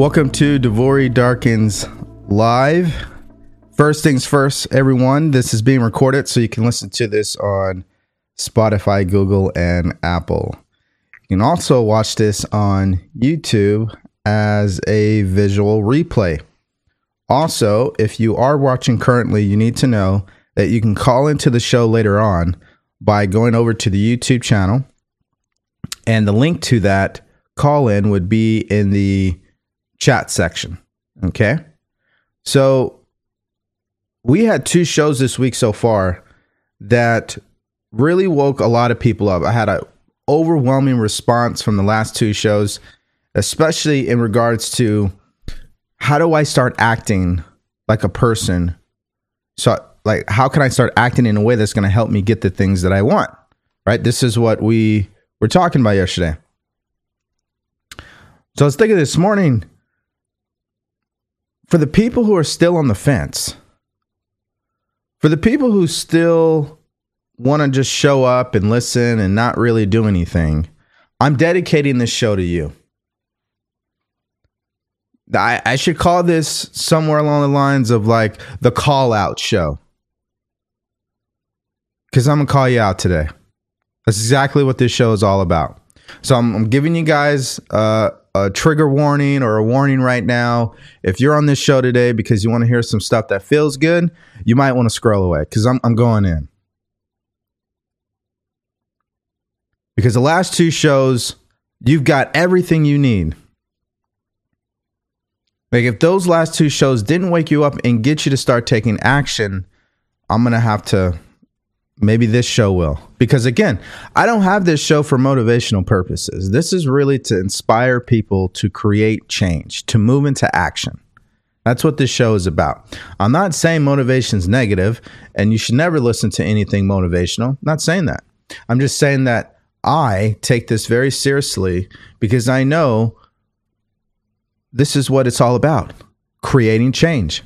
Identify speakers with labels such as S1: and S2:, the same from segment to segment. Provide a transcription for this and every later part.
S1: Welcome to DeVory Darkins Live. First things first, everyone, this is being recorded so you can listen to this on Spotify, Google, and Apple. You can also watch this on YouTube as a visual replay. Also, if you are watching currently, you need to know that you can call into the show later on by going over to the YouTube channel. And the link to that call in would be in the chat section. Okay. So we had two shows this week so far that really woke a lot of people up. I had an overwhelming response from the last two shows, especially in regards to how do I start acting like a person? So, like, how can I start acting in a way that's going to help me get the things that I want? Right. This is what we were talking about yesterday. So I was thinking this morning for the people who are still on the fence, for the people who still want to just show up and listen and not really do anything, I'm dedicating this show to you. I, I should call this somewhere along the lines of like the call out show. Because I'm going to call you out today. That's exactly what this show is all about. So I'm, I'm giving you guys uh, a trigger warning or a warning right now. If you're on this show today because you want to hear some stuff that feels good, you might want to scroll away because I'm, I'm going in. Because the last two shows, you've got everything you need. Like if those last two shows didn't wake you up and get you to start taking action, I'm going to have to maybe this show will. Because again, I don't have this show for motivational purposes. This is really to inspire people to create change, to move into action. That's what this show is about. I'm not saying motivation's negative and you should never listen to anything motivational. I'm not saying that. I'm just saying that I take this very seriously because I know this is what it's all about creating change.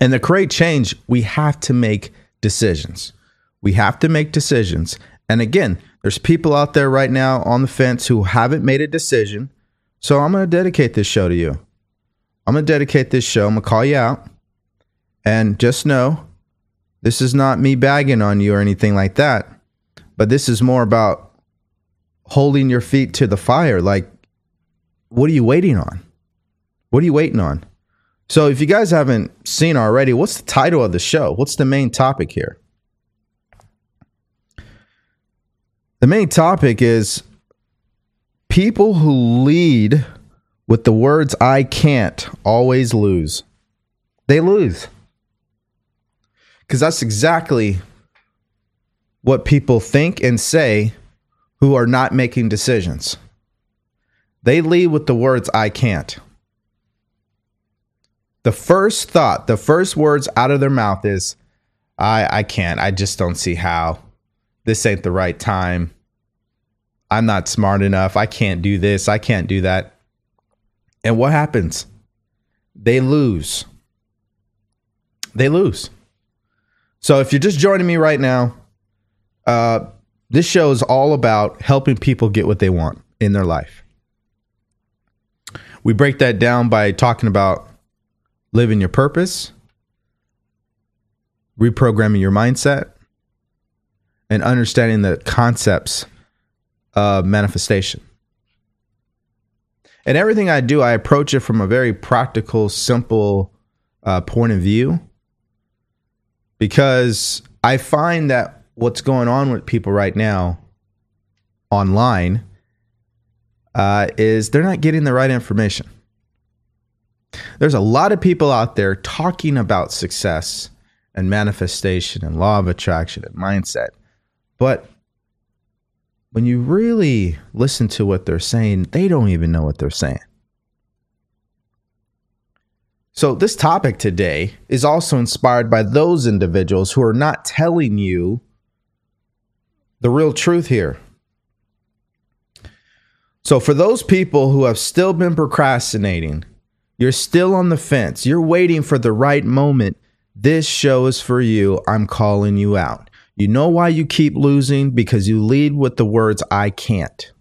S1: And to create change, we have to make decisions. We have to make decisions. And again, there's people out there right now on the fence who haven't made a decision. So I'm going to dedicate this show to you. I'm going to dedicate this show. I'm going to call you out. And just know this is not me bagging on you or anything like that. But this is more about holding your feet to the fire. Like, what are you waiting on? What are you waiting on? So, if you guys haven't seen already, what's the title of the show? What's the main topic here? The main topic is people who lead with the words I can't always lose. They lose. Because that's exactly what people think and say who are not making decisions. They lead with the words I can't the first thought, the first words out of their mouth is, I, I can't. I just don't see how. This ain't the right time. I'm not smart enough. I can't do this. I can't do that. And what happens? They lose. They lose. So if you're just joining me right now, uh, this show is all about helping people get what they want in their life. We break that down by talking about living your purpose, reprogramming your mindset, and understanding the concepts of manifestation. And everything I do, I approach it from a very practical, simple uh, point of view because I find that what's going on with people right now online uh, is they're not getting the right information. There's a lot of people out there talking about success and manifestation and law of attraction and mindset. But when you really listen to what they're saying, they don't even know what they're saying. So, this topic today is also inspired by those individuals who are not telling you the real truth here. So, for those people who have still been procrastinating, you're still on the fence. You're waiting for the right moment. This show is for you. I'm calling you out. You know why you keep losing? Because you lead with the words, I can't.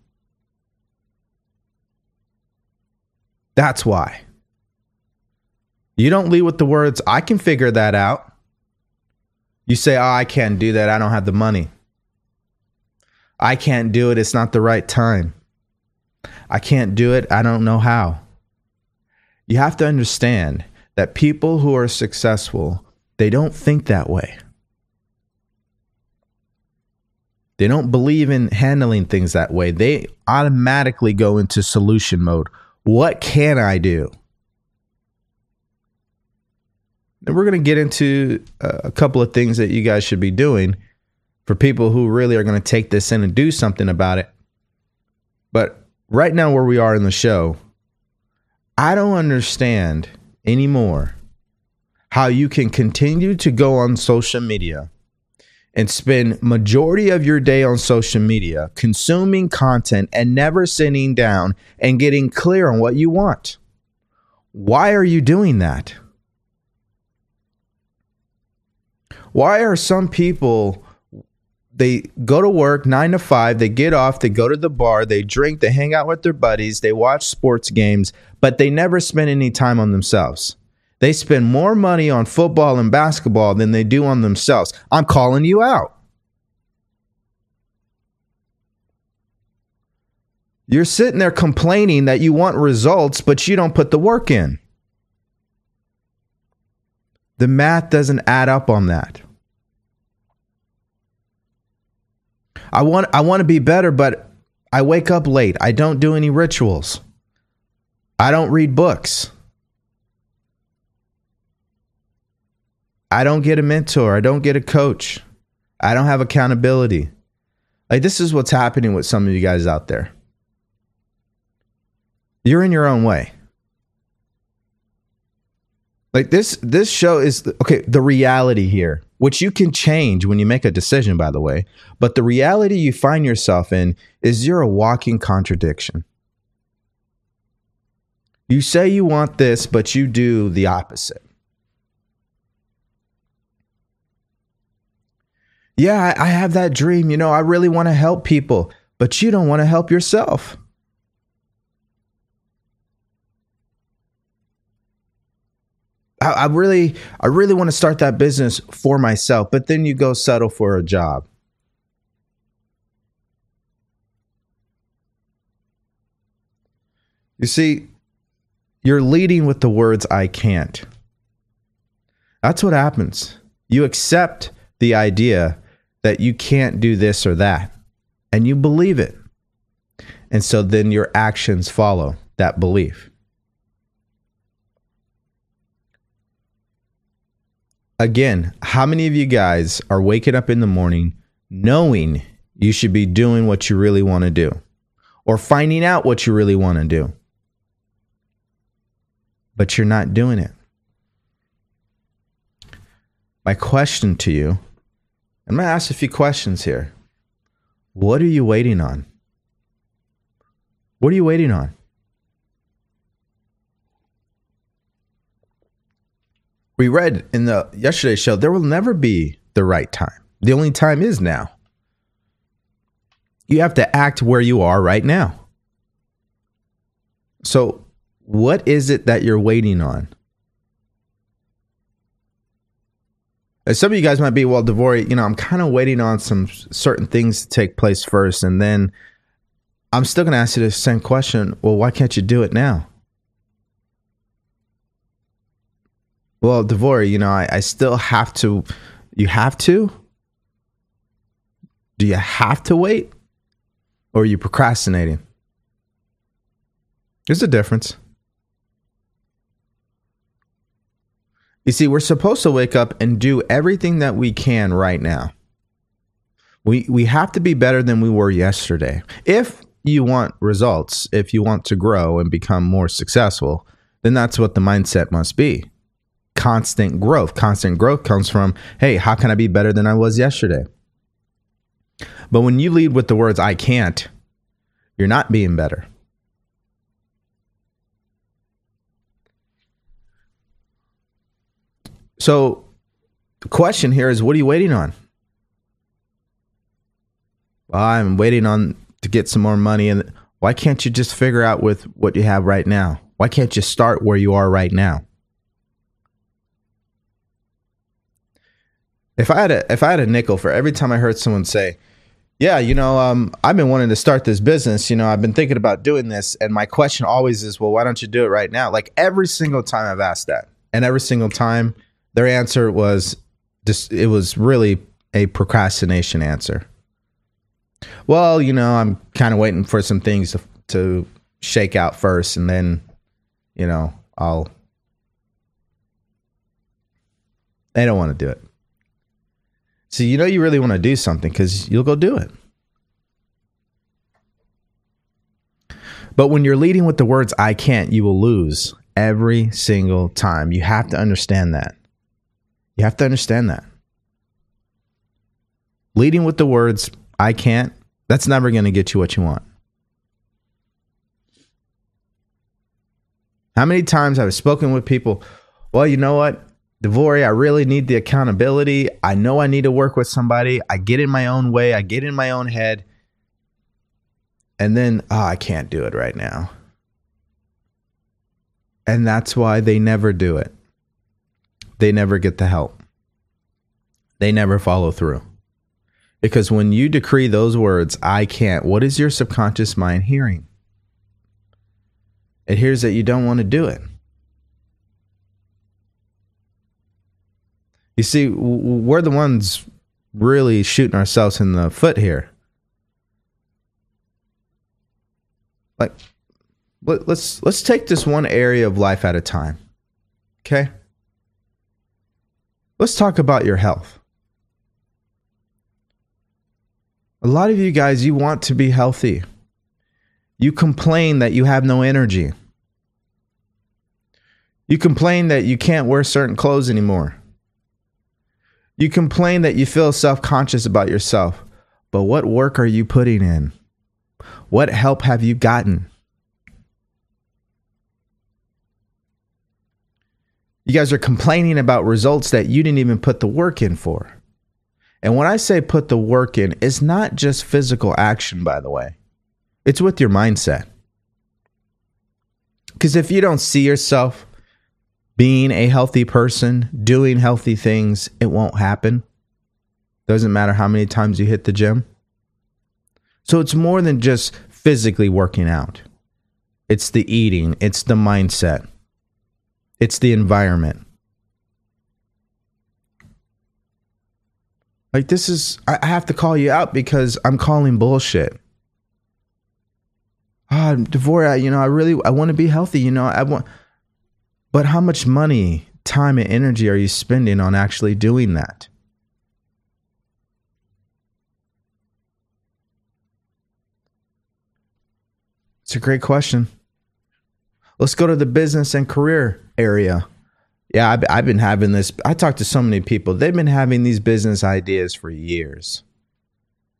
S1: That's why. You don't lead with the words, I can figure that out. You say, Oh, I can't do that. I don't have the money. I can't do it. It's not the right time. I can't do it. I don't know how. You have to understand that people who are successful, they don't think that way. They don't believe in handling things that way. They automatically go into solution mode. What can I do? And we're going to get into a couple of things that you guys should be doing for people who really are going to take this in and do something about it. But right now, where we are in the show, I don't understand anymore how you can continue to go on social media and spend majority of your day on social media consuming content and never sitting down and getting clear on what you want. Why are you doing that? Why are some people they go to work 9 to 5, they get off, they go to the bar, they drink, they hang out with their buddies, they watch sports games, but they never spend any time on themselves. They spend more money on football and basketball than they do on themselves. I'm calling you out. You're sitting there complaining that you want results, but you don't put the work in. The math doesn't add up on that. I want I want to be better, but I wake up late. I don't do any rituals. I don't read books. I don't get a mentor. I don't get a coach. I don't have accountability. Like this is what's happening with some of you guys out there. You're in your own way. Like this this show is okay, the reality here, which you can change when you make a decision by the way, but the reality you find yourself in is you're a walking contradiction. You say you want this, but you do the opposite. Yeah, I, have that dream. You know, I really want to help people, but you don't want to help yourself. I, I really, I really want to start that business for myself, but then you go settle for a job. You see, you're leading with the words, I can't. That's what happens. You accept the idea that you can't do this or that, and you believe it. And so then your actions follow that belief. Again, how many of you guys are waking up in the morning knowing you should be doing what you really want to do or finding out what you really want to do? But you're not doing it. My question to you, I'm going to ask a few questions here. What are you waiting on? What are you waiting on? We read in the yesterday's show there will never be the right time. The only time is now. You have to act where you are right now. So, what is it that you're waiting on? As some of you guys might be, well, DeVory, you know, I'm kind of waiting on some certain things to take place first, and then I'm still going to ask you the same question. Well, why can't you do it now? Well, DeVory, you know, I, I still have to. You have to? Do you have to wait? Or are you procrastinating? There's a difference. You see, we're supposed to wake up and do everything that we can right now. We we have to be better than we were yesterday. If you want results, if you want to grow and become more successful, then that's what the mindset must be constant growth. Constant growth comes from, hey, how can I be better than I was yesterday? But when you lead with the words, I can't, you're not being better. So the question here is what are you waiting on? Well, I'm waiting on to get some more money and why can't you just figure out with what you have right now? Why can't you start where you are right now? If I had a if I had a nickel for every time I heard someone say, "Yeah, you know, um, I've been wanting to start this business. You know, I've been thinking about doing this," and my question always is, "Well, why don't you do it right now?" Like every single time I've asked that, and every single time their answer was just it was really a procrastination answer. Well, you know, I'm kind of waiting for some things to, to shake out first, and then, you know, I'll. They don't want to do it. So you know you really want to do something because you'll go do it. But when you're leading with the words "I can't," you will lose every single time. You have to understand that. You have to understand that. Leading with the words "I can't," that's never going to get you what you want. How many times I've spoken with people, well, you know what? DeVory, I really need the accountability. I know I need to work with somebody. I get in my own way, I get in my own head. And then, oh, I can't do it right now. And that's why they never do it. They never get the help. They never follow through. Because when you decree those words, I can't, what is your subconscious mind hearing? It hears that you don't want to do it. You see, we're the ones really shooting ourselves in the foot here. Like, let's let's take this one area of life at a time. Okay? Let's talk about your health. A lot of you guys, you want to be healthy. You complain that you have no energy. You complain that you can't wear certain clothes anymore. You complain that you feel self conscious about yourself, but what work are you putting in? What help have you gotten? You guys are complaining about results that you didn't even put the work in for. And when I say put the work in, it's not just physical action, by the way, it's with your mindset. Because if you don't see yourself being a healthy person, doing healthy things, it won't happen. Doesn't matter how many times you hit the gym. So it's more than just physically working out. It's the eating, it's the mindset, it's the environment. Like this is I have to call you out because I'm calling bullshit. Ah, oh, DeVory, you know, I really I want to be healthy, you know, I want but how much money, time, and energy are you spending on actually doing that? It's a great question. Let's go to the business and career area. Yeah, I've, I've been having this. I talked to so many people. They've been having these business ideas for years,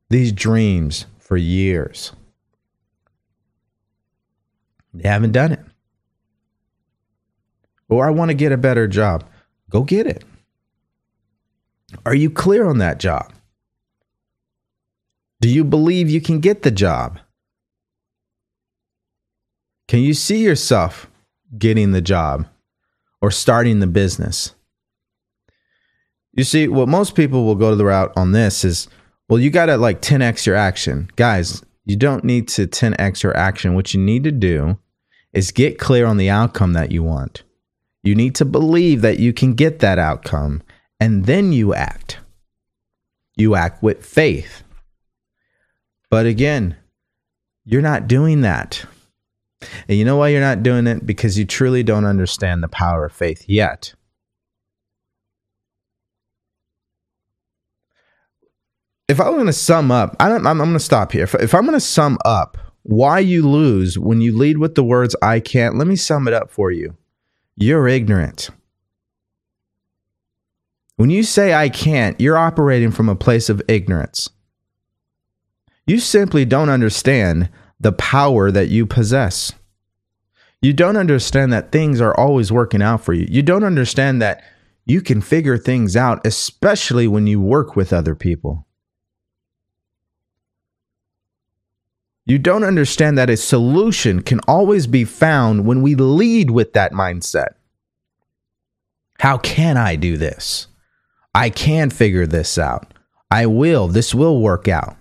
S1: these dreams for years. They haven't done it or I want to get a better job, go get it. Are you clear on that job? Do you believe you can get the job? Can you see yourself getting the job or starting the business? You see, what most people will go to the route on this is, well, you got to like 10x your action. Guys, you don't need to 10x your action. What you need to do is get clear on the outcome that you want. You need to believe that you can get that outcome, and then you act. You act with faith. But again, you're not doing that. And you know why you're not doing it? Because you truly don't understand the power of faith yet. If I am going to sum up, I I'm, I'm going to stop here. If, if I'm going to sum up why you lose when you lead with the words, I can't, let me sum it up for you. You're ignorant. When you say I can't, you're operating from a place of ignorance. You simply don't understand the power that you possess. You don't understand that things are always working out for you. You don't understand that you can figure things out, especially when you work with other people. You don't understand that a solution can always be found when we lead with that mindset. How can I do this? I can figure this out. I will. This will work out.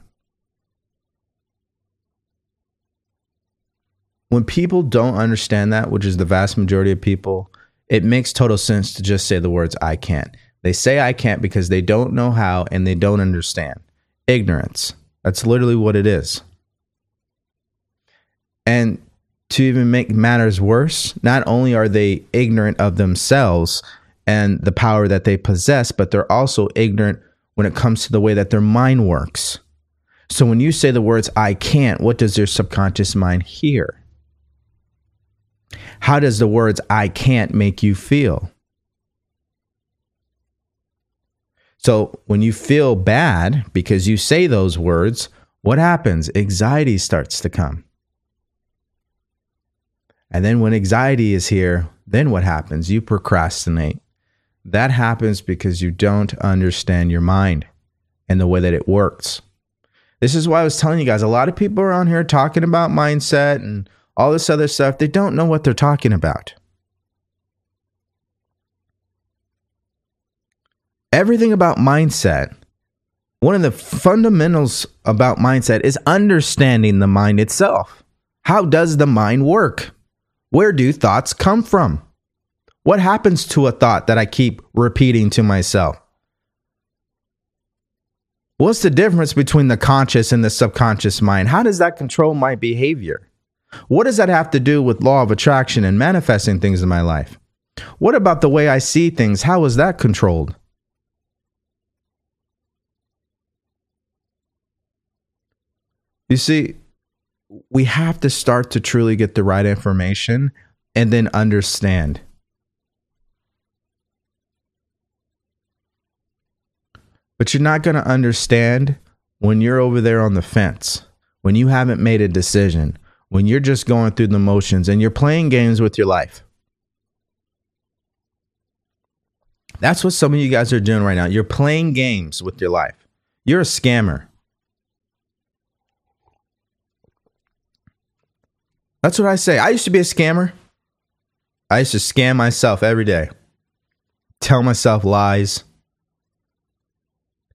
S1: When people don't understand that, which is the vast majority of people, it makes total sense to just say the words I can't. They say I can't because they don't know how and they don't understand. Ignorance. That's literally what it is. And to even make matters worse, not only are they ignorant of themselves and the power that they possess, but they're also ignorant when it comes to the way that their mind works. So when you say the words I can't, what does their subconscious mind hear? How does the words I can't make you feel? So when you feel bad because you say those words, what happens? Anxiety starts to come. And then when anxiety is here, then what happens? You procrastinate. That happens because you don't understand your mind and the way that it works. This is why I was telling you guys a lot of people around here talking about mindset and all this other stuff. They don't know what they're talking about. Everything about mindset, one of the fundamentals about mindset is understanding the mind itself. How does the mind work? Where do thoughts come from? What happens to a thought that I keep repeating to myself? What's the difference between the conscious and the subconscious mind? How does that control my behavior? What does that have to do with law of attraction and manifesting things in my life? What about the way I see things? How is that controlled? You see, we have to start to truly get the right information and then understand. But you're not going to understand when you're over there on the fence, when you haven't made a decision, when you're just going through the motions and you're playing games with your life. That's what some of you guys are doing right now. You're playing games with your life. You're a scammer. That's what I say. I used to be a scammer. I used to scam myself every day, tell myself lies,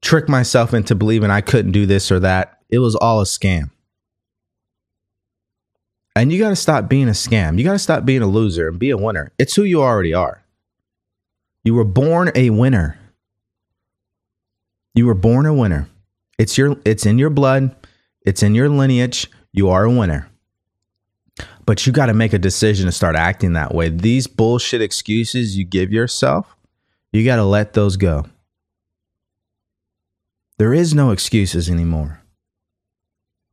S1: trick myself into believing I couldn't do this or that. It was all a scam. And you got to stop being a scam. You got to stop being a loser and be a winner. It's who you already are. You were born a winner. You were born a winner. It's your it's in your blood. It's in your lineage. You are a winner. But you got to make a decision to start acting that way. These bullshit excuses you give yourself, you got to let those go. There is no excuses anymore.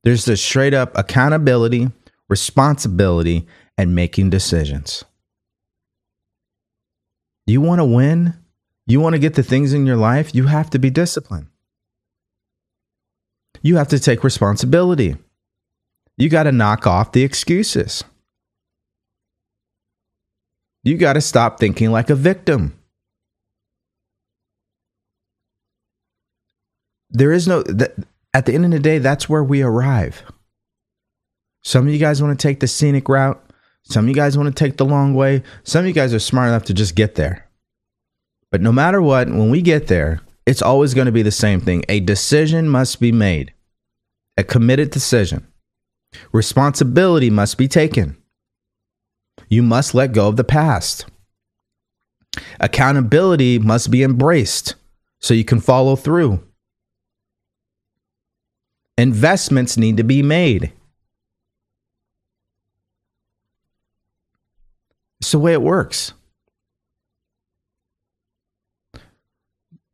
S1: There's the straight up accountability, responsibility, and making decisions. You want to win? You want to get the things in your life? You have to be disciplined. You have to take responsibility. You got to knock off the excuses. You got to stop thinking like a victim. There is no, at the end of the day, that's where we arrive. Some of you guys want to take the scenic route. Some of you guys want to take the long way. Some of you guys are smart enough to just get there. But no matter what, when we get there, it's always going to be the same thing. A decision must be made, a committed decision. Responsibility must be taken. You must let go of the past. Accountability must be embraced so you can follow through. Investments need to be made. It's the way it works.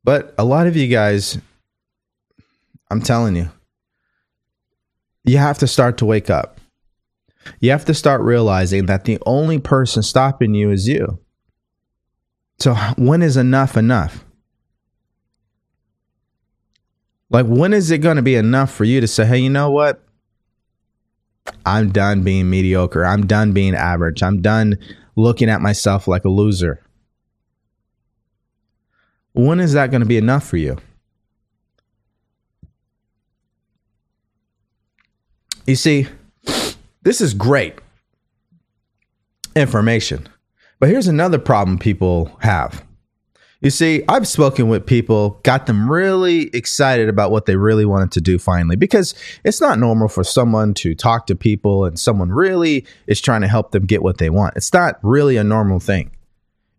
S1: But a lot of you guys, I'm telling you, you have to start to wake up. You have to start realizing that the only person stopping you is you. So, when is enough enough? Like, when is it going to be enough for you to say, hey, you know what? I'm done being mediocre. I'm done being average. I'm done looking at myself like a loser. When is that going to be enough for you? You see, this is great information. But here's another problem people have. You see, I've spoken with people, got them really excited about what they really wanted to do finally, because it's not normal for someone to talk to people and someone really is trying to help them get what they want. It's not really a normal thing.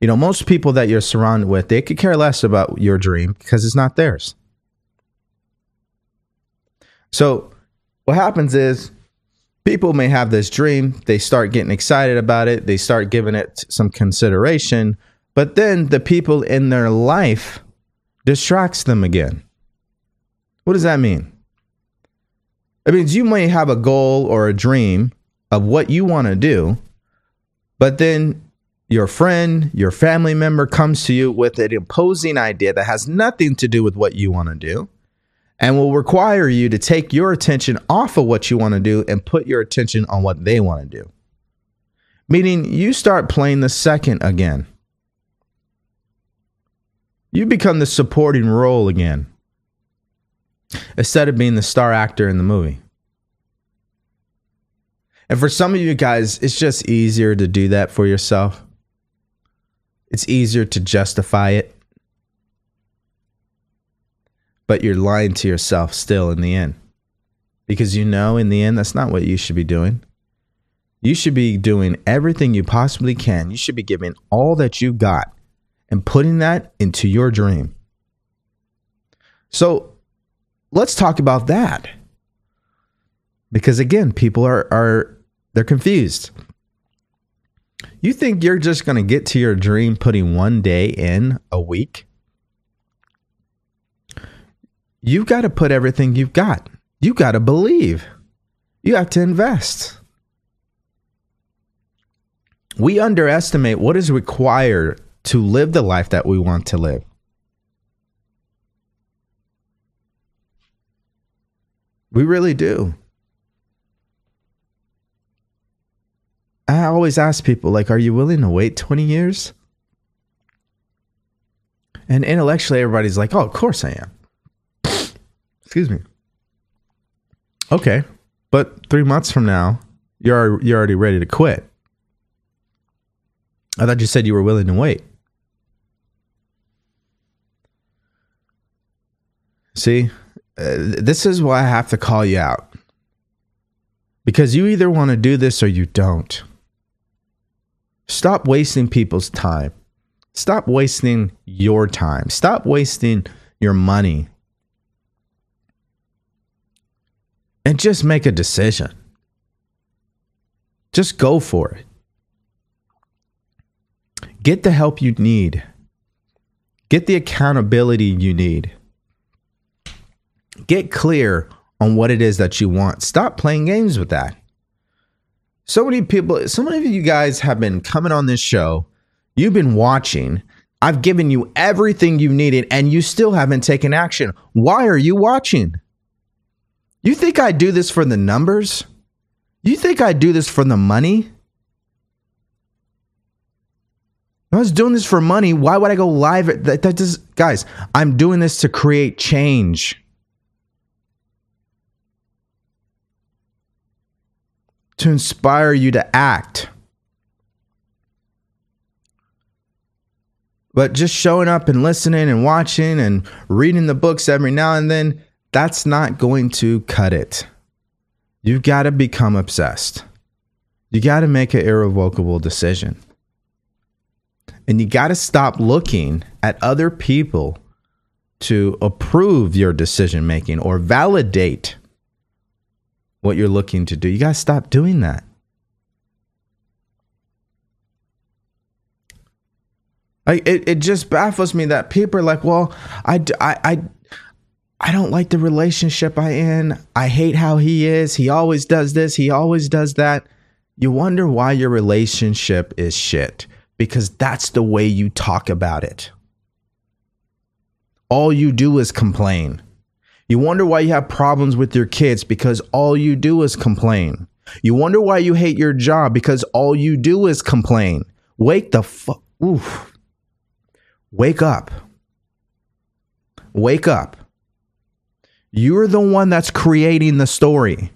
S1: You know, most people that you're surrounded with, they could care less about your dream because it's not theirs. So, what happens is people may have this dream, they start getting excited about it, they start giving it some consideration, but then the people in their life distracts them again. What does that mean? It means you may have a goal or a dream of what you want to do, but then your friend, your family member comes to you with an imposing idea that has nothing to do with what you want to do and will require you to take your attention off of what you want to do and put your attention on what they want to do. Meaning you start playing the second again. You become the supporting role again instead of being the star actor in the movie. And for some of you guys, it's just easier to do that for yourself. It's easier to justify it but you're lying to yourself still in the end. Because you know in the end that's not what you should be doing. You should be doing everything you possibly can. You should be giving all that you got and putting that into your dream. So let's talk about that. Because again, people are are they're confused. You think you're just going to get to your dream putting one day in a week? You've got to put everything you've got. You got to believe. You have to invest. We underestimate what is required to live the life that we want to live. We really do. I always ask people, like, are you willing to wait 20 years? And intellectually, everybody's like, oh, of course I am. Excuse me. Okay, but three months from now, you're you're already ready to quit. I thought you said you were willing to wait. See, uh, this is why I have to call you out. Because you either want to do this or you don't. Stop wasting people's time. Stop wasting your time. Stop wasting your money and just make a decision. Just go for it. Get the help you need. Get the accountability you need. Get clear on what it is that you want. Stop playing games with that. So many people, so many of you guys have been coming on this show. You've been watching. I've given you everything you needed and you still haven't taken action. Why are you watching? You think I do this for the numbers? You think I do this for the money? If I was doing this for money, why would I go live? That, that does, guys, I'm doing this to create change. To inspire you to act. But just showing up and listening and watching and reading the books every now and then, that's not going to cut it. You've got to become obsessed. You got to make an irrevocable decision. And you got to stop looking at other people to approve your decision making or validate what you're looking to do. You got to stop doing that. Like it, it just baffles me that people are like, well, I, I, I I don't like the relationship I in. I hate how he is. He always does this, he always does that. You wonder why your relationship is shit because that's the way you talk about it. All you do is complain. You wonder why you have problems with your kids because all you do is complain. You wonder why you hate your job because all you do is complain. Wake the fuck. Oof. Wake up. Wake up. You're the one that's creating the story.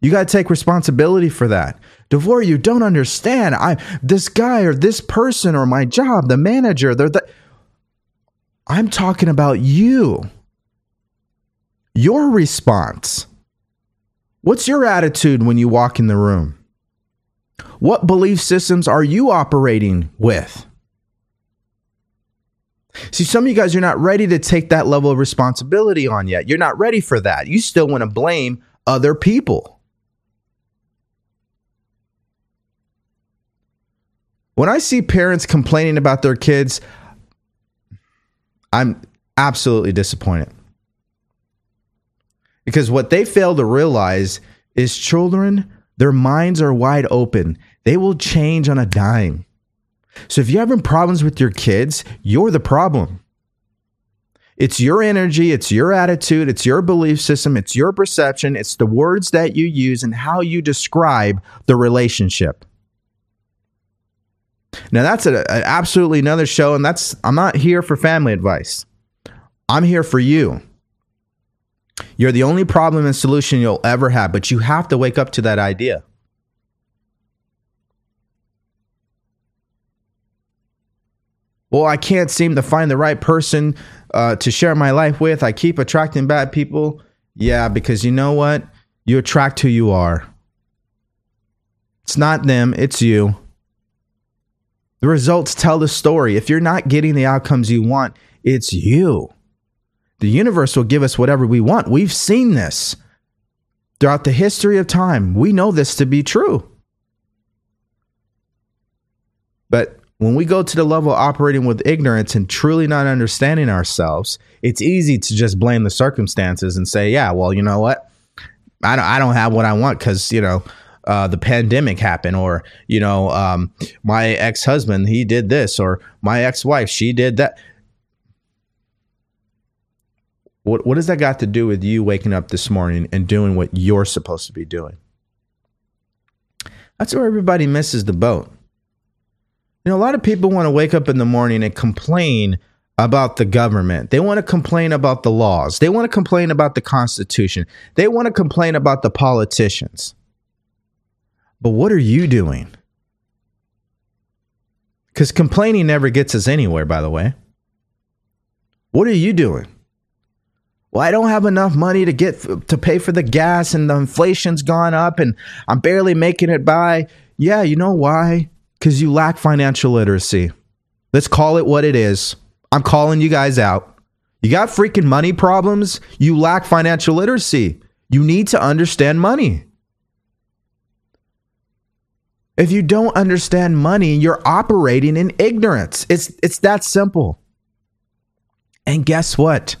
S1: You got to take responsibility for that. DeVore, you don't understand. I this guy or this person or my job, the manager, they're the I'm talking about you. Your response. What's your attitude when you walk in the room? What belief systems are you operating with? See, some of you guys are not ready to take that level of responsibility on yet. You're not ready for that. You still want to blame other people. When I see parents complaining about their kids, I'm absolutely disappointed. Because what they fail to realize is children, their minds are wide open. They will change on a dime. So if you're having problems with your kids, you're the problem. It's your energy, it's your attitude, it's your belief system, it's your perception, it's the words that you use and how you describe the relationship. Now that's a, a, absolutely another show, and that's I'm not here for family advice. I'm here for you. You're the only problem and solution you'll ever have, but you have to wake up to that idea. Well, I can't seem to find the right person uh, to share my life with. I keep attracting bad people. Yeah, because you know what? You attract who you are. It's not them, it's you. The results tell the story. If you're not getting the outcomes you want, it's you. The universe will give us whatever we want. We've seen this throughout the history of time. We know this to be true. But when we go to the level of operating with ignorance and truly not understanding ourselves, it's easy to just blame the circumstances and say, yeah, well, you know what? I don't, I don't have what I want because, you know, uh, the pandemic happened, or you know, um, my ex husband he did this, or my ex wife she did that. What what does that got to do with you waking up this morning and doing what you're supposed to be doing? That's where everybody misses the boat. You know, a lot of people want to wake up in the morning and complain about the government. They want to complain about the laws. They want to complain about the Constitution. They want to complain about the politicians. But what are you doing? Because complaining never gets us anywhere, by the way. What are you doing? Well, I don't have enough money to get to pay for the gas and the inflation's gone up and I'm barely making it by. Yeah, you know why? Because you lack financial literacy. Let's call it what it is. I'm calling you guys out. You got freaking money problems. You lack financial literacy. You need to understand money. If you don't understand money, you're operating in ignorance. It's it's that simple. And guess what?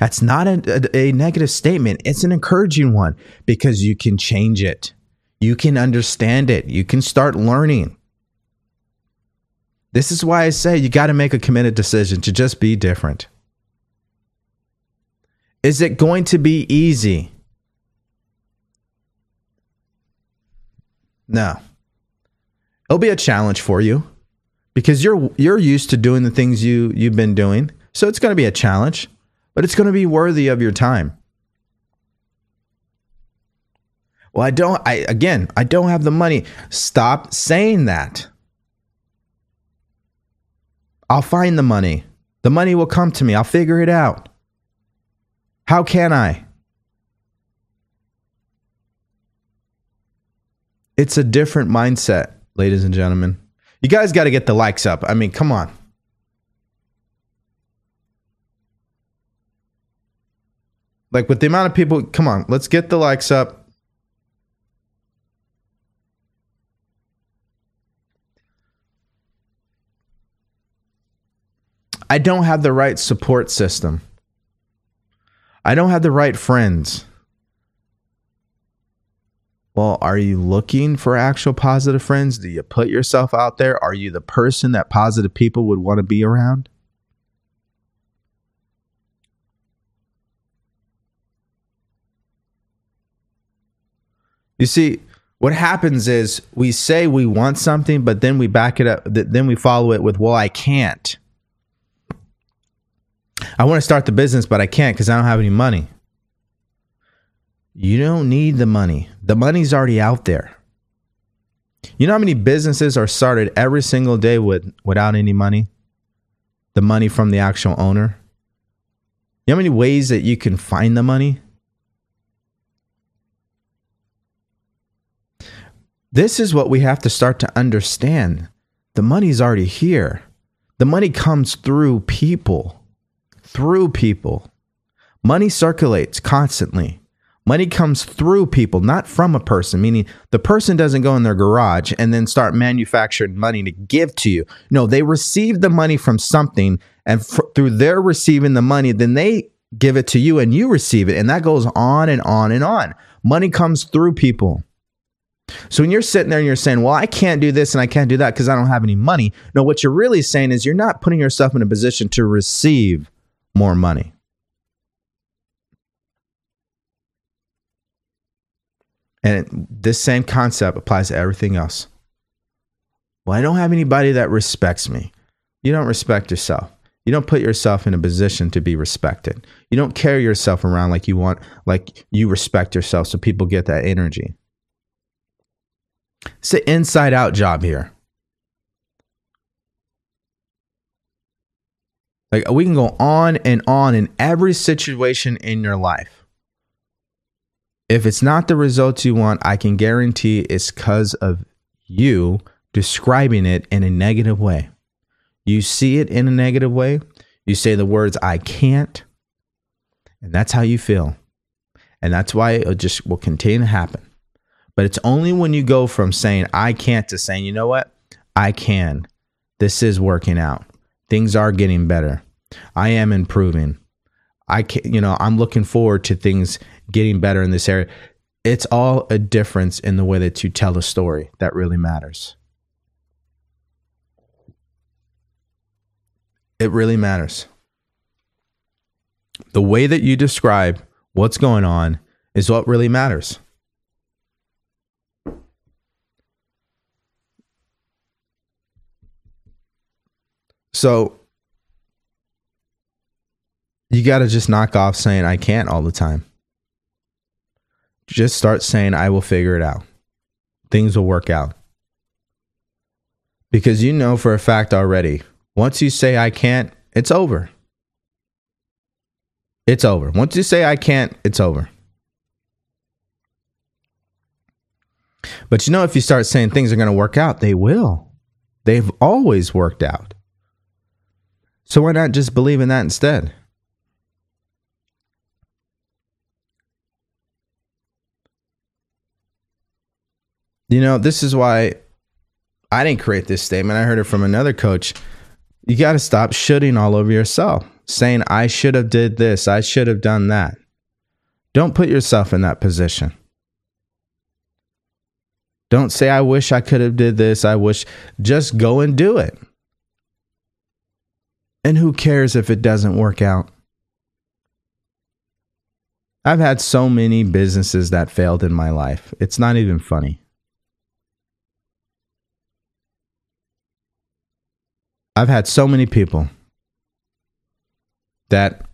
S1: That's not a, a, a, negative statement. It's an encouraging one because you can change it. You can understand it. You can start learning. This is why I say you got to make a committed decision to just be different. Is it going to be easy? No it'll be a challenge for you because you're you're used to doing the things you you've been doing. So it's going to be a challenge, but it's going to be worthy of your time. Well, I don't I again, I don't have the money. Stop saying that. I'll find the money. The money will come to me. I'll figure it out. How can I? It's a different mindset ladies and gentlemen. You guys got to get the likes up. I mean, come on. Like with the amount of people, come on, let's get the likes up. I don't have the right support system. I don't have the right friends. Well, are you looking for actual positive friends? Do you put yourself out there? Are you the person that positive people would want to be around? You see, what happens is we say we want something, but then we back it up, then we follow it with, well, I can't. I want to start the business, but I can't because I don't have any money. You don't need the money. The money's already out there. You know how many businesses are started every single day with without any money? The money from the actual owner. You know how many ways that you can find the money? This is what we have to start to understand. The money's already here. The money comes through people. Through people. Money circulates constantly. Money comes through people, not from a person, meaning the person doesn't go in their garage and then start manufacturing money to give to you. No, they receive the money from something, and f- through their receiving the money, then they give it to you and you receive it. And that goes on and on and on. Money comes through people. So when you're sitting there and you're saying, well, I can't do this and I can't do that because I don't have any money. No, what you're really saying is you're not putting yourself in a position to receive more money. And this same concept applies to everything else. Well, I don't have anybody that respects me. You don't respect yourself. You don't put yourself in a position to be respected. You don't carry yourself around like you want, like you respect yourself so people get that energy. It's an inside out job here. Like we can go on and on in every situation in your life. If it's not the results you want, I can guarantee it's because of you describing it in a negative way. You see it in a negative way, you say the words, I can't, and that's how you feel. And that's why it just will continue to happen. But it's only when you go from saying, I can't, to saying, you know what? I can. This is working out. Things are getting better. I am improving. I can, you know, I'm looking forward to things getting better in this area. It's all a difference in the way that you tell a story that really matters. It really matters. The way that you describe what's going on is what really matters. So you got to just knock off saying I can't all the time just start saying, I will figure it out. Things will work out. Because you know for a fact already, once you say, I can't, it's over. It's over. Once you say, I can't, it's over. But you know, if you start saying things are going to work out, they will. They've always worked out. So why not just believe in that instead? You know, this is why I didn't create this statement. I heard it from another coach. You got to stop shooting all over yourself, saying I should have did this, I should have done that. Don't put yourself in that position. Don't say I wish I could have did this, I wish just go and do it. And who cares if it doesn't work out? I've had so many businesses that failed in my life. It's not even funny. I've had so many people that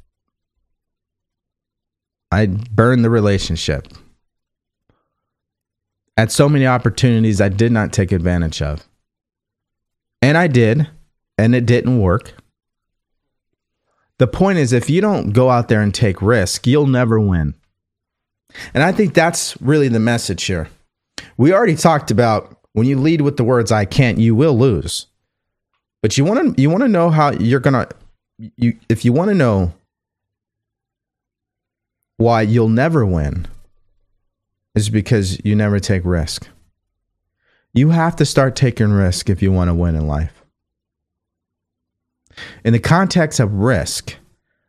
S1: I burned the relationship. At so many opportunities I did not take advantage of. And I did, and it didn't work. The point is, if you don't go out there and take risk, you'll never win. And I think that's really the message here. We already talked about when you lead with the words I can't, you will lose. But you want to you want to know how you're gonna you if you want to know why you'll never win is because you never take risk. You have to start taking risk if you want to win in life. In the context of risk,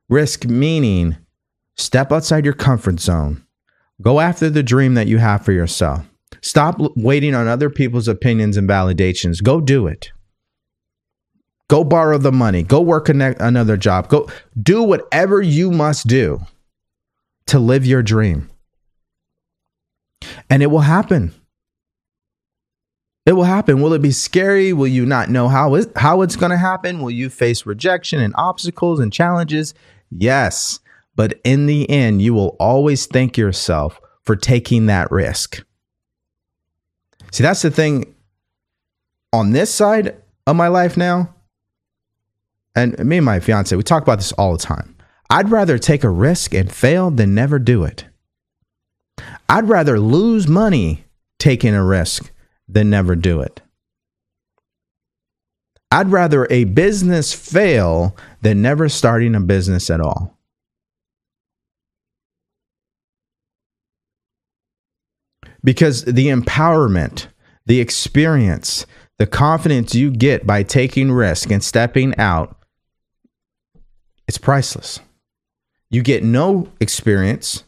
S1: risk meaning step outside your comfort zone. Go after the dream that you have for yourself. Stop waiting on other people's opinions and validations. Go do it. Go borrow the money. Go work another job. Go do whatever you must do to live your dream. And it will happen. It will happen. Will it be scary? Will you not know how is how it's going to happen? Will you face rejection and obstacles and challenges? Yes. But in the end, you will always thank yourself for taking that risk. See, that's the thing on this side of my life now. And me and my fiance, we talk about this all the time. I'd rather take a risk and fail than never do it. I'd rather lose money taking a risk than never do it. I'd rather a business fail than never starting a business at all. Because the empowerment, the experience, the confidence you get by taking risk and stepping out, it's priceless. You get no experience,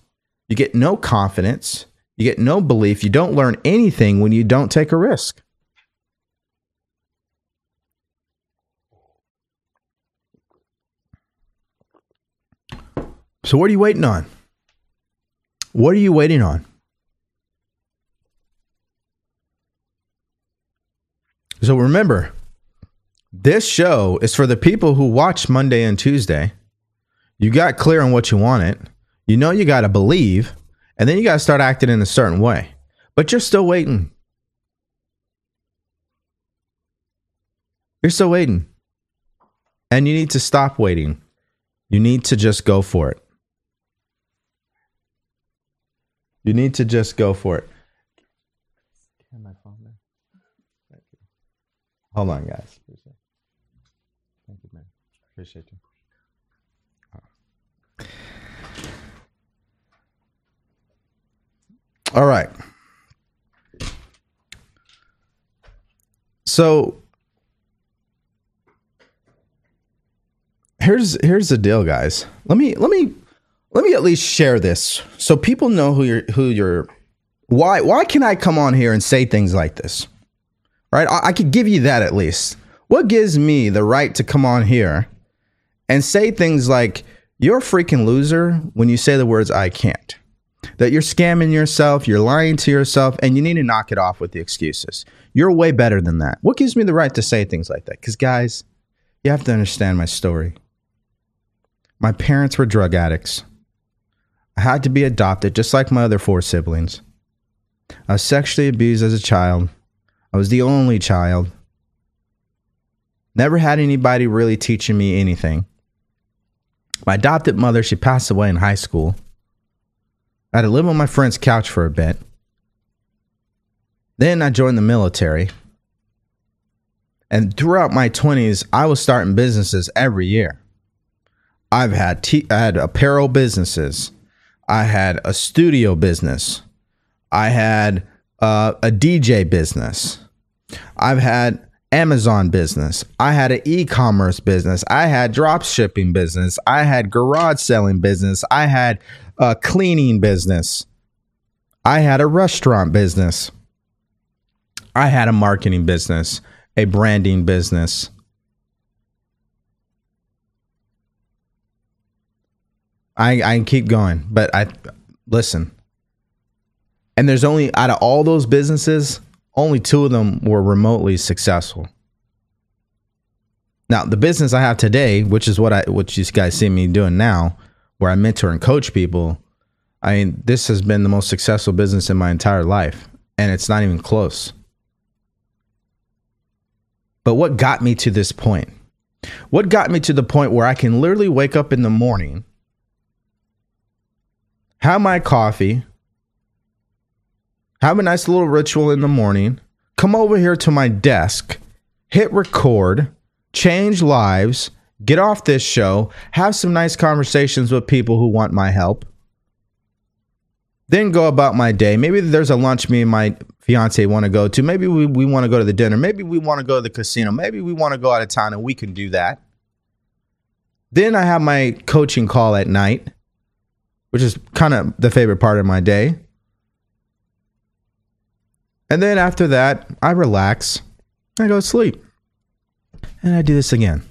S1: you get no confidence, you get no belief, you don't learn anything when you don't take a risk. So, what are you waiting on? What are you waiting on? So, remember, this show is for the people who watch Monday and Tuesday. You got clear on what you wanted. You know you got to believe, and then you got to start acting in a certain way. But you're still waiting. You're still waiting. And you need to stop waiting. You need to just go for it. You need to just go for it. Hold on, guys. Thank you, man. Appreciate you. All right. So here's here's the deal, guys. Let me let me let me at least share this so people know who you're who you're why why can I come on here and say things like this? Right? I, I could give you that at least. What gives me the right to come on here and say things like you're a freaking loser when you say the words I can't? That you're scamming yourself, you're lying to yourself, and you need to knock it off with the excuses. You're way better than that. What gives me the right to say things like that? Because, guys, you have to understand my story. My parents were drug addicts. I had to be adopted just like my other four siblings. I was sexually abused as a child. I was the only child. Never had anybody really teaching me anything. My adopted mother, she passed away in high school. I had to live on my friend's couch for a bit. Then I joined the military. And throughout my 20s, I was starting businesses every year. I've had t- I had apparel businesses. I had a studio business. I had uh, a DJ business. I've had Amazon business. I had an e-commerce business. I had drop shipping business. I had garage selling business. I had a cleaning business. I had a restaurant business. I had a marketing business, a branding business. I I keep going, but I listen. And there's only out of all those businesses, only two of them were remotely successful. Now, the business I have today, which is what I what you guys see me doing now, where I mentor and coach people, I mean, this has been the most successful business in my entire life, and it's not even close. But what got me to this point? What got me to the point where I can literally wake up in the morning have my coffee, have a nice little ritual in the morning, come over here to my desk, hit record, change lives, get off this show, have some nice conversations with people who want my help, then go about my day. Maybe there's a lunch me and my fiance want to go to. Maybe we, we want to go to the dinner. Maybe we want to go to the casino. Maybe we want to go out of town and we can do that. Then I have my coaching call at night which is kind of the favorite part of my day. And then after that, I relax. I go to sleep. And I do this again.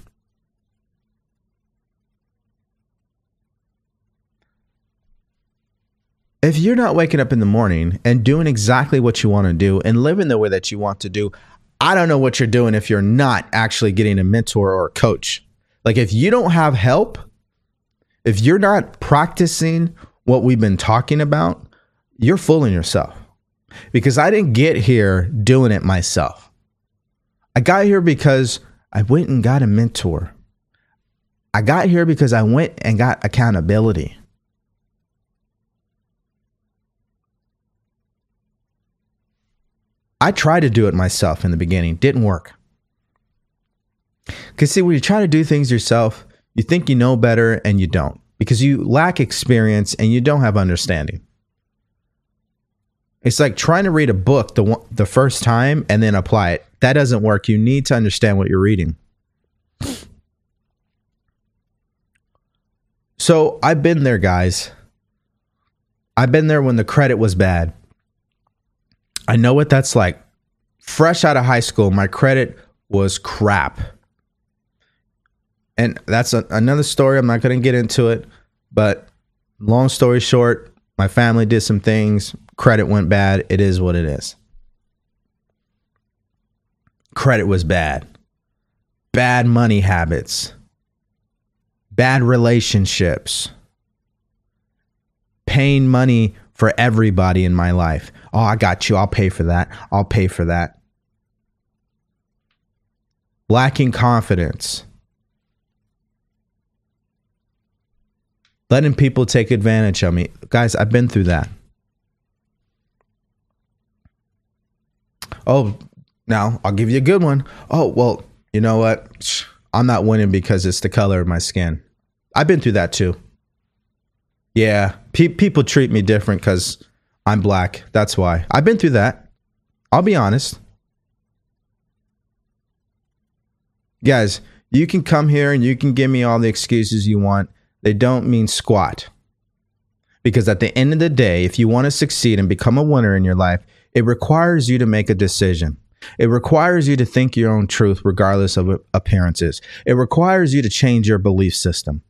S1: If you're not waking up in the morning and doing exactly what you want to do and living the way that you want to do, I don't know what you're doing if you're not actually getting a mentor or a coach. Like if you don't have help, if you're not practicing what we've been talking about, you're fooling yourself because I didn't get here doing it myself. I got here because I went and got a mentor. I got here because I went and got accountability. I tried to do it myself in the beginning, didn't work. Because, see, when you try to do things yourself, you think you know better and you don't because you lack experience and you don't have understanding. It's like trying to read a book the one, the first time and then apply it. That doesn't work. You need to understand what you're reading. So I've been there, guys. I've been there when the credit was bad. I know what that's like. Fresh out of high school, my credit was crap. And that's a, another story. I'm not going to get into it. But long story short, my family did some things. Credit went bad. It is what it is. Credit was bad. Bad money habits. Bad relationships. Paying money for everybody in my life. Oh, I got you. I'll pay for that. I'll pay for that. Lacking confidence. Letting people take advantage of me. Guys, I've been through that. Oh, now I'll give you a good one. Oh, well, you know what? I'm not winning because it's the color of my skin. I've been through that too. Yeah, pe- people treat me different because I'm black. That's why. I've been through that. I'll be honest. Guys, you can come here and you can give me all the excuses you want. They don't mean squat. Because at the end of the day, if you want to succeed and become a winner in your life, it requires you to make a decision. It requires you to think your own truth regardless of appearances. It requires you to change your belief system.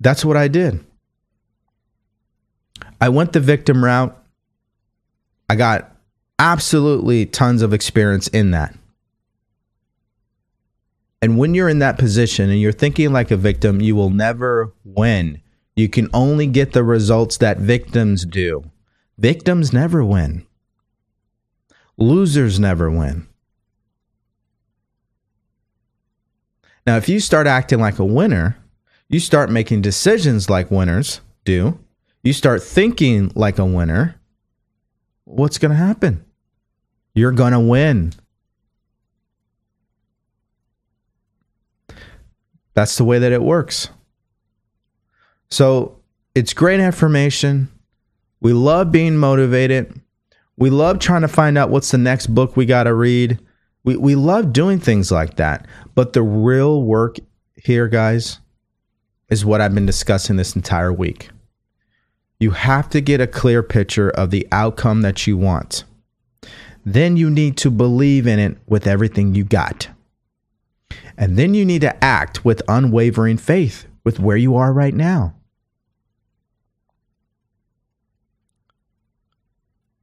S1: That's what I did. I went the victim route. I got absolutely tons of experience in that. And when you're in that position and you're thinking like a victim, you will never win. You can only get the results that victims do. Victims never win. Losers never win. Now, if you start acting like a winner, you start making decisions like winners do, you start thinking like a winner, what's going to happen? You're going to win. That's the way that it works. So it's great information. We love being motivated. We love trying to find out what's the next book we got to read. We, we love doing things like that. But the real work here, guys, is what I've been discussing this entire week. You have to get a clear picture of the outcome that you want. Then you need to believe in it with everything you got. And then you need to act with unwavering faith with where you are right now.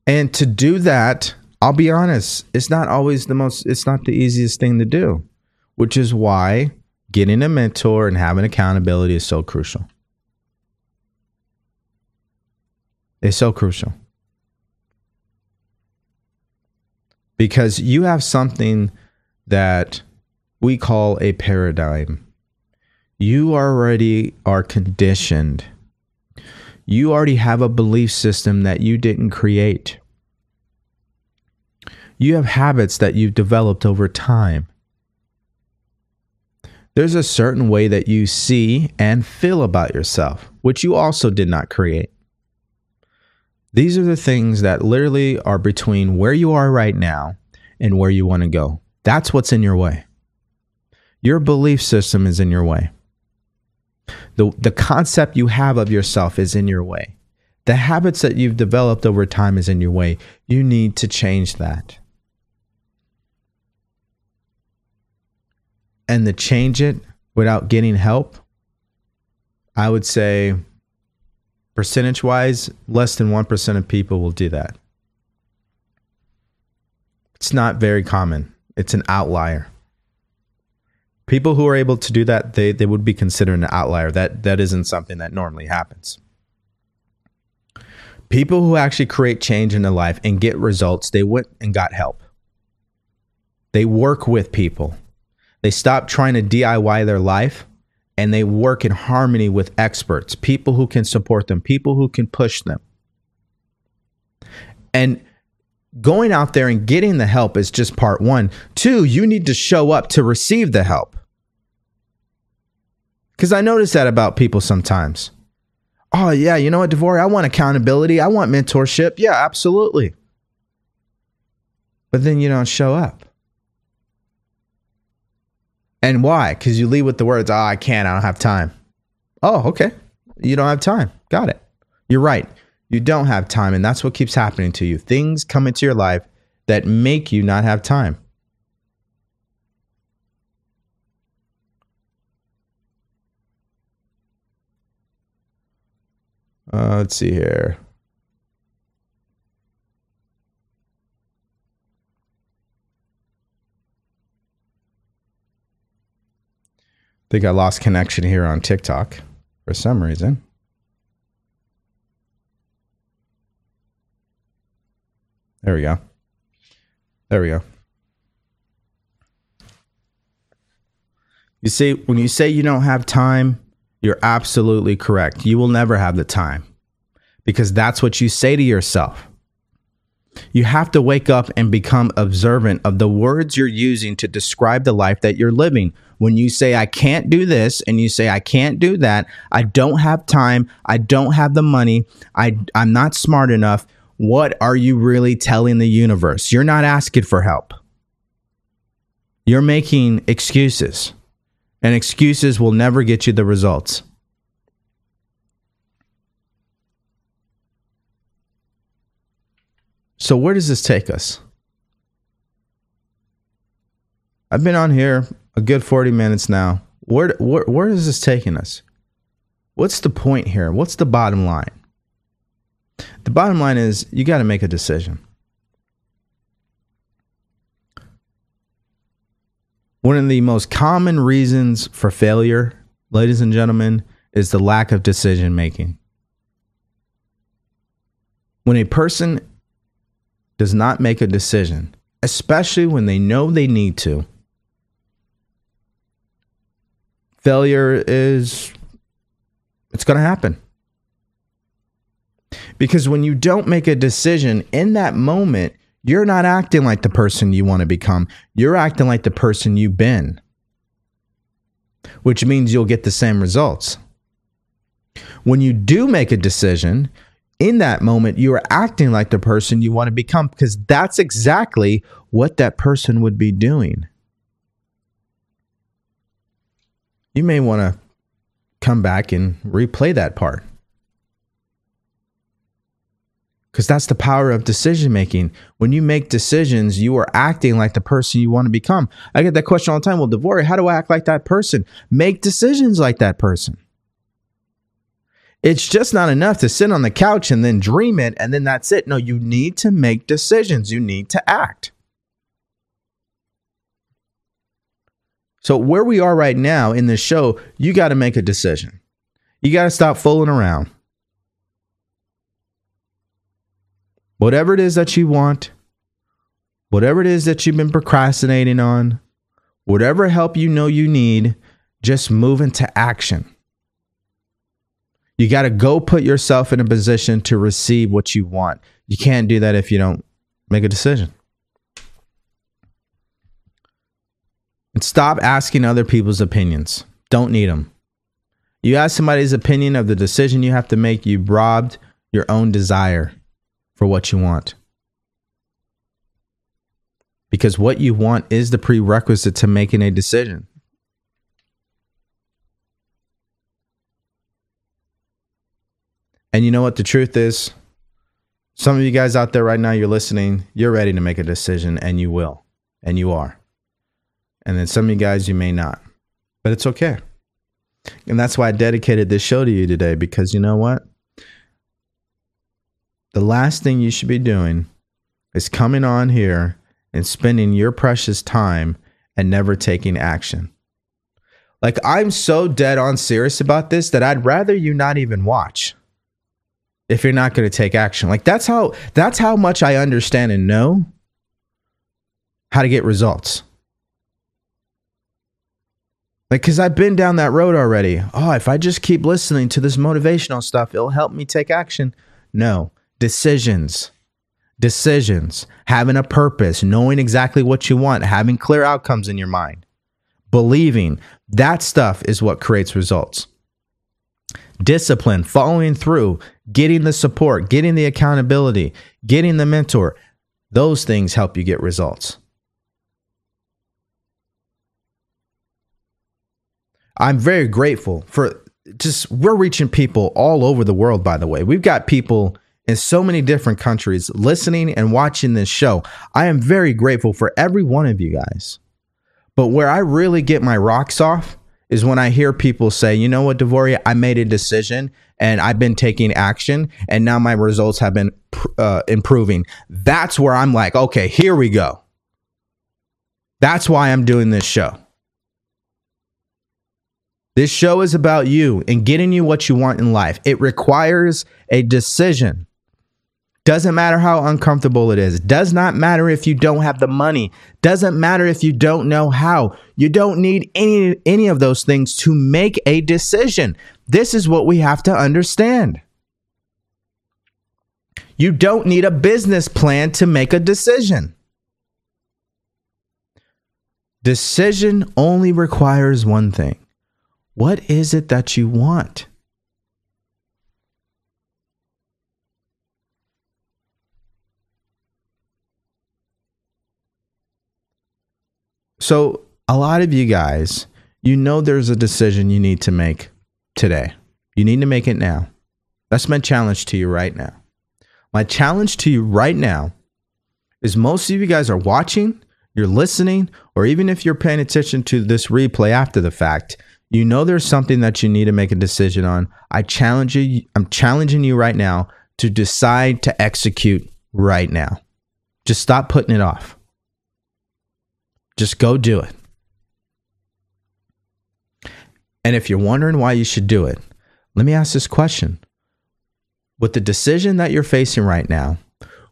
S1: And to do that, I'll be honest, it's not always the most, it's not the easiest thing to do, which is why getting a mentor and having accountability is so crucial. It's so crucial. Because you have something that we call a paradigm. You already are conditioned you already have a belief system that you didn't create. You have habits that you've developed over time. There's a certain way that you see and feel about yourself, which you also did not create. These are the things that literally are between where you are right now and where you want to go. That's what's in your way. Your belief system is in your way. The, the concept you have of yourself is in your way. The habits that you've developed over time is in your way. You need to change that. And to change it without getting help, I would say percentage wise, less than 1% of people will do that. It's not very common, it's an outlier. People who are able to do that, they, they would be considered an outlier. That that isn't something that normally happens. People who actually create change in their life and get results, they went and got help. They work with people. They stop trying to DIY their life and they work in harmony with experts, people who can support them, people who can push them. And going out there and getting the help is just part one. Two, you need to show up to receive the help. Because I notice that about people sometimes. Oh, yeah, you know what, DeVory? I want accountability. I want mentorship. Yeah, absolutely. But then you don't show up. And why? Because you leave with the words, oh, I can't. I don't have time. Oh, okay. You don't have time. Got it. You're right. You don't have time. And that's what keeps happening to you. Things come into your life that make you not have time. Uh, let's see here. Think I lost connection here on TikTok for some reason. There we go. There we go. You see, when you say you don't have time, you're absolutely correct. You will never have the time because that's what you say to yourself. You have to wake up and become observant of the words you're using to describe the life that you're living. When you say, I can't do this, and you say, I can't do that, I don't have time, I don't have the money, I, I'm not smart enough, what are you really telling the universe? You're not asking for help. You're making excuses, and excuses will never get you the results. So, where does this take us? I've been on here a good 40 minutes now. Where, where, where is this taking us? What's the point here? What's the bottom line? The bottom line is you got to make a decision. One of the most common reasons for failure, ladies and gentlemen, is the lack of decision making. When a person does not make a decision, especially when they know they need to, failure is it's going to happen. Because when you don't make a decision in that moment, you're not acting like the person you want to become. You're acting like the person you've been, which means you'll get the same results. When you do make a decision, in that moment, you are acting like the person you want to become because that's exactly what that person would be doing. You may want to come back and replay that part. Because that's the power of decision making. When you make decisions, you are acting like the person you want to become. I get that question all the time. Well, DeVory, how do I act like that person? Make decisions like that person. It's just not enough to sit on the couch and then dream it and then that's it. No, you need to make decisions. You need to act. So, where we are right now in this show, you got to make a decision. You got to stop fooling around. whatever it is that you want, whatever it is that you've been procrastinating on, whatever help you know you need, just move into action. You got to go put yourself in a position to receive what you want. You can't do that if you don't make a decision. And stop asking other people's opinions. Don't need them. You ask somebody's opinion of the decision you have to make, you've robbed your own desire for what you want. Because what you want is the prerequisite to making a decision. And you know what the truth is? Some of you guys out there right now, you're listening, you're ready to make a decision, and you will. And you are. And then some of you guys, you may not. But it's okay. And that's why I dedicated this show to you today, because you know what? the last thing you should be doing is coming on here and spending your precious time and never taking action. Like I'm so dead on serious about this that I'd rather you not even watch if you're not going to take action. Like that's how that's how much I understand and know how to get results. Like cuz I've been down that road already. Oh, if I just keep listening to this motivational stuff, it'll help me take action. No, decisions. Decisions, having a purpose, knowing exactly what you want, having clear outcomes in your mind, believing that stuff is what creates results discipline, following through, getting the support, getting the accountability, getting the mentor, those things help you get results. I'm very grateful for just we're reaching people all over the world by the way. We've got people in so many different countries listening and watching this show. I am very grateful for every one of you guys. But where I really get my rocks off is when I hear people say, you know what, DeVory, I made a decision and I've been taking action and now my results have been uh, improving. That's where I'm like, okay, here we go. That's why I'm doing this show. This show is about you and getting you what you want in life. It requires a decision. Doesn't matter how uncomfortable it is. Does not matter if you don't have the money. Doesn't matter if you don't know how. You don't need any any of those things to make a decision. This is what we have to understand. You don't need a business plan to make a decision. Decision only requires one thing. What is it that you want? So, a lot of you guys, you know there's a decision you need to make today. You need to make it now. That's my challenge to you right now. My challenge to you right now is most of you guys are watching, you're listening, or even if you're paying attention to this replay after the fact, you know there's something that you need to make a decision on. I challenge you, I'm challenging you right now to decide to execute right now. Just stop putting it off. Just go do it. And if you're wondering why you should do it, let me ask this question. With the decision that you're facing right now,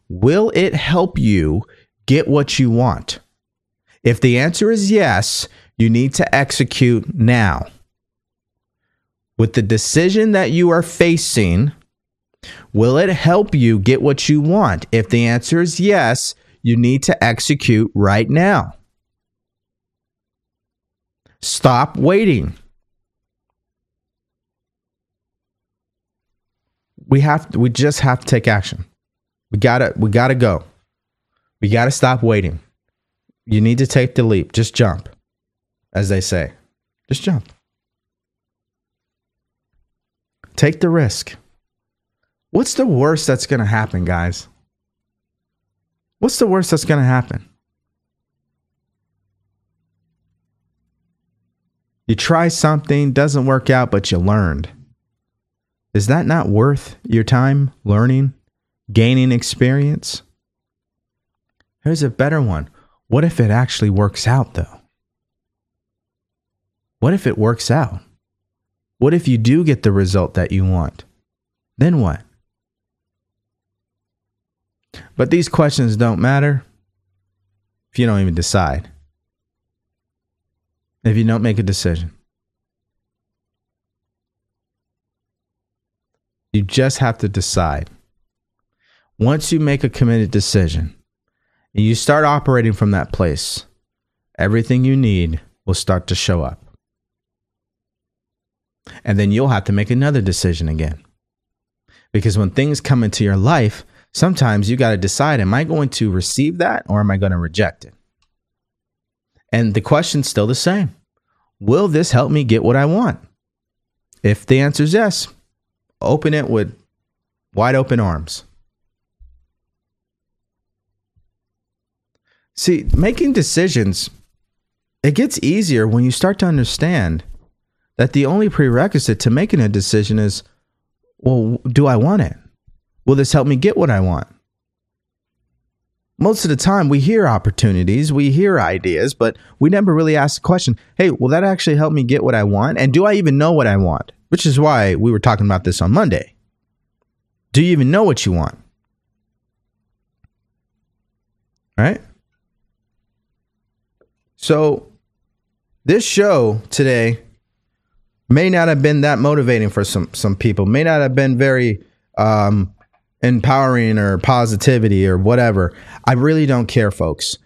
S1: will it help you get what you want? If the answer is yes, you need to execute now. With the decision that you are facing, will it help you get what you want? If the answer is yes, you need to execute right now. Stop waiting. We have to, we just have to take action. We got to we got to go. We got to stop waiting. You need to take the leap. Just jump. As they say. Just jump. Take the risk. What's the worst that's going to happen, guys? What's the worst that's going to happen? You try something, doesn't work out, but you learned. Is that not worth your time learning, gaining experience? Here's a better one. What if it actually works out, though? What if it works out? What if you do get the result that you want? Then what? But these questions don't matter if you don't even decide if you don't make a decision. You just have to decide. Once you make a committed decision and you start operating from that place, everything you need will start to show up. And then you'll have to make another decision again. Because when things come into your life, sometimes you got to decide am I going to receive that or am I going to reject it? And the question's still the same Will this help me get what I want? If the answer is yes, open it with wide open arms. See, making decisions, it gets easier when you start to understand that the only prerequisite to making a decision is well, do I want it? Will this help me get what I want? Most of the time we hear opportunities, we hear ideas, but we never really ask the question, hey, will that actually help me get what I want? And do I even know what I want? Which is why we were talking about this on Monday. Do you even know what you want? Right? So, this show today may not have been that motivating for some some people. May not have been very um, empowering or positivity or whatever. I really don't care, folks.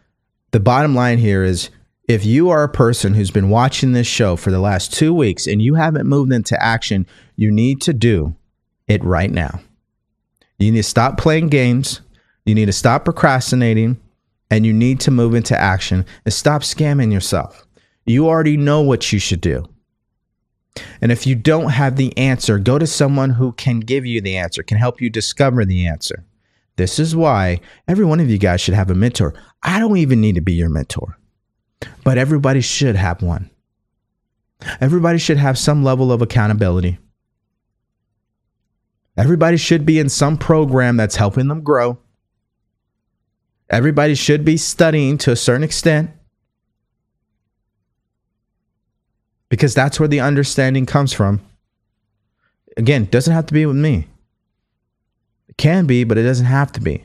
S1: The bottom line here is if you are a person who's been watching this show for the last two weeks and you haven't moved into action, you need to do it right now. You need to stop playing games. You need to stop procrastinating and you need to move into action and stop scamming yourself. You already know what you should do. And if you don't have the answer, go to someone who can give you the answer, can help you discover the answer. This is why every one of you guys should have a mentor. I don't even need to be your mentor, but everybody should have one. Everybody should have some level of accountability. Everybody should be in some program that's helping them grow. Everybody should be studying to a certain extent. Because that's where the understanding comes from. Again, doesn't have to be with me. It can be, but it doesn't have to be.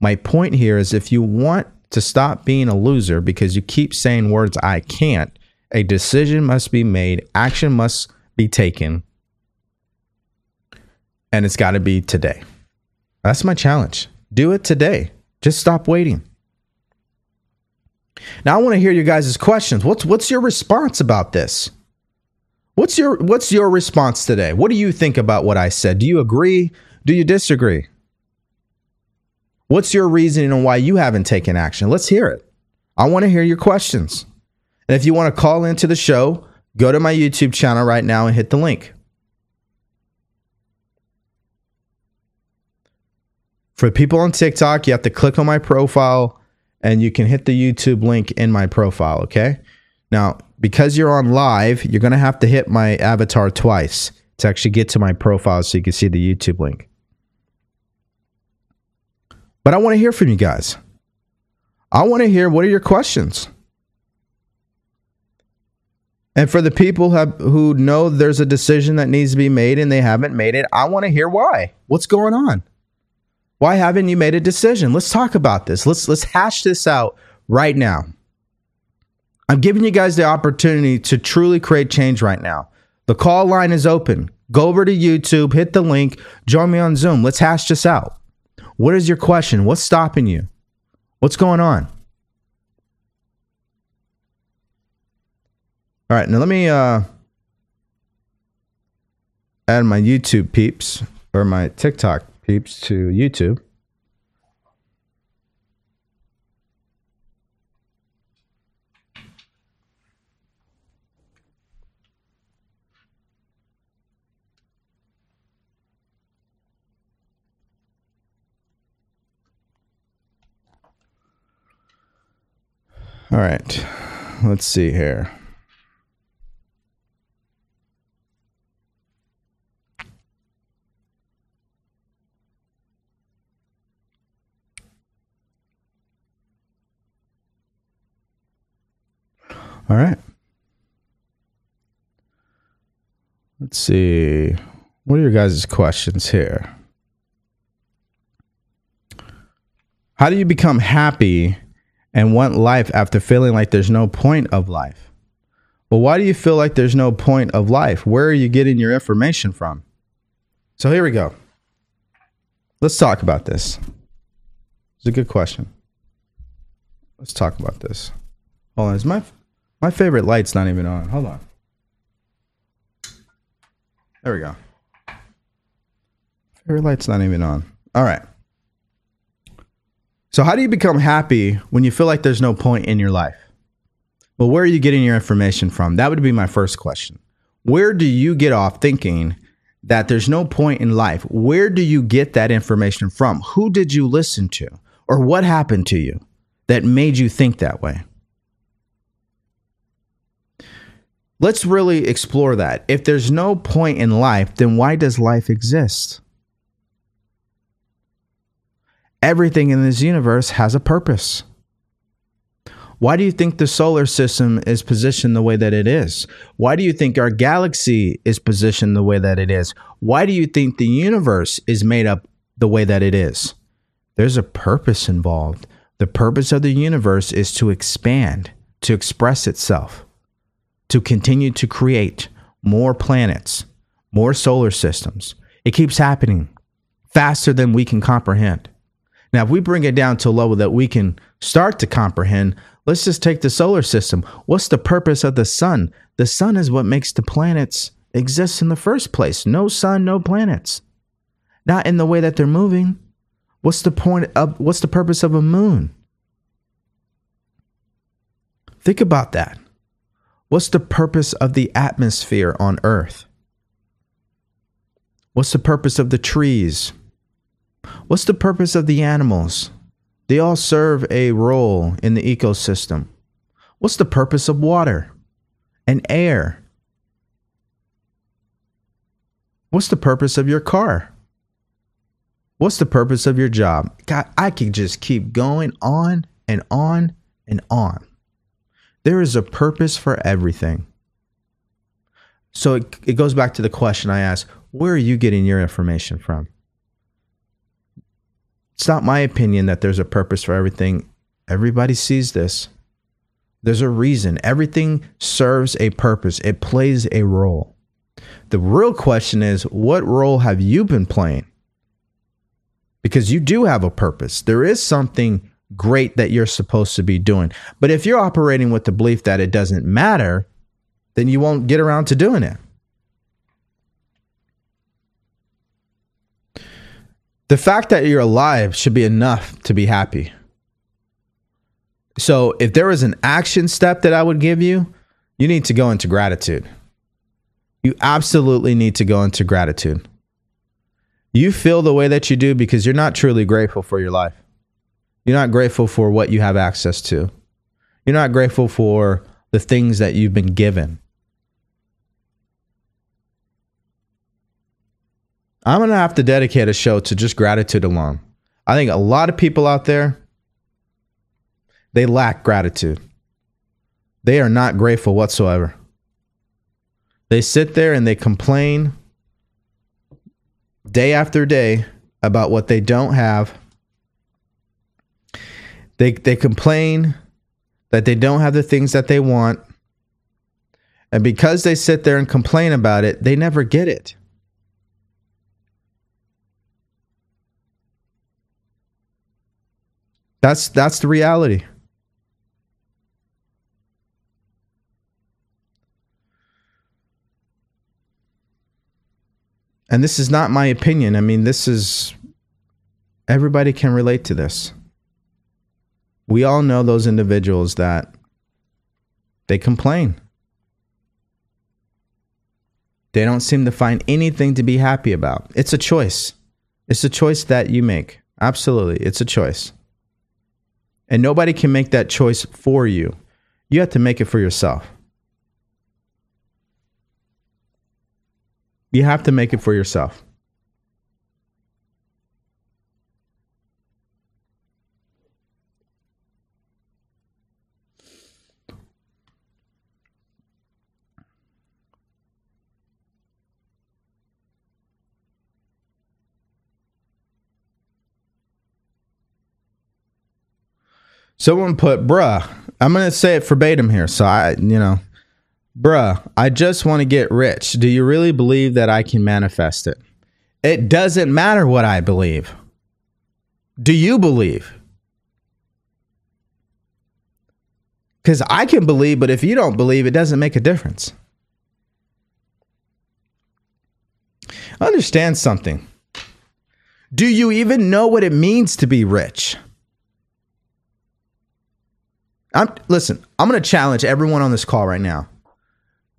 S1: My point here is if you want to stop being a loser because you keep saying words I can't, a decision must be made, action must be taken, and it's got to be today. That's my challenge. Do it today. Just stop waiting. Now I want to hear you guys' questions. What's what's your response about this? What's your what's your response today? What do you think about what I said? Do you agree? Do you disagree? What's your reasoning on why you haven't taken action? Let's hear it. I want to hear your questions. And if you want to call into the show, go to my YouTube channel right now and hit the link. For people on TikTok, you have to click on my profile and you can hit the YouTube link in my profile, okay? Now, because you're on live, you're going to have to hit my avatar twice to actually get to my profile so you can see the YouTube link. But I want to hear from you guys. I want to hear what are your questions? And for the people who know there's a decision that needs to be made and they haven't made it, I want to hear why. What's going on? Why haven't you made a decision? Let's talk about this. Let's let's hash this out right now. I'm giving you guys the opportunity to truly create change right now. The call line is open. Go over to YouTube, hit the link, join me on Zoom. Let's hash this out. What is your question? What's stopping you? What's going on? All right, now let me uh, add my YouTube peeps or my TikTok peeps to YouTube. All right. Let's see here. All right. Let's see. What are your guys' questions here? How do you become happy and want life after feeling like there's no point of life. Well, why do you feel like there's no point of life? Where are you getting your information from? So here we go. Let's talk about this. It's a good question. Let's talk about this. Hold on. Is my my favorite light's not even on? Hold on. There we go. Favorite light's not even on. All right. So, how do you become happy when you feel like there's no point in your life? Well, where are you getting your information from? That would be my first question. Where do you get off thinking that there's no point in life? Where do you get that information from? Who did you listen to? Or what happened to you that made you think that way? Let's really explore that. If there's no point in life, then why does life exist? Everything in this universe has a purpose. Why do you think the solar system is positioned the way that it is? Why do you think our galaxy is positioned the way that it is? Why do you think the universe is made up the way that it is? There's a purpose involved. The purpose of the universe is to expand, to express itself, to continue to create more planets, more solar systems. It keeps happening faster than we can comprehend. Now, if we bring it down to a level that we can start to comprehend, let's just take the solar system. What's the purpose of the sun? The sun is what makes the planets exist in the first place. No sun, no planets. Not in the way that they're moving. What's the point of what's the purpose of a moon? Think about that. What's the purpose of the atmosphere on Earth? What's the purpose of the trees? What's the purpose of the animals? They all serve a role in the ecosystem. What's the purpose of water and air? What's the purpose of your car? What's the purpose of your job? God, I could just keep going on and on and on. There is a purpose for everything. So it, it goes back to the question I asked where are you getting your information from? It's not my opinion that there's a purpose for everything. Everybody sees this. There's a reason. Everything serves a purpose, it plays a role. The real question is what role have you been playing? Because you do have a purpose. There is something great that you're supposed to be doing. But if you're operating with the belief that it doesn't matter, then you won't get around to doing it. The fact that you're alive should be enough to be happy. So, if there was an action step that I would give you, you need to go into gratitude. You absolutely need to go into gratitude. You feel the way that you do because you're not truly grateful for your life. You're not grateful for what you have access to. You're not grateful for the things that you've been given. I'm going to have to dedicate a show to just gratitude alone. I think a lot of people out there they lack gratitude. They are not grateful whatsoever. They sit there and they complain day after day about what they don't have. They they complain that they don't have the things that they want. And because they sit there and complain about it, they never get it. That's that's the reality. And this is not my opinion. I mean, this is everybody can relate to this. We all know those individuals that they complain. They don't seem to find anything to be happy about. It's a choice. It's a choice that you make. Absolutely. It's a choice. And nobody can make that choice for you. You have to make it for yourself. You have to make it for yourself. Someone put, bruh, I'm going to say it verbatim here. So I, you know, bruh, I just want to get rich. Do you really believe that I can manifest it? It doesn't matter what I believe. Do you believe? Because I can believe, but if you don't believe, it doesn't make a difference. Understand something. Do you even know what it means to be rich? I'm listen, I'm going to challenge everyone on this call right now.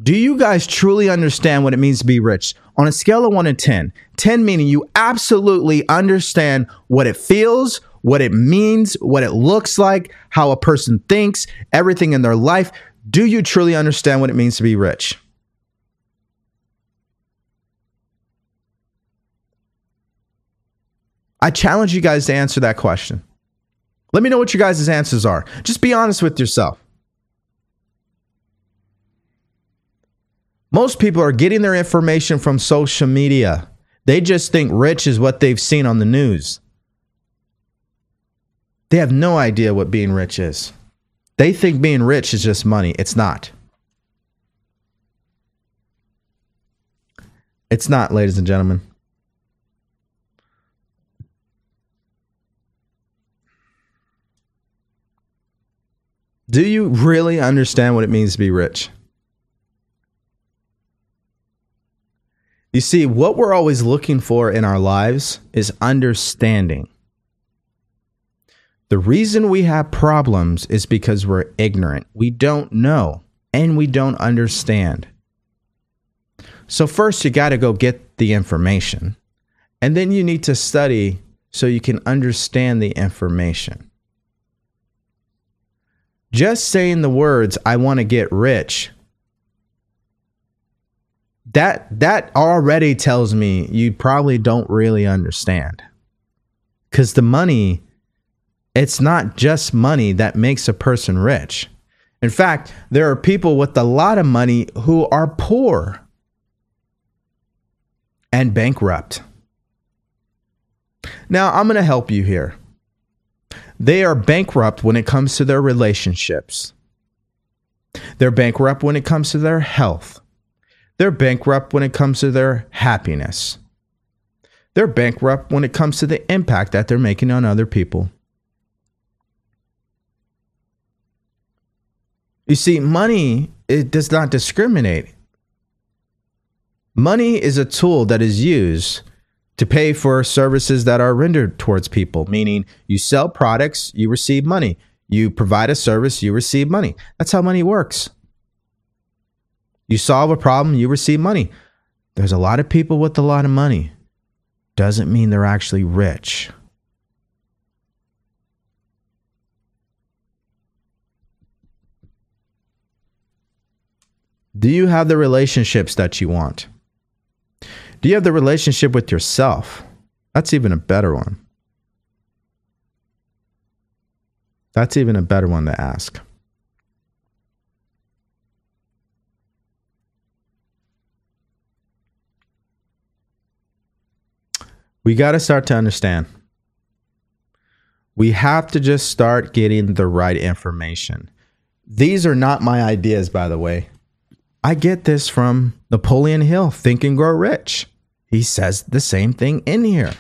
S1: Do you guys truly understand what it means to be rich? On a scale of 1 to 10, 10 meaning you absolutely understand what it feels, what it means, what it looks like, how a person thinks, everything in their life. Do you truly understand what it means to be rich? I challenge you guys to answer that question. Let me know what your guys' answers are. Just be honest with yourself. Most people are getting their information from social media. They just think rich is what they've seen on the news. They have no idea what being rich is. They think being rich is just money. It's not. It's not, ladies and gentlemen. Do you really understand what it means to be rich? You see, what we're always looking for in our lives is understanding. The reason we have problems is because we're ignorant. We don't know and we don't understand. So, first, you got to go get the information, and then you need to study so you can understand the information. Just saying the words, I want to get rich, that that already tells me you probably don't really understand. Cuz the money it's not just money that makes a person rich. In fact, there are people with a lot of money who are poor and bankrupt. Now, I'm going to help you here. They are bankrupt when it comes to their relationships. They're bankrupt when it comes to their health. They're bankrupt when it comes to their happiness. They're bankrupt when it comes to the impact that they're making on other people. You see, money it does not discriminate. Money is a tool that is used to pay for services that are rendered towards people, meaning you sell products, you receive money. You provide a service, you receive money. That's how money works. You solve a problem, you receive money. There's a lot of people with a lot of money. Doesn't mean they're actually rich. Do you have the relationships that you want? Do you have the relationship with yourself? That's even a better one. That's even a better one to ask. We got to start to understand. We have to just start getting the right information. These are not my ideas, by the way. I get this from Napoleon Hill, Think and Grow Rich. He says the same thing in here.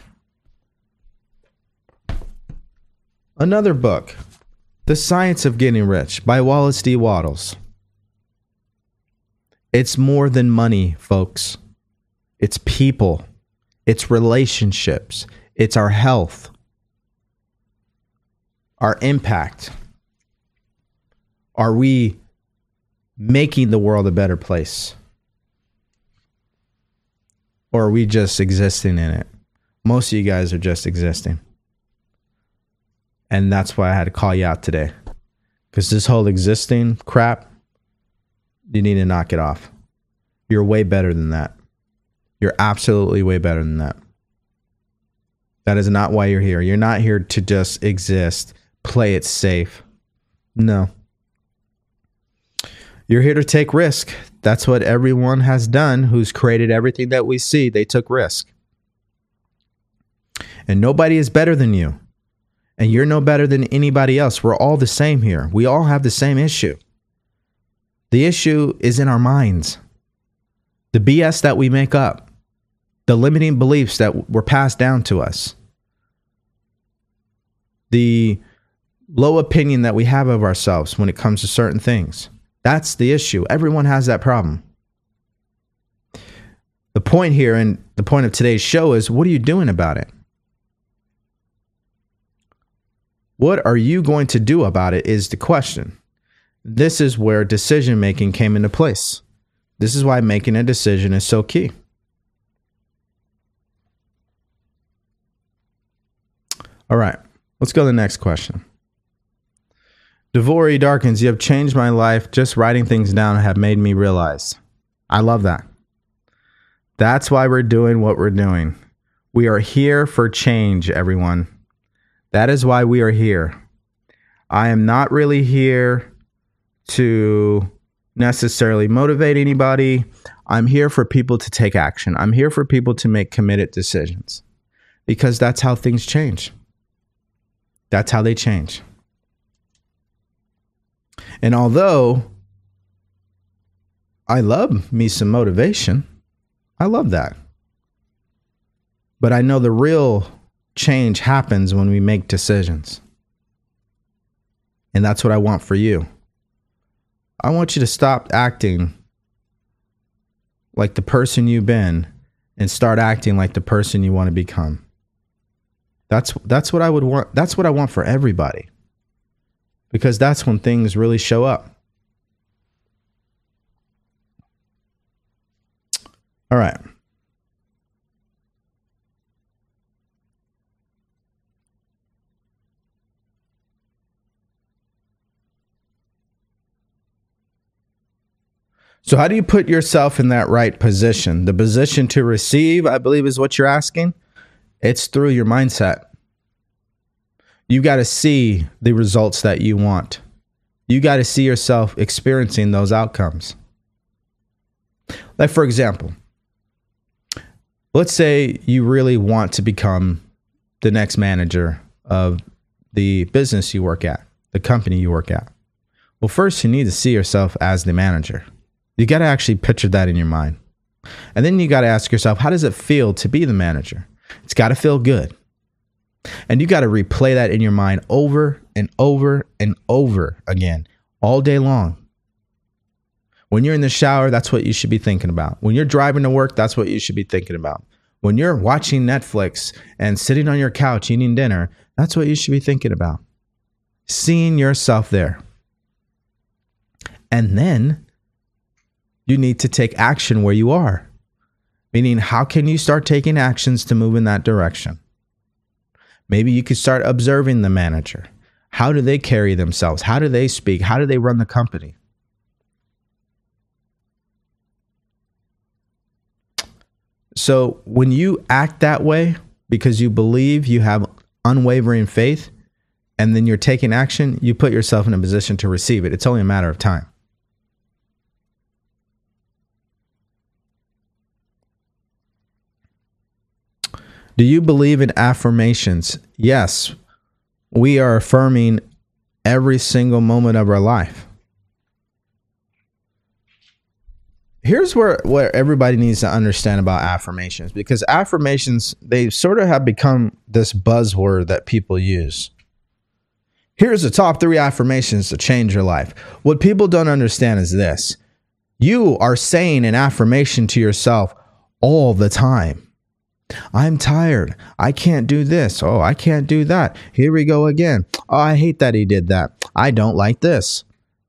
S1: Another book, The Science of Getting Rich by Wallace D. Wattles. It's more than money, folks. It's people, it's relationships, it's our health, our impact. Are we making the world a better place? Or are we just existing in it? Most of you guys are just existing. And that's why I had to call you out today. Because this whole existing crap, you need to knock it off. You're way better than that. You're absolutely way better than that. That is not why you're here. You're not here to just exist, play it safe. No. You're here to take risk. That's what everyone has done who's created everything that we see. They took risk. And nobody is better than you. And you're no better than anybody else. We're all the same here. We all have the same issue. The issue is in our minds. The BS that we make up, the limiting beliefs that were passed down to us, the low opinion that we have of ourselves when it comes to certain things. That's the issue. Everyone has that problem. The point here and the point of today's show is what are you doing about it? What are you going to do about it is the question. This is where decision making came into place. This is why making a decision is so key. All right, let's go to the next question. DeVory Darkins, you have changed my life. Just writing things down have made me realize. I love that. That's why we're doing what we're doing. We are here for change, everyone. That is why we are here. I am not really here to necessarily motivate anybody. I'm here for people to take action. I'm here for people to make committed decisions because that's how things change. That's how they change. And although I love me some motivation, I love that. But I know the real change happens when we make decisions. And that's what I want for you. I want you to stop acting like the person you've been and start acting like the person you want to become. That's that's what I would want. That's what I want for everybody. Because that's when things really show up. All right. So, how do you put yourself in that right position? The position to receive, I believe, is what you're asking. It's through your mindset. You got to see the results that you want. You got to see yourself experiencing those outcomes. Like, for example, let's say you really want to become the next manager of the business you work at, the company you work at. Well, first, you need to see yourself as the manager. You got to actually picture that in your mind. And then you got to ask yourself, how does it feel to be the manager? It's got to feel good. And you got to replay that in your mind over and over and over again all day long. When you're in the shower, that's what you should be thinking about. When you're driving to work, that's what you should be thinking about. When you're watching Netflix and sitting on your couch eating dinner, that's what you should be thinking about. Seeing yourself there. And then you need to take action where you are. Meaning, how can you start taking actions to move in that direction? Maybe you could start observing the manager. How do they carry themselves? How do they speak? How do they run the company? So, when you act that way because you believe you have unwavering faith and then you're taking action, you put yourself in a position to receive it. It's only a matter of time. Do you believe in affirmations? Yes. We are affirming every single moment of our life. Here's where, where everybody needs to understand about affirmations because affirmations, they sort of have become this buzzword that people use. Here's the top three affirmations to change your life. What people don't understand is this you are saying an affirmation to yourself all the time. I'm tired. I can't do this. Oh, I can't do that. Here we go again. Oh, I hate that he did that. I don't like this.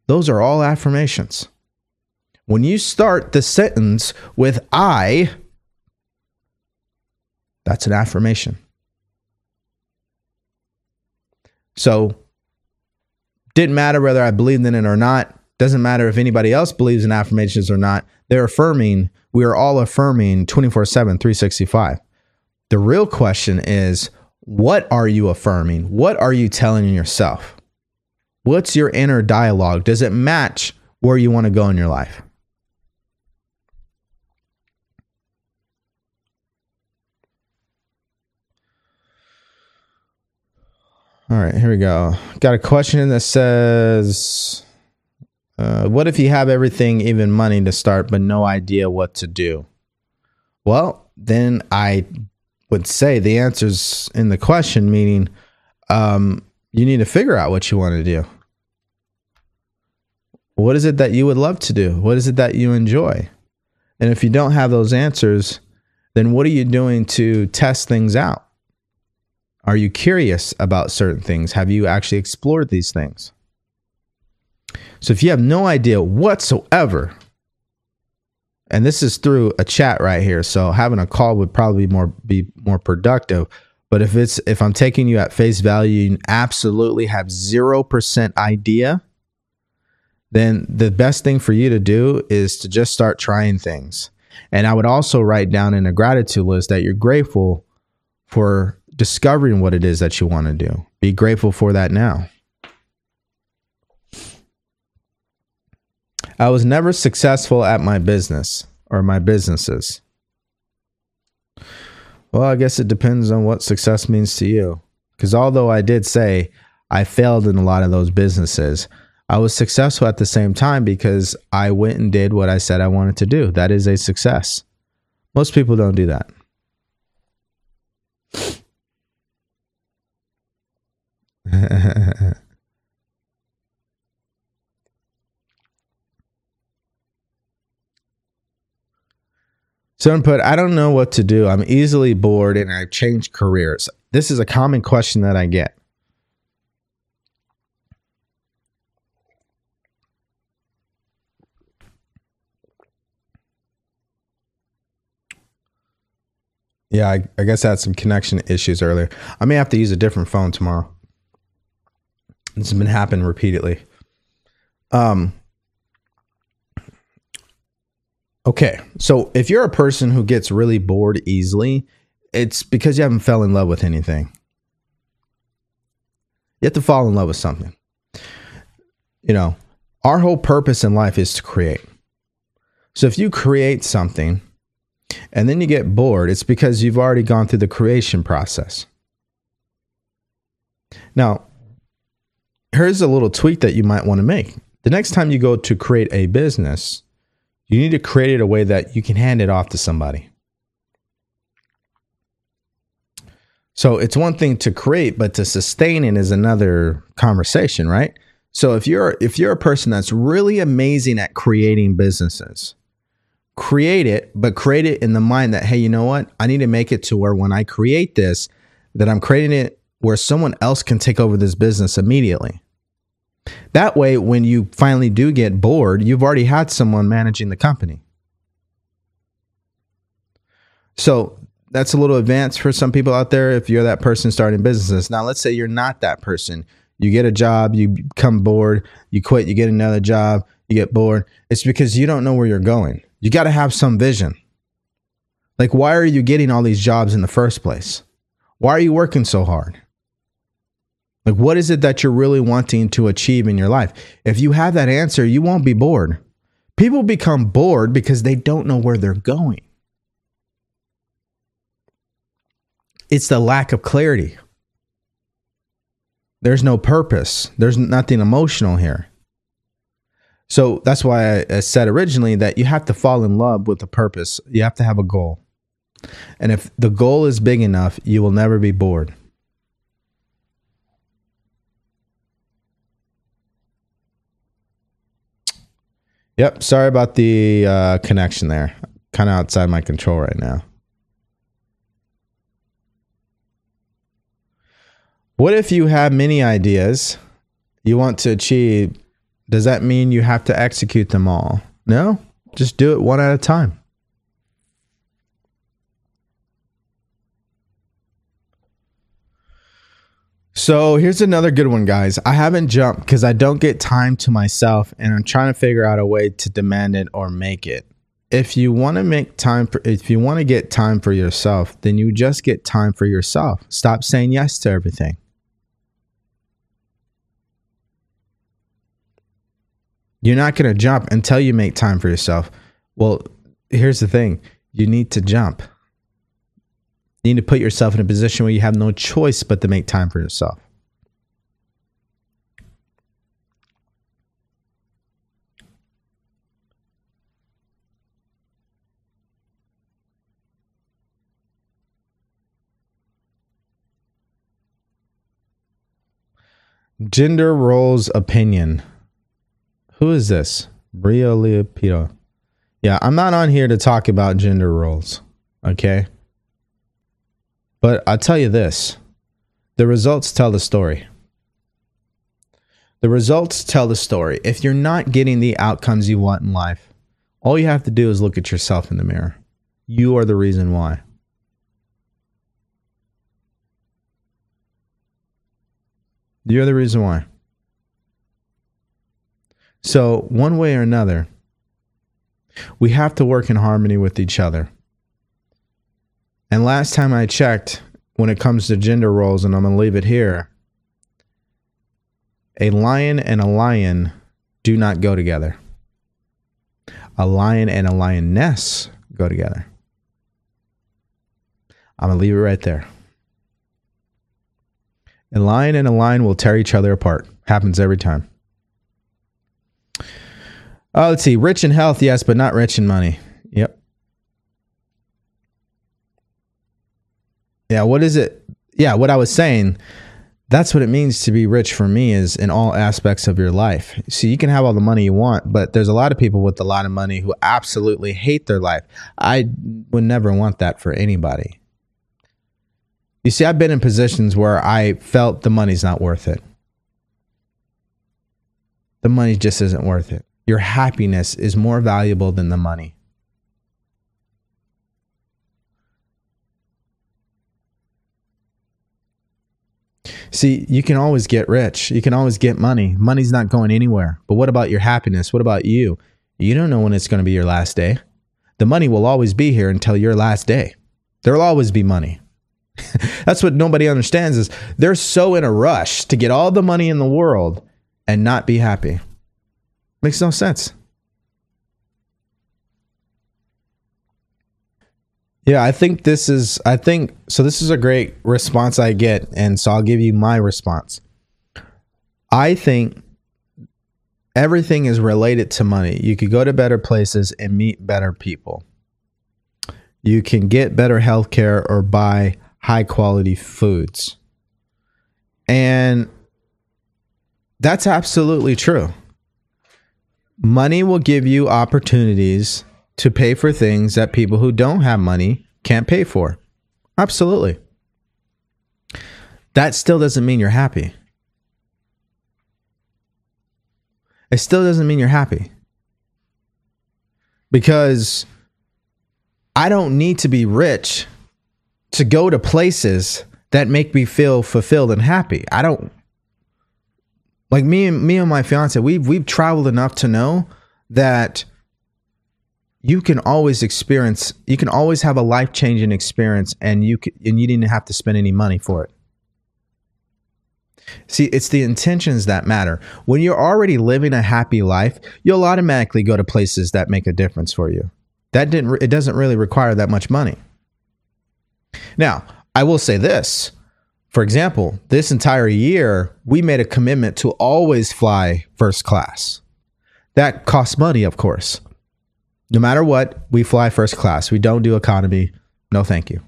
S1: Those are all affirmations. When you start the sentence with I, that's an affirmation. So, didn't matter whether I believed in it or not. Doesn't matter if anybody else believes in affirmations or not. They're affirming. We are all affirming 24 7, 365. The real question is what are you affirming? What are you telling yourself? What's your inner dialogue? Does it match where you want to go in your life? All right, here we go. Got a question that says, uh, "What if you have everything, even money to start, but no idea what to do?" Well, then I would say the answer's in the question, meaning um, you need to figure out what you want to do. What is it that you would love to do? What is it that you enjoy? And if you don't have those answers, then what are you doing to test things out? Are you curious about certain things? Have you actually explored these things? So if you have no idea whatsoever and this is through a chat right here. So having a call would probably be more be more productive. But if it's if I'm taking you at face value, you absolutely have zero percent idea, then the best thing for you to do is to just start trying things. And I would also write down in a gratitude list that you're grateful for discovering what it is that you want to do. Be grateful for that now. I was never successful at my business or my businesses. Well, I guess it depends on what success means to you. Because although I did say I failed in a lot of those businesses, I was successful at the same time because I went and did what I said I wanted to do. That is a success. Most people don't do that. Someone put, I don't know what to do. I'm easily bored and I've changed careers. This is a common question that I get. Yeah, I, I guess I had some connection issues earlier. I may have to use a different phone tomorrow. This has been happening repeatedly. Um. Okay, so if you're a person who gets really bored easily, it's because you haven't fell in love with anything. You have to fall in love with something. You know, our whole purpose in life is to create. So if you create something and then you get bored, it's because you've already gone through the creation process. Now, here's a little tweak that you might want to make. The next time you go to create a business, you need to create it a way that you can hand it off to somebody. So it's one thing to create, but to sustain it is another conversation, right? So if you're if you're a person that's really amazing at creating businesses, create it, but create it in the mind that, hey, you know what? I need to make it to where when I create this, that I'm creating it where someone else can take over this business immediately. That way, when you finally do get bored, you've already had someone managing the company. So that's a little advanced for some people out there if you're that person starting businesses. Now, let's say you're not that person. You get a job, you become bored, you quit, you get another job, you get bored. It's because you don't know where you're going. You got to have some vision. Like, why are you getting all these jobs in the first place? Why are you working so hard? Like, what is it that you're really wanting to achieve in your life? If you have that answer, you won't be bored. People become bored because they don't know where they're going. It's the lack of clarity. There's no purpose, there's nothing emotional here. So that's why I said originally that you have to fall in love with a purpose. You have to have a goal. And if the goal is big enough, you will never be bored. Yep, sorry about the uh, connection there. Kind of outside my control right now. What if you have many ideas you want to achieve, does that mean you have to execute them all? No, just do it one at a time. So here's another good one, guys. I haven't jumped because I don't get time to myself and I'm trying to figure out a way to demand it or make it. If you want to make time for, if you want to get time for yourself, then you just get time for yourself. Stop saying yes to everything. You're not going to jump until you make time for yourself. Well, here's the thing you need to jump. You need to put yourself in a position where you have no choice but to make time for yourself. Gender roles opinion. Who is this? Brio Leopido. Yeah, I'm not on here to talk about gender roles. Okay. But I'll tell you this the results tell the story. The results tell the story. If you're not getting the outcomes you want in life, all you have to do is look at yourself in the mirror. You are the reason why. You're the reason why. So, one way or another, we have to work in harmony with each other. And last time I checked, when it comes to gender roles, and I'm going to leave it here. A lion and a lion do not go together. A lion and a lioness go together. I'm going to leave it right there. A lion and a lion will tear each other apart. Happens every time. Oh, let's see. Rich in health, yes, but not rich in money. Yep. Yeah, what is it? Yeah, what I was saying, that's what it means to be rich for me is in all aspects of your life. So you can have all the money you want, but there's a lot of people with a lot of money who absolutely hate their life. I would never want that for anybody. You see, I've been in positions where I felt the money's not worth it. The money just isn't worth it. Your happiness is more valuable than the money. See, you can always get rich. You can always get money. Money's not going anywhere. But what about your happiness? What about you? You don't know when it's going to be your last day. The money will always be here until your last day. There'll always be money. That's what nobody understands is they're so in a rush to get all the money in the world and not be happy. Makes no sense. Yeah, I think this is I think so this is a great response I get and so I'll give you my response. I think everything is related to money. You could go to better places and meet better people. You can get better health care or buy high quality foods. And that's absolutely true. Money will give you opportunities to pay for things that people who don't have money can't pay for. Absolutely. That still doesn't mean you're happy. It still doesn't mean you're happy. Because I don't need to be rich to go to places that make me feel fulfilled and happy. I don't like me and me and my fiance. We've we've traveled enough to know that you can always experience. You can always have a life changing experience, and you can, and you didn't have to spend any money for it. See, it's the intentions that matter. When you're already living a happy life, you'll automatically go to places that make a difference for you. That didn't. It doesn't really require that much money. Now, I will say this. For example, this entire year, we made a commitment to always fly first class. That costs money, of course. No matter what, we fly first class. We don't do economy. No, thank you.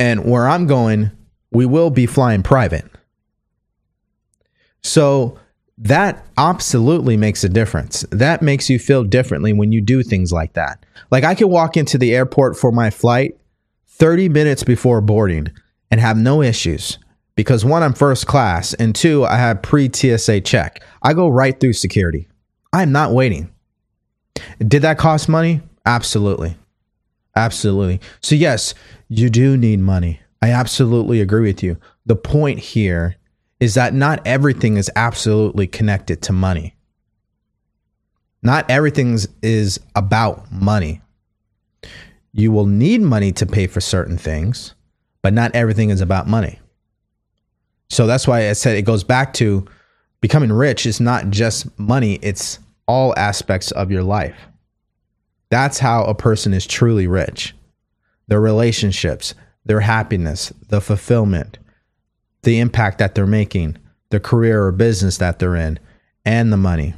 S1: And where I'm going, we will be flying private. So that absolutely makes a difference. That makes you feel differently when you do things like that. Like I can walk into the airport for my flight 30 minutes before boarding and have no issues because one, I'm first class, and two, I have pre TSA check. I go right through security. I'm not waiting. Did that cost money? Absolutely. Absolutely. So, yes, you do need money. I absolutely agree with you. The point here is that not everything is absolutely connected to money. Not everything is about money. You will need money to pay for certain things, but not everything is about money. So that's why I said it goes back to becoming rich is not just money, it's all aspects of your life. That's how a person is truly rich. Their relationships, their happiness, the fulfillment, the impact that they're making, the career or business that they're in, and the money.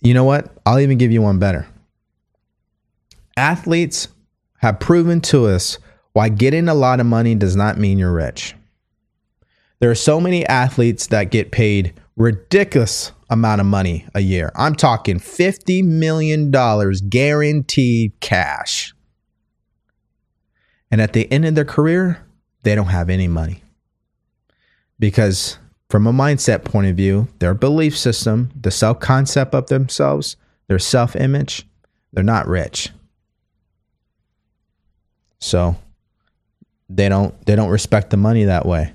S1: You know what? I'll even give you one better. Athletes have proven to us why getting a lot of money does not mean you're rich. There are so many athletes that get paid ridiculous amount of money a year. I'm talking $50 million guaranteed cash. And at the end of their career, they don't have any money. Because from a mindset point of view, their belief system, the self concept of themselves, their self image, they're not rich. So they don't they don't respect the money that way.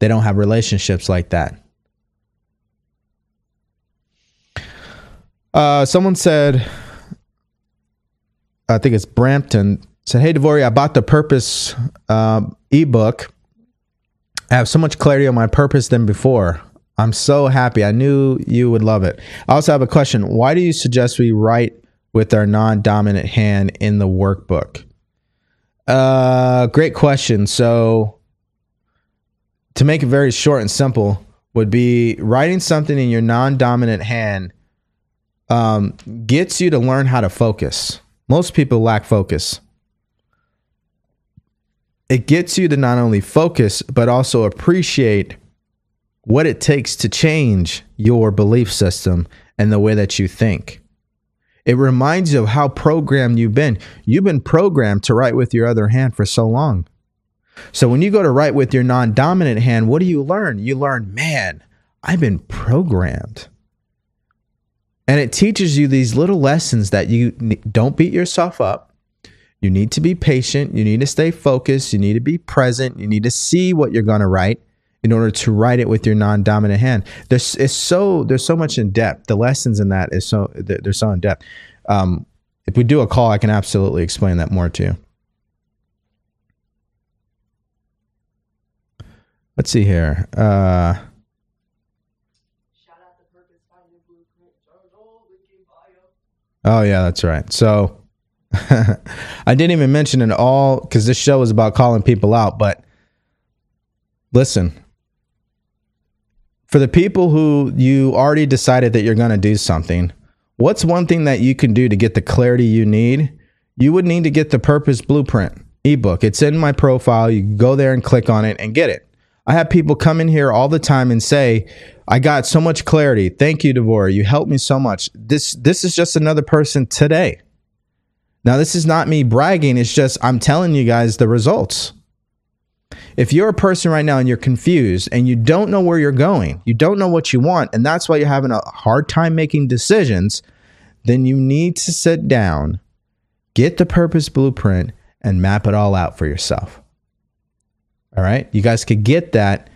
S1: They don't have relationships like that. Uh, someone said, I think it's Brampton. said, "Hey, DeVory, I bought the Purpose uh, ebook. I have so much clarity on my purpose than before. I'm so happy. I knew you would love it. I also have a question. Why do you suggest we write with our non-dominant hand in the workbook?" Uh, great question. So, to make it very short and simple, would be writing something in your non-dominant hand um, gets you to learn how to focus. Most people lack focus. It gets you to not only focus, but also appreciate what it takes to change your belief system and the way that you think. It reminds you of how programmed you've been. You've been programmed to write with your other hand for so long. So when you go to write with your non dominant hand, what do you learn? You learn, man, I've been programmed. And it teaches you these little lessons that you don't beat yourself up. You need to be patient. You need to stay focused. You need to be present. You need to see what you're going to write in order to write it with your non-dominant hand. There's it's so there's so much in depth. The lessons in that is so they're so in depth. Um, if we do a call, I can absolutely explain that more to you. Let's see here. Uh, oh yeah, that's right. So I didn't even mention it all because this show is about calling people out. But listen, for the people who you already decided that you're going to do something, what's one thing that you can do to get the clarity you need? You would need to get the Purpose Blueprint ebook. It's in my profile. You go there and click on it and get it. I have people come in here all the time and say, I got so much clarity. Thank you, DeVory. You helped me so much. This this is just another person today. Now, this is not me bragging. It's just I'm telling you guys the results. If you're a person right now and you're confused and you don't know where you're going, you don't know what you want, and that's why you're having a hard time making decisions, then you need to sit down, get the purpose blueprint, and map it all out for yourself. All right. You guys could get that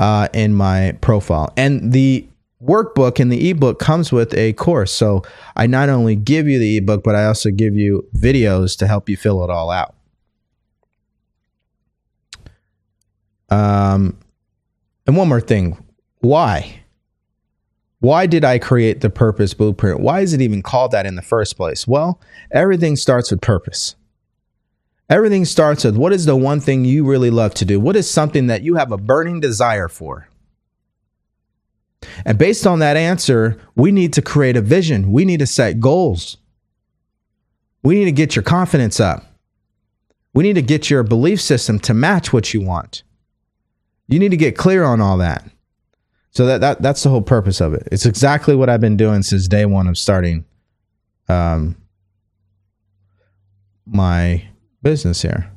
S1: uh, in my profile. And the workbook and the ebook comes with a course. So I not only give you the ebook, but I also give you videos to help you fill it all out. Um, and one more thing why? Why did I create the purpose blueprint? Why is it even called that in the first place? Well, everything starts with purpose. Everything starts with what is the one thing you really love to do? What is something that you have a burning desire for? And based on that answer, we need to create a vision. We need to set goals. We need to get your confidence up. We need to get your belief system to match what you want. You need to get clear on all that. So that, that that's the whole purpose of it. It's exactly what I've been doing since day one of starting um, my business here.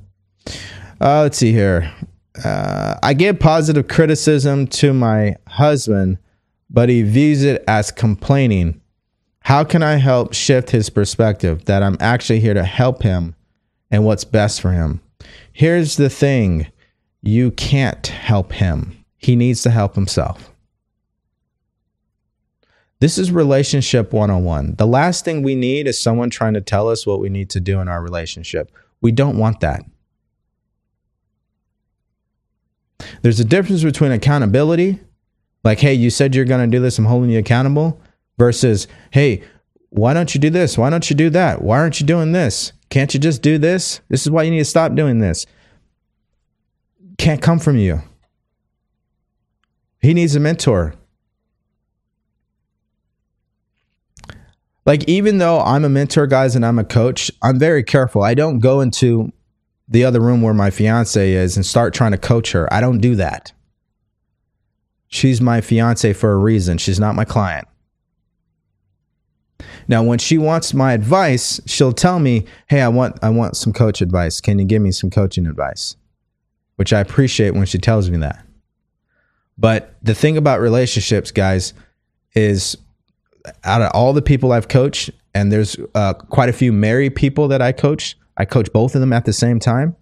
S1: Uh, let's see here. Uh, I give positive criticism to my husband, but he views it as complaining. How can I help shift his perspective that I'm actually here to help him and what's best for him? Here's the thing you can't help him. He needs to help himself. This is relationship 101. The last thing we need is someone trying to tell us what we need to do in our relationship. We don't want that. There's a difference between accountability, like, hey, you said you're going to do this, I'm holding you accountable, versus, hey, why don't you do this? Why don't you do that? Why aren't you doing this? Can't you just do this? This is why you need to stop doing this can't come from you. He needs a mentor. Like, even though I'm a mentor, guys, and I'm a coach, I'm very careful. I don't go into the other room where my fiance is and start trying to coach her. I don't do that. She's my fiance for a reason. She's not my client. Now, when she wants my advice, she'll tell me, "Hey, I want I want some coach advice. Can you give me some coaching advice?" which I appreciate when she tells me that. But the thing about relationships, guys, is out of all the people I've coached, and there's uh, quite a few married people that I coach, I coach both of them at the same time.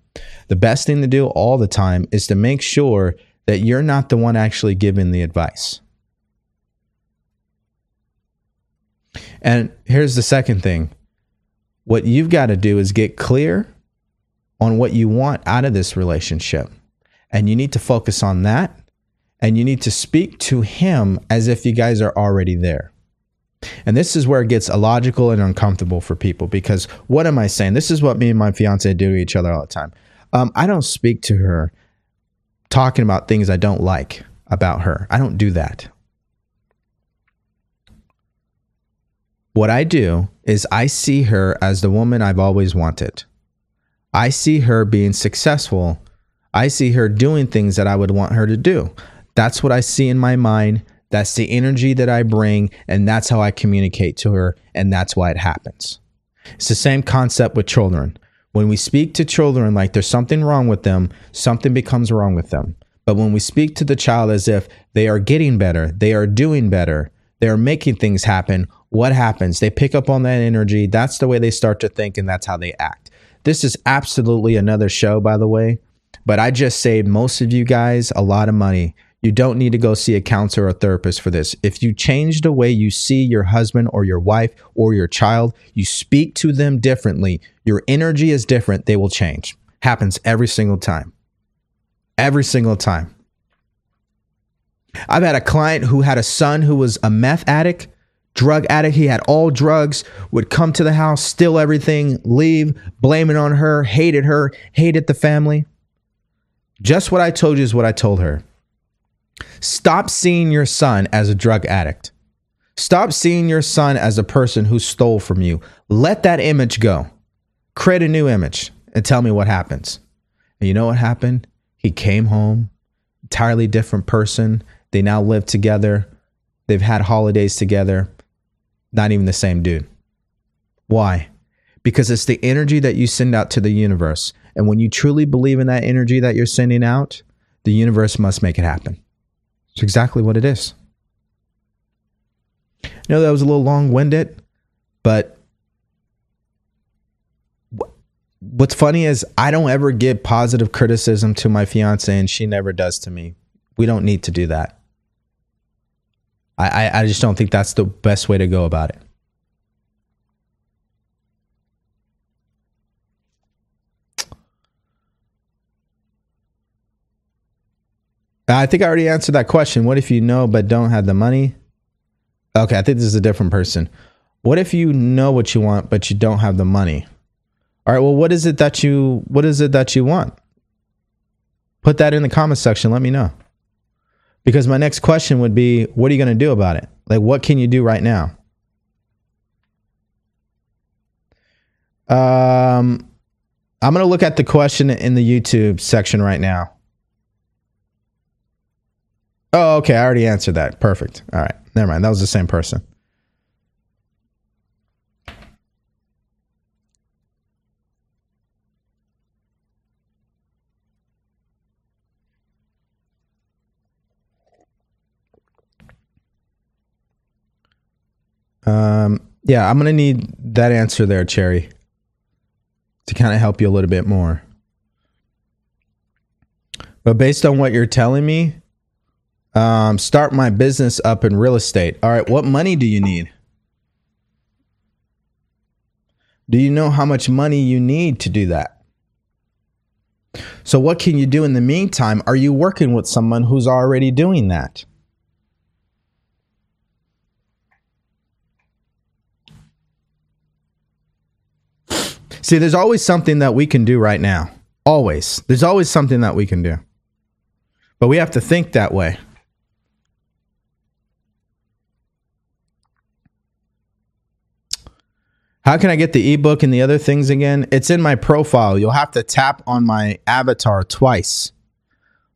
S1: The best thing to do all the time is to make sure that you're not the one actually giving the advice. And here's the second thing what you've got to do is get clear on what you want out of this relationship. And you need to focus on that. And you need to speak to him as if you guys are already there. And this is where it gets illogical and uncomfortable for people because what am I saying? This is what me and my fiance do to each other all the time. Um, I don't speak to her talking about things I don't like about her. I don't do that. What I do is I see her as the woman I've always wanted. I see her being successful. I see her doing things that I would want her to do. That's what I see in my mind. That's the energy that I bring, and that's how I communicate to her, and that's why it happens. It's the same concept with children. When we speak to children like there's something wrong with them, something becomes wrong with them. But when we speak to the child as if they are getting better, they are doing better, they are making things happen, what happens? They pick up on that energy. That's the way they start to think, and that's how they act. This is absolutely another show, by the way, but I just saved most of you guys a lot of money. You don't need to go see a counselor or therapist for this. If you change the way you see your husband or your wife or your child, you speak to them differently, your energy is different, they will change. Happens every single time. Every single time. I've had a client who had a son who was a meth addict drug addict. He had all drugs, would come to the house, steal everything, leave, blame it on her, hated her, hated the family. Just what I told you is what I told her. Stop seeing your son as a drug addict. Stop seeing your son as a person who stole from you. Let that image go. Create a new image and tell me what happens. And you know what happened? He came home, entirely different person. They now live together. They've had holidays together not even the same dude. Why? Because it's the energy that you send out to the universe. And when you truly believe in that energy that you're sending out, the universe must make it happen. It's exactly what it is. I know that was a little long winded, but what's funny is I don't ever give positive criticism to my fiance, and she never does to me. We don't need to do that. I, I just don't think that's the best way to go about it. I think I already answered that question. What if you know but don't have the money? Okay, I think this is a different person. What if you know what you want but you don't have the money? All right, well, what is it that you what is it that you want? Put that in the comment section. Let me know. Because my next question would be, what are you going to do about it? Like, what can you do right now? Um, I'm going to look at the question in the YouTube section right now. Oh, okay. I already answered that. Perfect. All right. Never mind. That was the same person. Um, yeah, I'm gonna need that answer there, Cherry, to kind of help you a little bit more. But based on what you're telling me, um, start my business up in real estate. All right, what money do you need? Do you know how much money you need to do that? So, what can you do in the meantime? Are you working with someone who's already doing that? See, there's always something that we can do right now. Always. There's always something that we can do. But we have to think that way. How can I get the ebook and the other things again? It's in my profile. You'll have to tap on my avatar twice.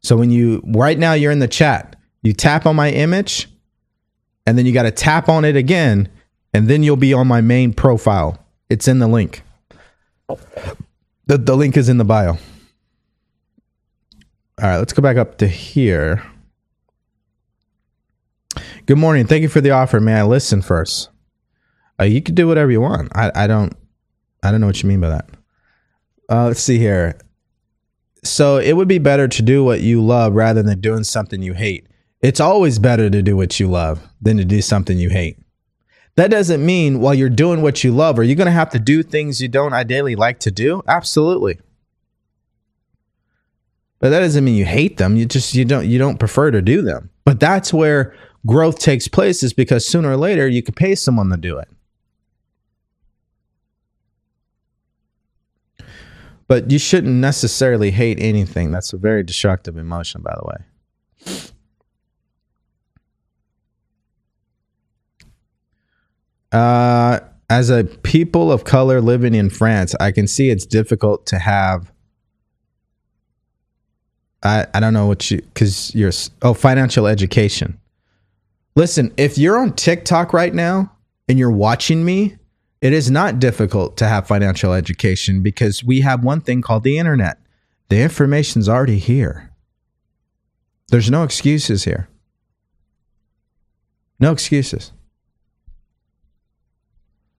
S1: So when you right now you're in the chat, you tap on my image and then you got to tap on it again and then you'll be on my main profile. It's in the link. The, the link is in the bio. All right, let's go back up to here. Good morning. Thank you for the offer. May I listen first? Uh, you can do whatever you want. I, I don't I don't know what you mean by that. Uh, let's see here. So it would be better to do what you love rather than doing something you hate. It's always better to do what you love than to do something you hate. That doesn't mean while you're doing what you love, are you going to have to do things you don't ideally like to do? Absolutely. But that doesn't mean you hate them. You just you don't you don't prefer to do them. But that's where growth takes place is because sooner or later you could pay someone to do it. But you shouldn't necessarily hate anything. That's a very destructive emotion, by the way. Uh, as a people of color living in France, I can see it's difficult to have. I, I don't know what you, because you're, oh, financial education. Listen, if you're on TikTok right now and you're watching me, it is not difficult to have financial education because we have one thing called the internet. The information's already here. There's no excuses here. No excuses.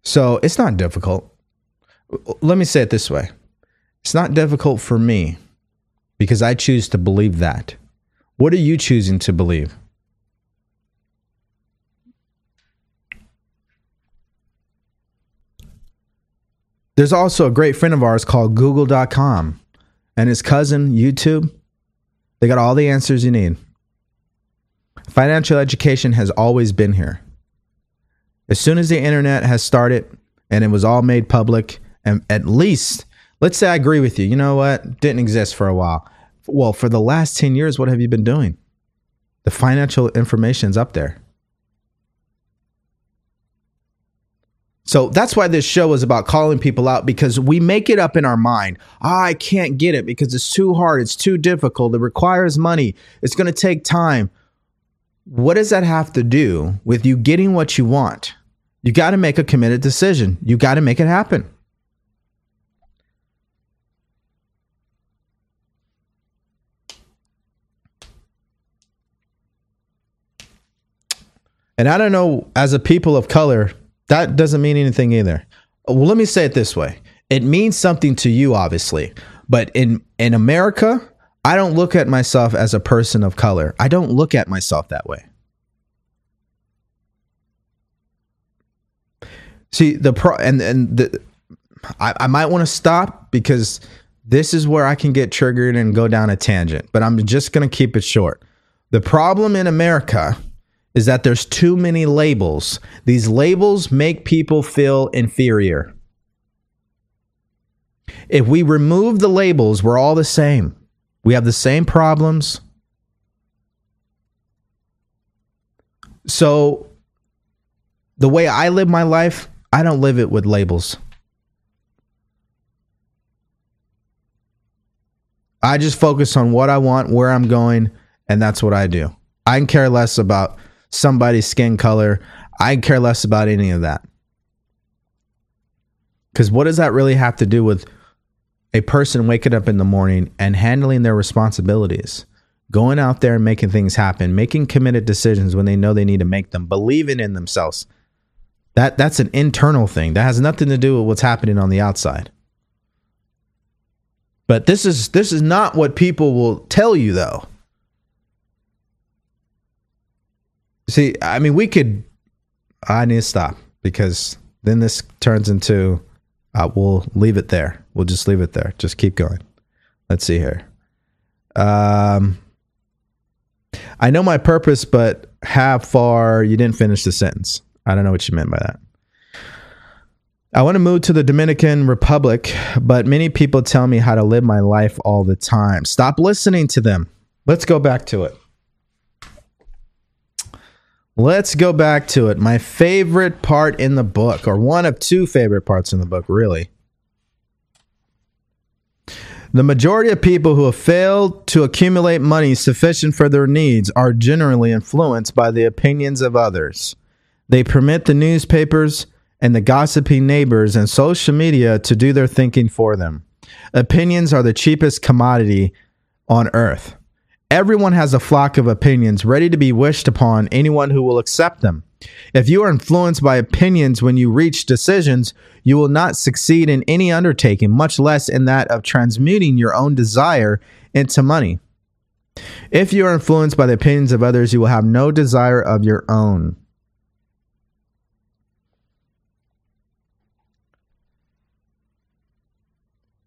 S1: So it's not difficult. Let me say it this way it's not difficult for me because I choose to believe that. What are you choosing to believe? There's also a great friend of ours called Google.com and his cousin, YouTube. They got all the answers you need. Financial education has always been here. As soon as the internet has started and it was all made public, and at least, let's say I agree with you, you know what? Didn't exist for a while. Well, for the last 10 years, what have you been doing? The financial information's up there. So that's why this show is about calling people out because we make it up in our mind. Oh, I can't get it because it's too hard. It's too difficult. It requires money. It's going to take time. What does that have to do with you getting what you want? You got to make a committed decision. You got to make it happen. And I don't know, as a people of color, that doesn't mean anything either. Well, let me say it this way. It means something to you, obviously. But in, in America, I don't look at myself as a person of color. I don't look at myself that way. See the pro and and the I, I might want to stop because this is where I can get triggered and go down a tangent, but I'm just gonna keep it short. The problem in America is that there's too many labels. These labels make people feel inferior. If we remove the labels, we're all the same. We have the same problems. So, the way I live my life, I don't live it with labels. I just focus on what I want, where I'm going, and that's what I do. I can care less about somebody's skin color. I care less about any of that. Because what does that really have to do with a person waking up in the morning and handling their responsibilities? Going out there and making things happen, making committed decisions when they know they need to make them, believing in themselves. That that's an internal thing. That has nothing to do with what's happening on the outside. But this is this is not what people will tell you though. See, I mean, we could. I need to stop because then this turns into. Uh, we'll leave it there. We'll just leave it there. Just keep going. Let's see here. Um, I know my purpose, but how far you didn't finish the sentence. I don't know what you meant by that. I want to move to the Dominican Republic, but many people tell me how to live my life all the time. Stop listening to them. Let's go back to it. Let's go back to it. My favorite part in the book, or one of two favorite parts in the book, really. The majority of people who have failed to accumulate money sufficient for their needs are generally influenced by the opinions of others. They permit the newspapers and the gossiping neighbors and social media to do their thinking for them. Opinions are the cheapest commodity on earth. Everyone has a flock of opinions ready to be wished upon anyone who will accept them. If you are influenced by opinions when you reach decisions, you will not succeed in any undertaking, much less in that of transmuting your own desire into money. If you are influenced by the opinions of others, you will have no desire of your own.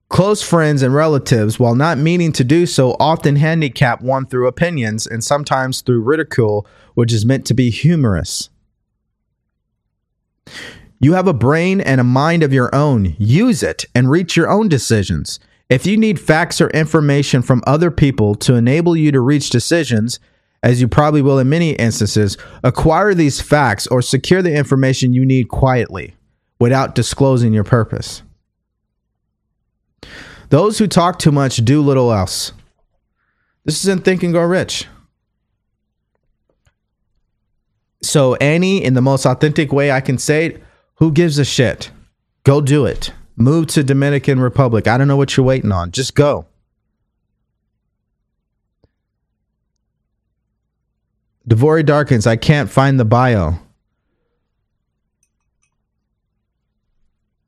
S1: Close friends and relatives, while not meaning to do so, often handicap one through opinions and sometimes through ridicule, which is meant to be humorous. You have a brain and a mind of your own. Use it and reach your own decisions. If you need facts or information from other people to enable you to reach decisions, as you probably will in many instances, acquire these facts or secure the information you need quietly without disclosing your purpose. Those who talk too much do little else. This isn't Think and Grow Rich. So, Annie, in the most authentic way I can say it, who gives a shit? Go do it. Move to Dominican Republic. I don't know what you're waiting on. Just go. DeVory Darkins, I can't find the bio.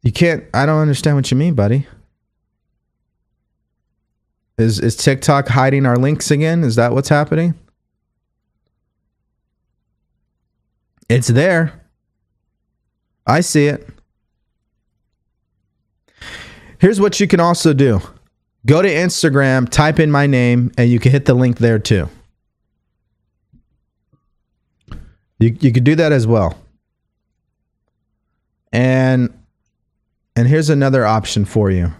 S1: You can't I don't understand what you mean, buddy. Is is TikTok hiding our links again? Is that what's happening? It's there. I see it. Here's what you can also do go to Instagram, type in my name, and you can hit the link there too. You, you could do that as well. And and here's another option for you.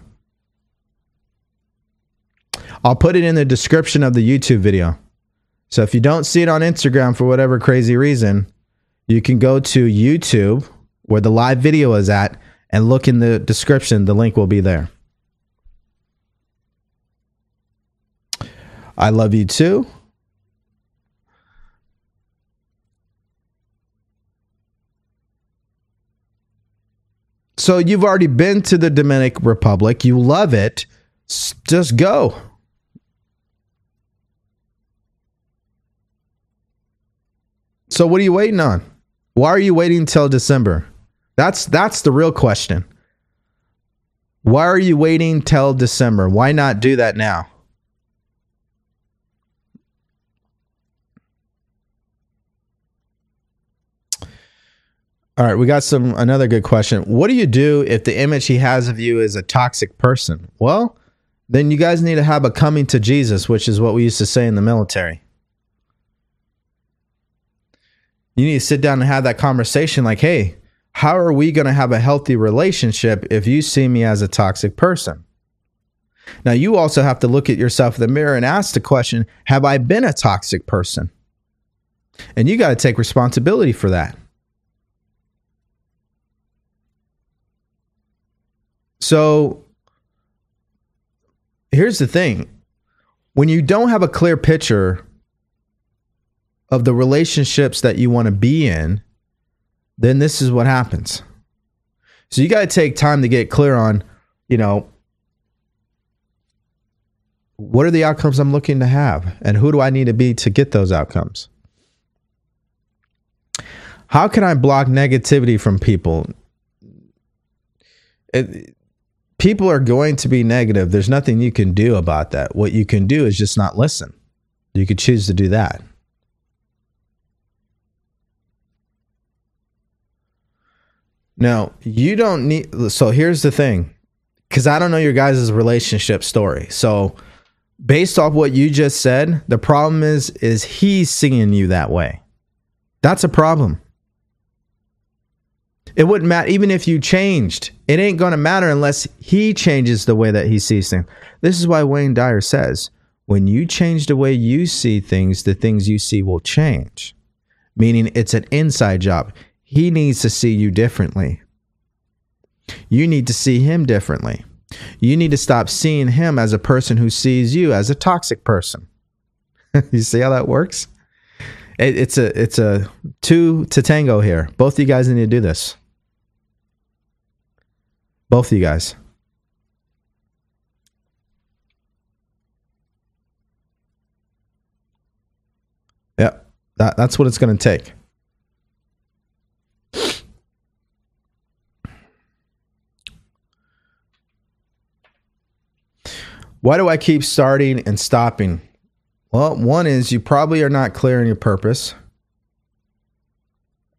S1: I'll put it in the description of the YouTube video. So if you don't see it on Instagram for whatever crazy reason, you can go to YouTube where the live video is at and look in the description. The link will be there. I love you too. So you've already been to the Dominican Republic. You love it. Just go. So what are you waiting on? Why are you waiting until December? That's that's the real question. Why are you waiting till December? Why not do that now? All right, we got some another good question. What do you do if the image he has of you is a toxic person? Well, then you guys need to have a coming to Jesus, which is what we used to say in the military. You need to sit down and have that conversation like, "Hey, how are we going to have a healthy relationship if you see me as a toxic person? Now, you also have to look at yourself in the mirror and ask the question Have I been a toxic person? And you got to take responsibility for that. So, here's the thing when you don't have a clear picture of the relationships that you want to be in, then this is what happens. So you got to take time to get clear on, you know, what are the outcomes I'm looking to have and who do I need to be to get those outcomes? How can I block negativity from people? It, people are going to be negative. There's nothing you can do about that. What you can do is just not listen. You could choose to do that. Now, you don't need. So here's the thing, because I don't know your guys' relationship story. So, based off what you just said, the problem is is he's seeing you that way. That's a problem. It wouldn't matter even if you changed. It ain't to matter unless he changes the way that he sees things. This is why Wayne Dyer says, when you change the way you see things, the things you see will change. Meaning it's an inside job. He needs to see you differently. You need to see him differently. You need to stop seeing him as a person who sees you as a toxic person. you see how that works? It, it's a it's a two to tango here. Both of you guys need to do this. Both of you guys. Yep. that, that's what it's going to take. Why do I keep starting and stopping? Well, one is you probably are not clear on your purpose.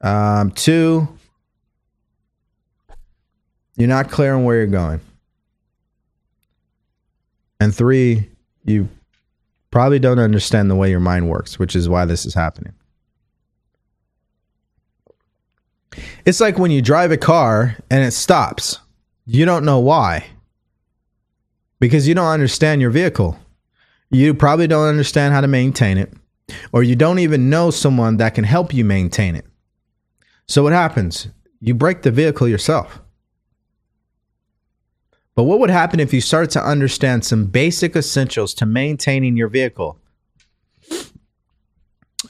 S1: Um, two, you're not clear on where you're going. And three, you probably don't understand the way your mind works, which is why this is happening. It's like when you drive a car and it stops. You don't know why. Because you don't understand your vehicle. You probably don't understand how to maintain it, or you don't even know someone that can help you maintain it. So, what happens? You break the vehicle yourself. But what would happen if you started to understand some basic essentials to maintaining your vehicle?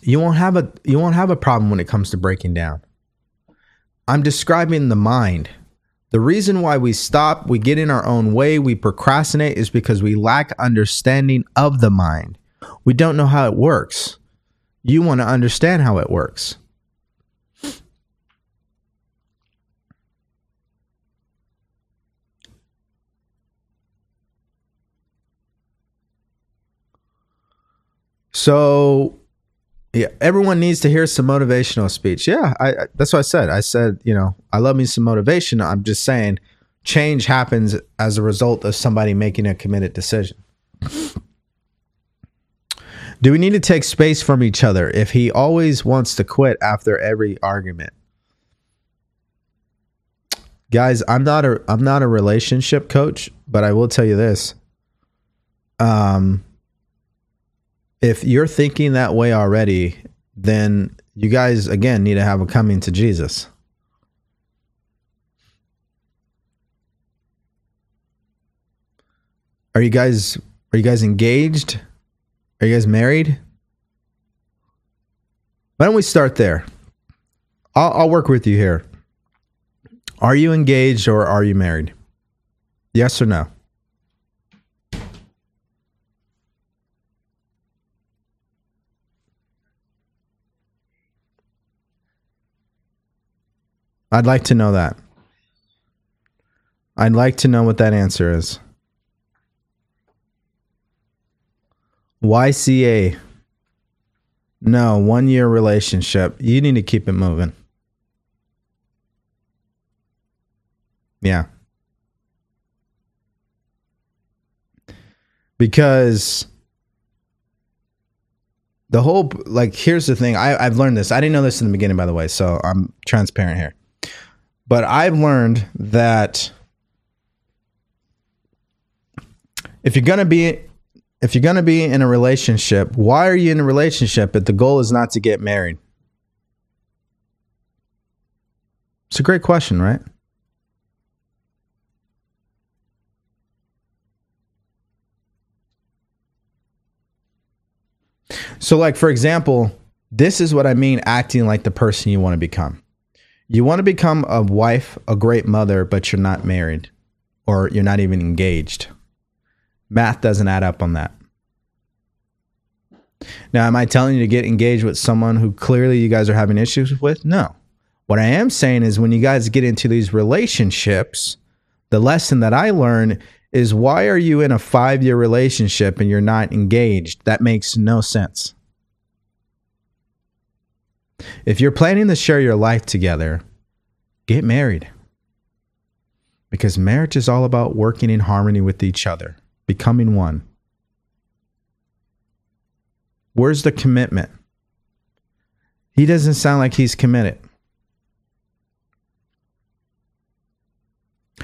S1: You won't have a you won't have a problem when it comes to breaking down. I'm describing the mind. The reason why we stop, we get in our own way, we procrastinate is because we lack understanding of the mind. We don't know how it works. You want to understand how it works. So, yeah, everyone needs to hear some motivational speech. Yeah, I, I, that's what I said. I said, you know, I love me some motivation. I'm just saying change happens as a result of somebody making a committed decision. Do we need to take space from each other if he always wants to quit after every argument? Guys, I'm not a I'm not a relationship coach, but I will tell you this. Um if you're thinking that way already, then you guys again need to have a coming to Jesus. Are you guys are you guys engaged? Are you guys married? Why don't we start there? I'll, I'll work with you here. Are you engaged or are you married? Yes or no? I'd like to know that. I'd like to know what that answer is. YCA. No, one year relationship. You need to keep it moving. Yeah. Because the whole, like, here's the thing. I, I've learned this. I didn't know this in the beginning, by the way. So I'm transparent here. But I've learned that if you're gonna be if you're gonna be in a relationship, why are you in a relationship if the goal is not to get married? It's a great question, right? So, like, for example, this is what I mean acting like the person you want to become. You want to become a wife, a great mother, but you're not married or you're not even engaged. Math doesn't add up on that. Now, am I telling you to get engaged with someone who clearly you guys are having issues with? No. What I am saying is when you guys get into these relationships, the lesson that I learn is why are you in a five year relationship and you're not engaged? That makes no sense. If you're planning to share your life together, get married. Because marriage is all about working in harmony with each other, becoming one. Where's the commitment? He doesn't sound like he's committed.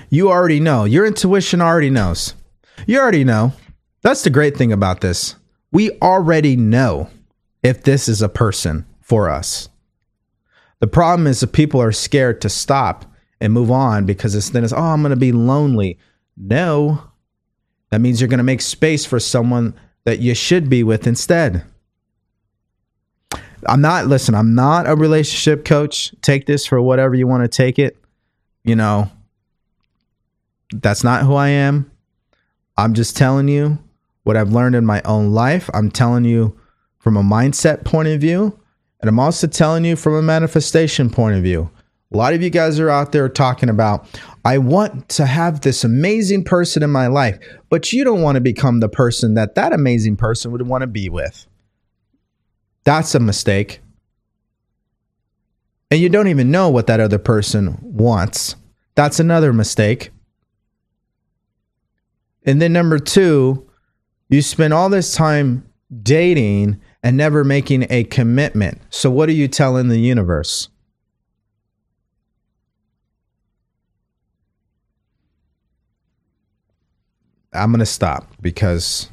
S1: You already know. Your intuition already knows. You already know. That's the great thing about this. We already know if this is a person for us. The problem is that people are scared to stop and move on because it's then it's, oh, I'm going to be lonely. No, that means you're going to make space for someone that you should be with instead. I'm not, listen, I'm not a relationship coach. Take this for whatever you want to take it. You know, that's not who I am. I'm just telling you what I've learned in my own life. I'm telling you from a mindset point of view. And I'm also telling you from a manifestation point of view. A lot of you guys are out there talking about, I want to have this amazing person in my life, but you don't want to become the person that that amazing person would want to be with. That's a mistake. And you don't even know what that other person wants. That's another mistake. And then number two, You spend all this time dating and never making a commitment. So, what are you telling the universe? I'm going to stop because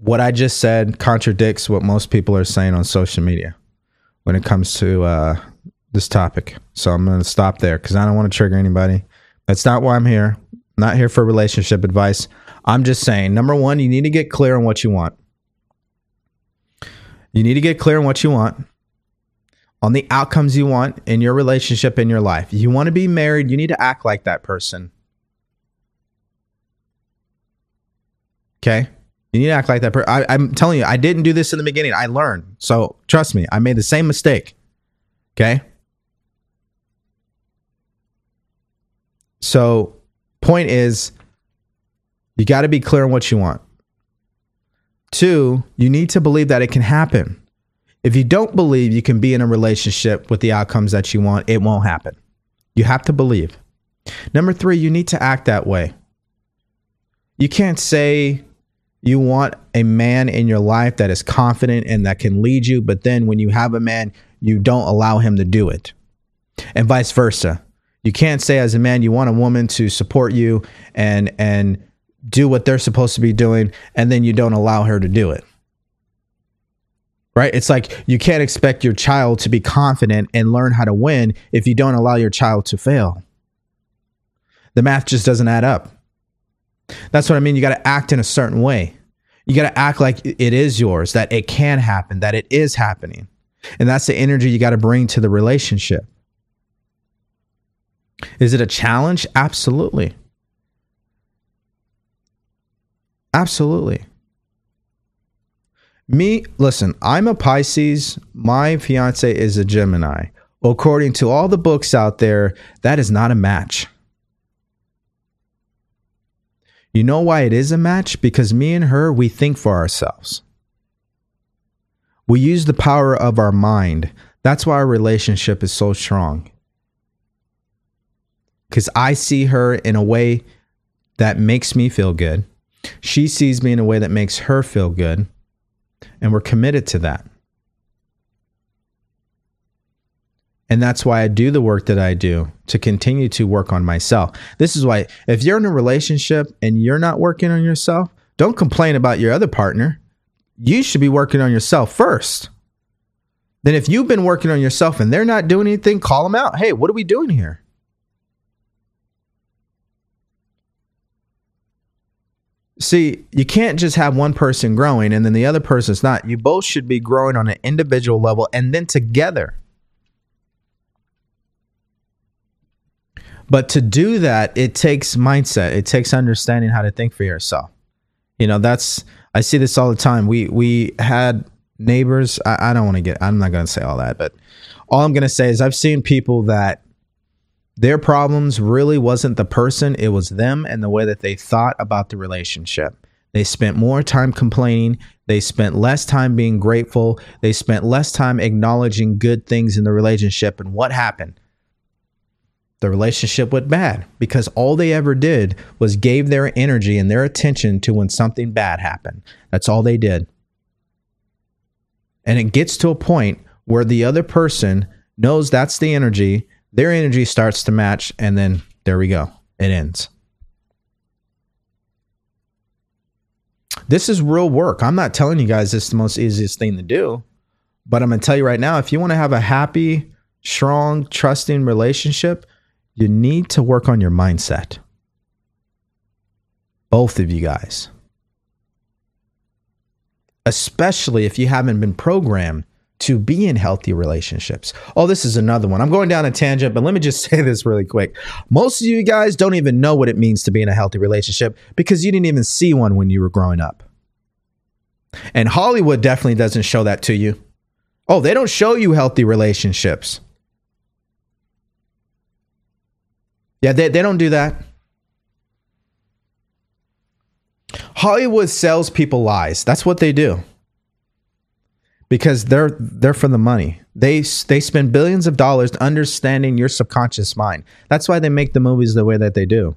S1: what I just said contradicts what most people are saying on social media when it comes to uh, this topic. So I'm going to stop there because I don't want to trigger anybody. That's not why I'm here. Not here for relationship advice. I'm just saying, number one, you need to get clear on what you want. You need to get clear on what you want, on the outcomes you want in your relationship in your life. You want to be married, you need to act like that person. Okay? You need to act like that person. I'm telling you, I didn't do this in the beginning. I learned. So trust me, I made the same mistake. Okay? So, point is, you got to be clear on what you want. Two, you need to believe that it can happen. If you don't believe you can be in a relationship with the outcomes that you want, it won't happen. You have to believe. Number three, you need to act that way. You can't say you want a man in your life that is confident and that can lead you, but then when you have a man, you don't allow him to do it. And vice versa. You can't say as a man you want a woman to support you and and do what they're supposed to be doing and then you don't allow her to do it. Right? It's like you can't expect your child to be confident and learn how to win if you don't allow your child to fail. The math just doesn't add up. That's what I mean. You got to act in a certain way. You got to act like it is yours, that it can happen, that it is happening. And that's the energy you got to bring to the relationship. Is it a challenge? Absolutely. Absolutely. Me, listen, I'm a Pisces. My fiance is a Gemini. According to all the books out there, that is not a match. You know why it is a match? Because me and her, we think for ourselves. We use the power of our mind. That's why our relationship is so strong. Because I see her in a way that makes me feel good. She sees me in a way that makes her feel good, and we're committed to that. And that's why I do the work that I do to continue to work on myself. This is why, if you're in a relationship and you're not working on yourself, don't complain about your other partner. You should be working on yourself first. Then, if you've been working on yourself and they're not doing anything, call them out. Hey, what are we doing here? See, you can't just have one person growing and then the other person's not. You both should be growing on an individual level and then together. But to do that, it takes mindset. It takes understanding how to think for yourself. You know, that's I see this all the time. We we had neighbors. I, I don't want to get. I'm not going to say all that, but all I'm going to say is I've seen people that their problems really wasn't the person, it was them and the way that they thought about the relationship. They spent more time complaining. They spent less time being grateful. They spent less time acknowledging good things in the relationship. And what happened? The relationship went bad because all they ever did was gave their energy and their attention to when something bad happened. That's all they did. And it gets to a point where the other person knows that's the energy their energy starts to match, and then there we go. It ends. This is real work. I'm not telling you guys this is the most easiest thing to do, but I'm going to tell you right now if you want to have a happy, strong, trusting relationship, you need to work on your mindset. Both of you guys. Especially if you haven't been programmed to be in healthy relationships. Oh, this is another one. I'm going down a tangent, but let me just say this really quick. Most of you guys don't even know what it means to be in a healthy relationship because you didn't even see one when you were growing up. And Hollywood definitely doesn't show that to you. Oh, they don't show you healthy relationships. Yeah, they, they don't do that. Hollywood sells people lies. That's what they do because they're they're for the money. They they spend billions of dollars understanding your subconscious mind. That's why they make the movies the way that they do.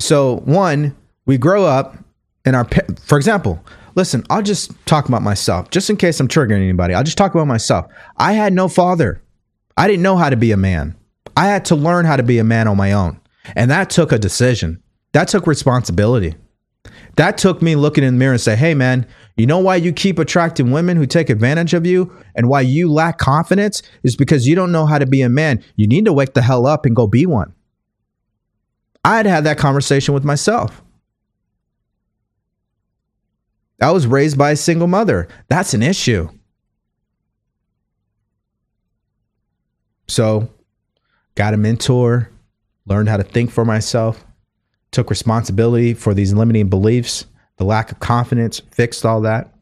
S1: So, one, we grow up and our, for example, listen, I'll just talk about myself just in case I'm triggering anybody. I'll just talk about myself. I had no father. I didn't know how to be a man. I had to learn how to be a man on my own. And that took a decision. That took responsibility. That took me looking in the mirror and say, "Hey man, you know why you keep attracting women who take advantage of you and why you lack confidence is because you don't know how to be a man. You need to wake the hell up and go be one." I had had that conversation with myself. I was raised by a single mother. That's an issue. So, got a mentor, learned how to think for myself, took responsibility for these limiting beliefs, the lack of confidence, fixed all that.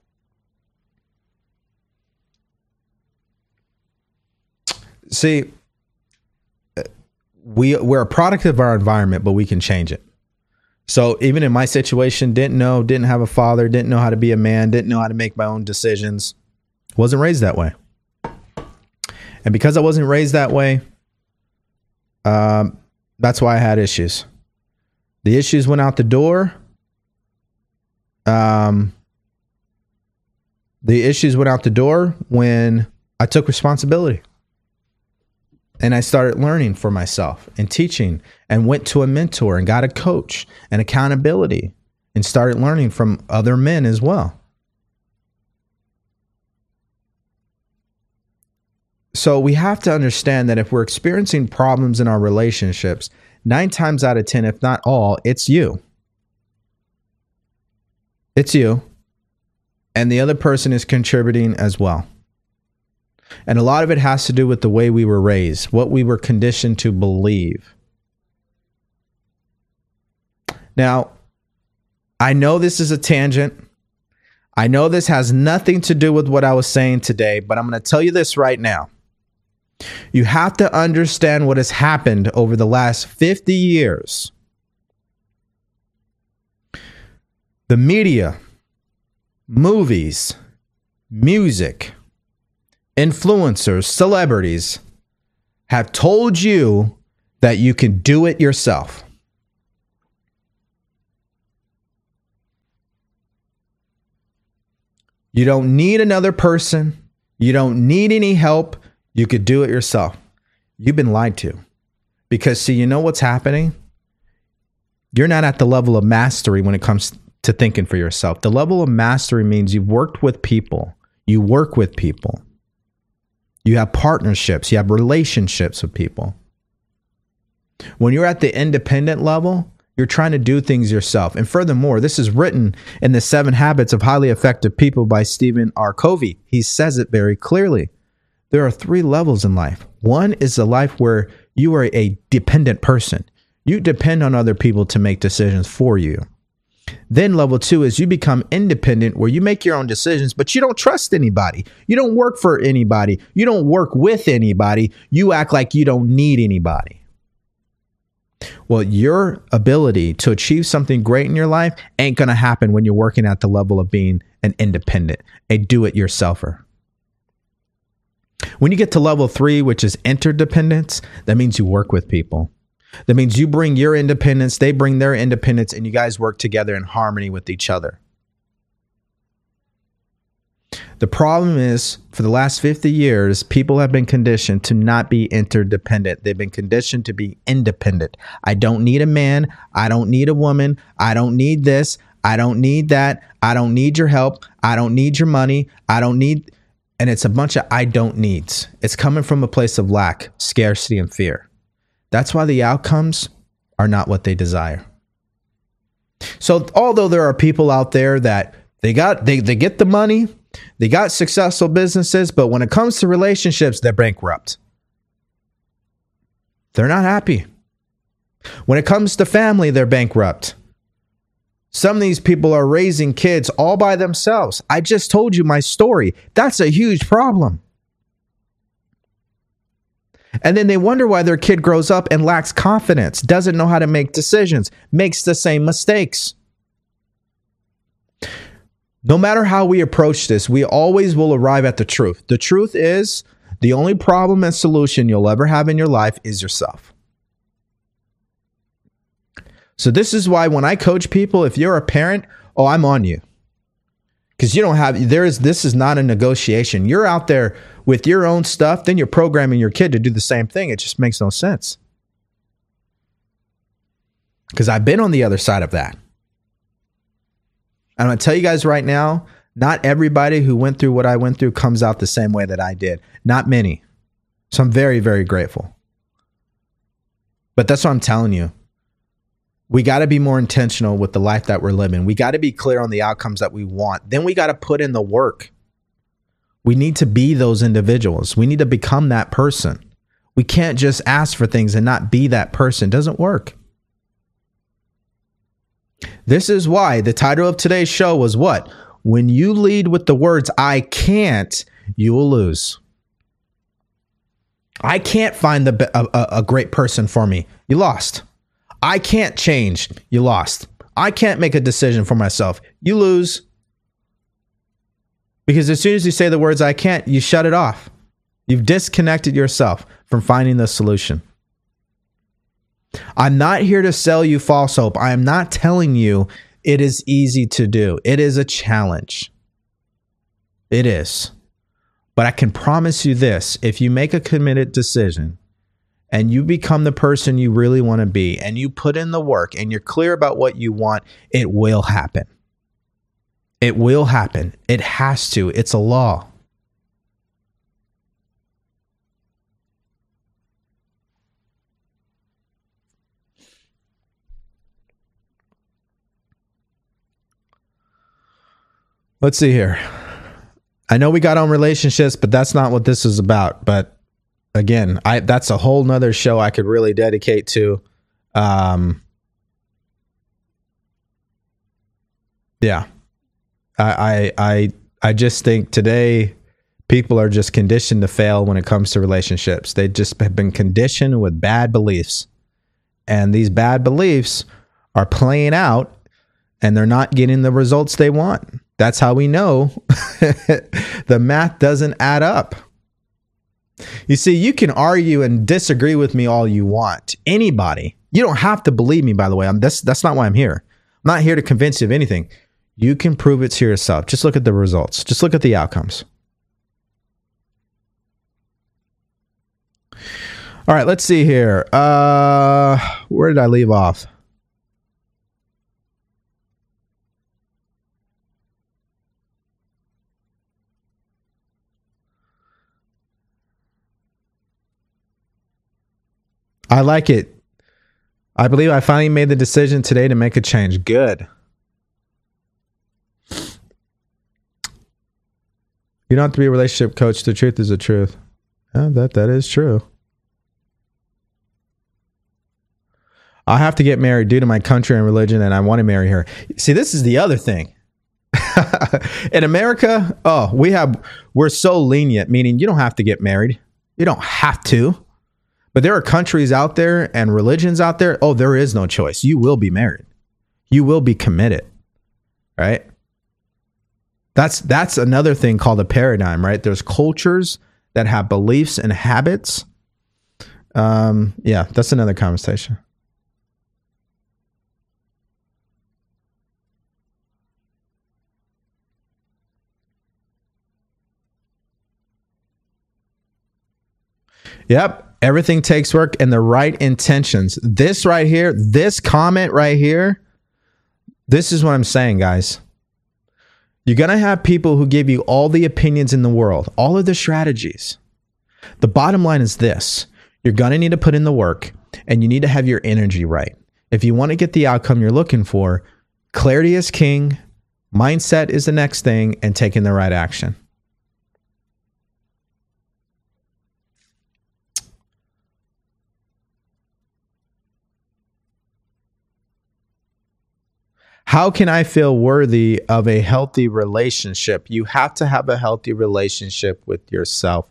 S1: See, we we're a product of our environment, but we can change it. So even in my situation, didn't know, didn't have a father, didn't know how to be a man, didn't know how to make my own decisions. Wasn't raised that way. And because I wasn't raised that way, um, that's why I had issues. The issues went out the door. Um, the issues went out the door when I took responsibility and I started learning for myself and teaching and went to a mentor and got a coach and accountability and started learning from other men as well. So we have to understand that if we're experiencing problems in our relationships, nine times out of 10, if not all, it's you. It's you. And the other person is contributing as well. And a lot of it has to do with the way we were raised, what we were conditioned to believe. Now, I know this is a tangent. I know this has nothing to do with what I was saying today, but I'm going to tell you this right now. You have to understand what has happened over the last 50 years. The media, movies, music, influencers, celebrities have told you that you can do it yourself. You don't need another person. You don't need any help. You could do it yourself. You've been lied to. Because, see, you know what's happening? You're not at the level of mastery when it comes to thinking for yourself. The level of mastery means you've worked with people, you work with people, you have partnerships, you have relationships with people. When you're at the independent level, you're trying to do things yourself. And furthermore, this is written in the Seven Habits of Highly Effective People by Stephen R. Covey. He says it very clearly. There are three levels in life. One is the life where you are a dependent person. You depend on other people to make decisions for you. Then level two is you become independent where you make your own decisions, but you don't trust anybody. You don't work for anybody. You don't work with anybody. You act like you don't need anybody. Well, your ability to achieve something great in your life ain't going to happen when you're working at the level of being an independent, a do it yourselfer. When you get to level three, which is interdependence, that means you work with people. That means you bring your independence, they bring their independence, and you guys work together in harmony with each other. The problem is, for the last 50 years, people have been conditioned to not be interdependent. They've been conditioned to be independent. I don't need a man. I don't need a woman. I don't need this. I don't need that. I don't need your help. I don't need your money. I don't need. And it's a bunch of I don't needs. It's coming from a place of lack, scarcity, and fear. That's why the outcomes are not what they desire. So, although there are people out there that they got they, they get the money, they got successful businesses, but when it comes to relationships, they're bankrupt. They're not happy. When it comes to family, they're bankrupt. Some of these people are raising kids all by themselves. I just told you my story. That's a huge problem. And then they wonder why their kid grows up and lacks confidence, doesn't know how to make decisions, makes the same mistakes. No matter how we approach this, we always will arrive at the truth. The truth is the only problem and solution you'll ever have in your life is yourself. So this is why when I coach people, if you're a parent, oh, I'm on you. Cuz you don't have there is this is not a negotiation. You're out there with your own stuff, then you're programming your kid to do the same thing. It just makes no sense. Cuz I've been on the other side of that. I'm going to tell you guys right now, not everybody who went through what I went through comes out the same way that I did. Not many. So I'm very, very grateful. But that's what I'm telling you. We got to be more intentional with the life that we're living. We got to be clear on the outcomes that we want. Then we got to put in the work. We need to be those individuals. We need to become that person. We can't just ask for things and not be that person. It doesn't work. This is why the title of today's show was what? When you lead with the words, I can't, you will lose. I can't find the, a, a great person for me. You lost. I can't change. You lost. I can't make a decision for myself. You lose. Because as soon as you say the words I can't, you shut it off. You've disconnected yourself from finding the solution. I'm not here to sell you false hope. I am not telling you it is easy to do. It is a challenge. It is. But I can promise you this if you make a committed decision and you become the person you really want to be and you put in the work and you're clear about what you want, it will happen. It will happen. It has to. It's a law. Let's see here. I know we got on relationships, but that's not what this is about. But again, I that's a whole nother show I could really dedicate to. Um, yeah, I, I I I just think today people are just conditioned to fail when it comes to relationships. They just have been conditioned with bad beliefs, and these bad beliefs are playing out, and they're not getting the results they want. That's how we know the math doesn't add up. You see, you can argue and disagree with me all you want. Anybody. You don't have to believe me, by the way. I'm, that's, that's not why I'm here. I'm not here to convince you of anything. You can prove it to yourself. Just look at the results, just look at the outcomes. All right, let's see here. Uh, where did I leave off? I like it. I believe I finally made the decision today to make a change. Good. You don't have to be a relationship coach. The truth is the truth. Yeah, that that is true. I have to get married due to my country and religion, and I want to marry her. See, this is the other thing. In America, oh, we have we're so lenient, meaning you don't have to get married. You don't have to. But there are countries out there and religions out there. Oh, there is no choice. You will be married. You will be committed. Right? That's that's another thing called a paradigm, right? There's cultures that have beliefs and habits. Um, yeah, that's another conversation. Yep. Everything takes work and the right intentions. This right here, this comment right here, this is what I'm saying, guys. You're going to have people who give you all the opinions in the world, all of the strategies. The bottom line is this you're going to need to put in the work and you need to have your energy right. If you want to get the outcome you're looking for, clarity is king, mindset is the next thing, and taking the right action. How can I feel worthy of a healthy relationship? You have to have a healthy relationship with yourself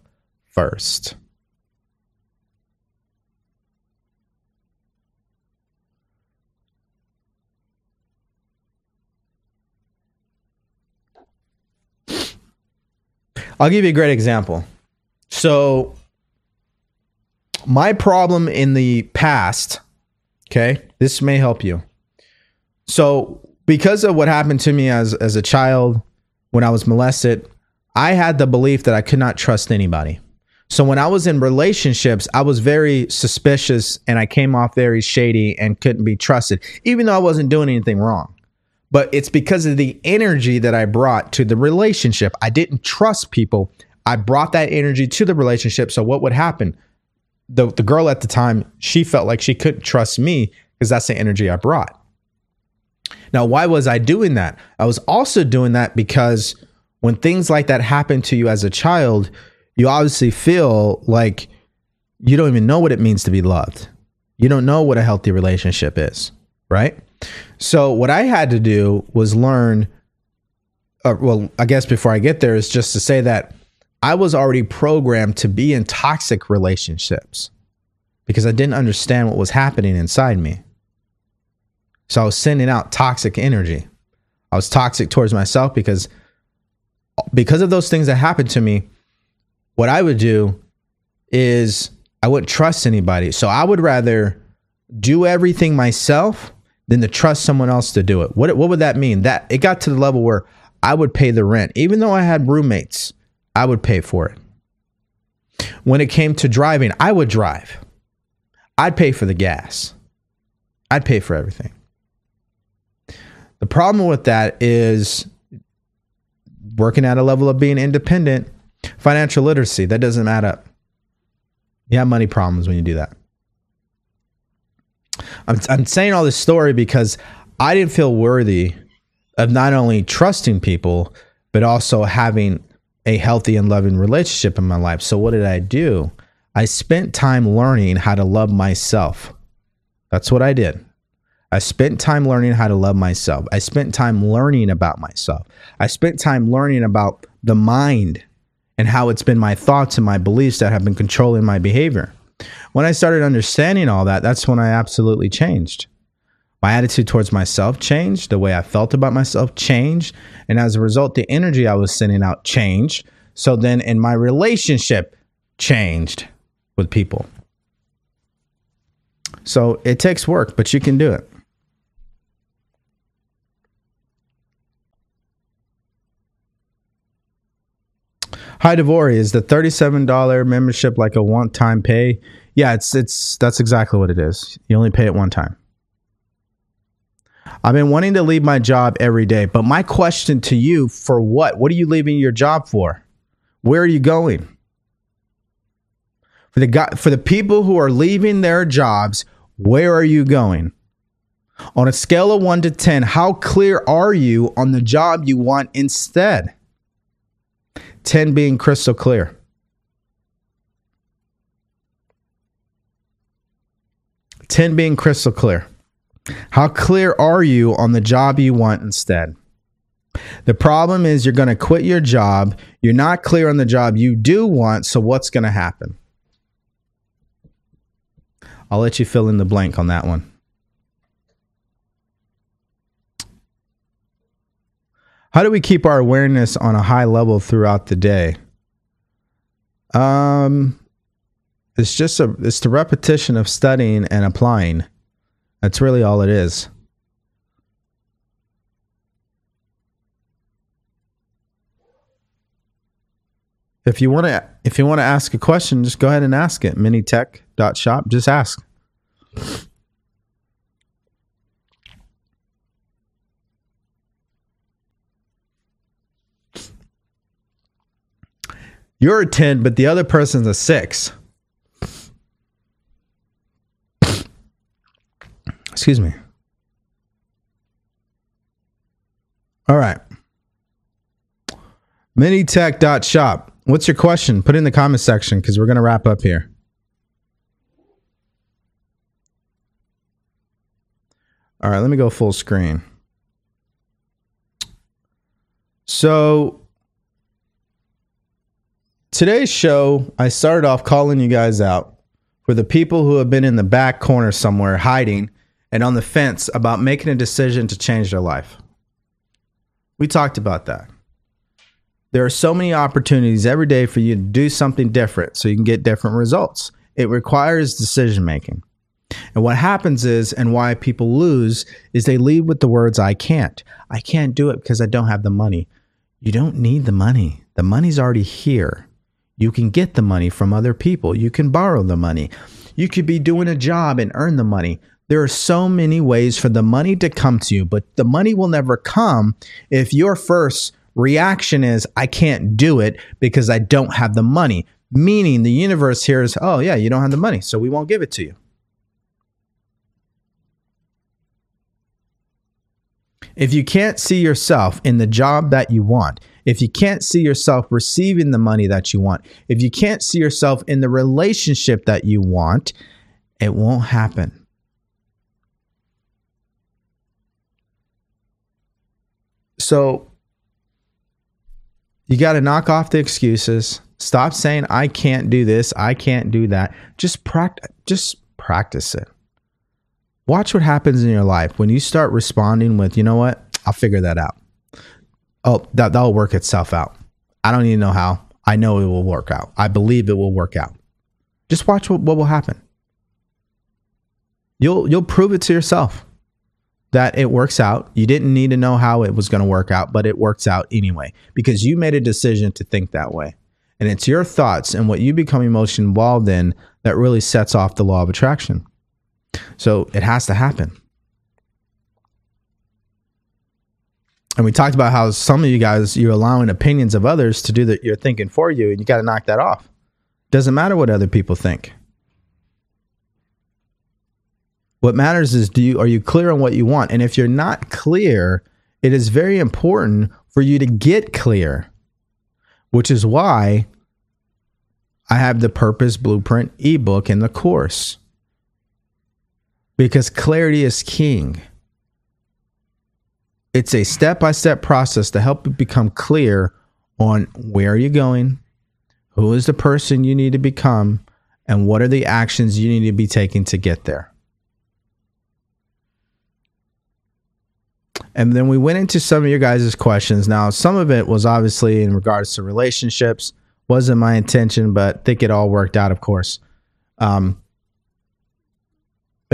S1: first. I'll give you a great example. So, my problem in the past, okay, this may help you So because of what happened to me as as a child when I was molested, I had the belief that I could not trust anybody. So when I was in relationships, I was very suspicious and I came off very shady and couldn't be trusted, even though I wasn't doing anything wrong. But it's because of the energy that I brought to the relationship. I didn't trust people. I brought that energy to the relationship. So what would happen? The the girl at the time, she felt like she couldn't trust me because that's the energy I brought. Now, why was I doing that? I was also doing that because when things like that happen to you as a child, you obviously feel like you don't even know what it means to be loved. You don't know what a healthy relationship is, right? So, what I had to do was learn. Uh, well, I guess before I get there, is just to say that I was already programmed to be in toxic relationships because I didn't understand what was happening inside me. So, I was sending out toxic energy. I was toxic towards myself because because of those things that happened to me, what I would do is I wouldn't trust anybody. So I would rather do everything myself than to trust someone else to do it. What what would that mean? That it got to the level where I would pay the rent. Even though I had roommates, I would pay for it. When it came to driving, I would drive. I'd pay for the gas. I'd pay for everything. The problem with that is working at a level of being independent, financial literacy, that doesn't add up. You have money problems when you do that. I'm, I'm saying all this story because I didn't feel worthy of not only trusting people, but also having a healthy and loving relationship in my life. So, what did I do? I spent time learning how to love myself. That's what I did. I spent time learning how to love myself. I spent time learning about myself. I spent time learning about the mind and how it's been my thoughts and my beliefs that have been controlling my behavior. When I started understanding all that, that's when I absolutely changed. My attitude towards myself changed, the way I felt about myself changed, and as a result, the energy I was sending out changed. So then in my relationship changed with people. So it takes work, but you can do it. Hi DeVory, is the thirty-seven dollar membership like a one-time pay? Yeah, it's it's that's exactly what it is. You only pay it one time. I've been wanting to leave my job every day, but my question to you for what? What are you leaving your job for? Where are you going? For the guy, for the people who are leaving their jobs, where are you going? On a scale of 1 to 10, how clear are you on the job you want instead? 10 being crystal clear. Ten being crystal clear. How clear are you on the job you want instead? The problem is you're going to quit your job. You're not clear on the job you do want. So, what's going to happen? I'll let you fill in the blank on that one. How do we keep our awareness on a high level throughout the day? Um, it's just a it's the repetition of studying and applying. That's really all it is. If you want to if you want to ask a question, just go ahead and ask it. Minitech.shop. Just ask. You're a 10, but the other person's a 6. Excuse me. All right. Minitech.shop. What's your question? Put it in the comment section because we're going to wrap up here. All right, let me go full screen. So today's show, I started off calling you guys out for the people who have been in the back corner somewhere hiding and on the fence about making a decision to change their life. We talked about that. There are so many opportunities every day for you to do something different so you can get different results. It requires decision making. And what happens is, and why people lose, is they lead with the words, I can't. I can't do it because I don't have the money. You don't need the money. The money's already here. You can get the money from other people. You can borrow the money. You could be doing a job and earn the money. There are so many ways for the money to come to you, but the money will never come if your first reaction is, I can't do it because I don't have the money. Meaning the universe here is, oh, yeah, you don't have the money, so we won't give it to you. If you can't see yourself in the job that you want, if you can't see yourself receiving the money that you want, if you can't see yourself in the relationship that you want, it won't happen. So you got to knock off the excuses. Stop saying I can't do this, I can't do that. Just practice just practice it. Watch what happens in your life when you start responding with, "You know what? I'll figure that out." Oh, that that'll work itself out. I don't need to know how. I know it will work out. I believe it will work out. Just watch what, what will happen. You'll you'll prove it to yourself that it works out. You didn't need to know how it was going to work out, but it works out anyway because you made a decision to think that way. And it's your thoughts and what you become emotionally involved in that really sets off the law of attraction. So it has to happen. And we talked about how some of you guys, you're allowing opinions of others to do that you're thinking for you, and you got to knock that off. Doesn't matter what other people think. What matters is do you are you clear on what you want? And if you're not clear, it is very important for you to get clear. Which is why I have the purpose blueprint ebook in the course. Because clarity is king. It's a step-by-step process to help you become clear on where you're you going, who is the person you need to become, and what are the actions you need to be taking to get there. And then we went into some of your guys' questions. Now, some of it was obviously in regards to relationships. Wasn't my intention, but I think it all worked out, of course. Um,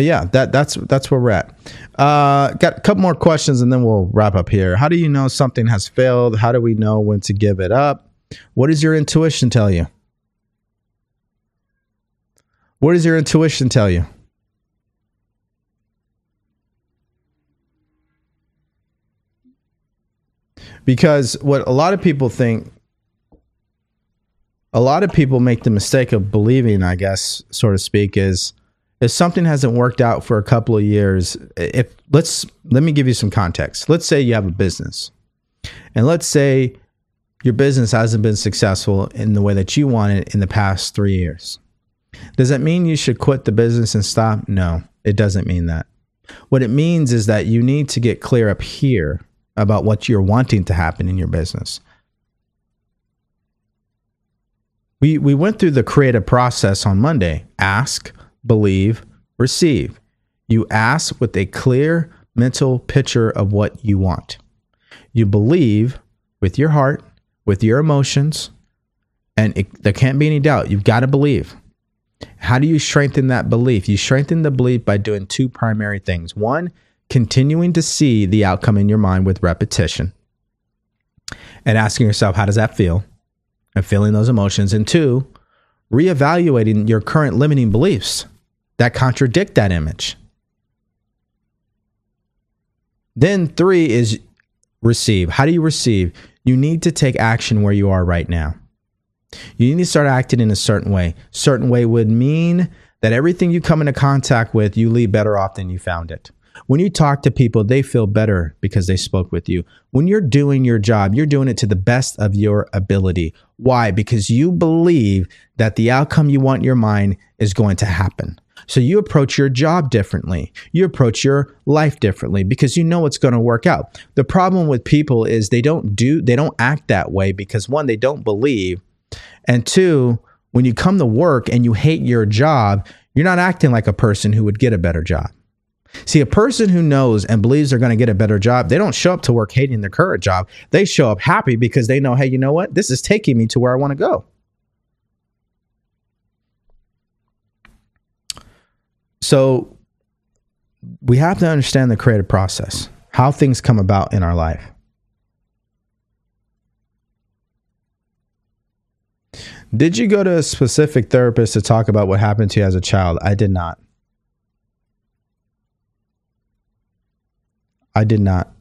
S1: but yeah, that that's that's where we're at. Uh, got a couple more questions, and then we'll wrap up here. How do you know something has failed? How do we know when to give it up? What does your intuition tell you? What does your intuition tell you? because what a lot of people think a lot of people make the mistake of believing i guess so to speak is if something hasn't worked out for a couple of years if let's let me give you some context. Let's say you have a business. And let's say your business hasn't been successful in the way that you wanted in the past three years. Does that mean you should quit the business and stop? No it doesn't mean that. What it means is that you need to get clear up here about what you're wanting to happen in your business. We, we went through the creative process on Monday. Ask, believe, receive. You ask with a clear mental picture of what you want. You believe with your heart, with your emotions, and it, there can't be any doubt. You've got to believe. How do you strengthen that belief? You strengthen the belief by doing two primary things. One, continuing to see the outcome in your mind with repetition and asking yourself, how does that feel? And feeling those emotions. And two, reevaluating your current limiting beliefs that contradict that image. Then three is receive. How do you receive? You need to take action where you are right now. You need to start acting in a certain way. Certain way would mean that everything you come into contact with, you leave better off than you found it. When you talk to people, they feel better because they spoke with you. When you're doing your job, you're doing it to the best of your ability. Why? Because you believe that the outcome you want in your mind is going to happen. So you approach your job differently. You approach your life differently because you know it's going to work out. The problem with people is they don't do they don't act that way because one they don't believe and two when you come to work and you hate your job, you're not acting like a person who would get a better job. See, a person who knows and believes they're going to get a better job, they don't show up to work hating their current job. They show up happy because they know, hey, you know what? This is taking me to where I want to go. So we have to understand the creative process, how things come about in our life. Did you go to a specific therapist to talk about what happened to you as a child? I did not. I did not.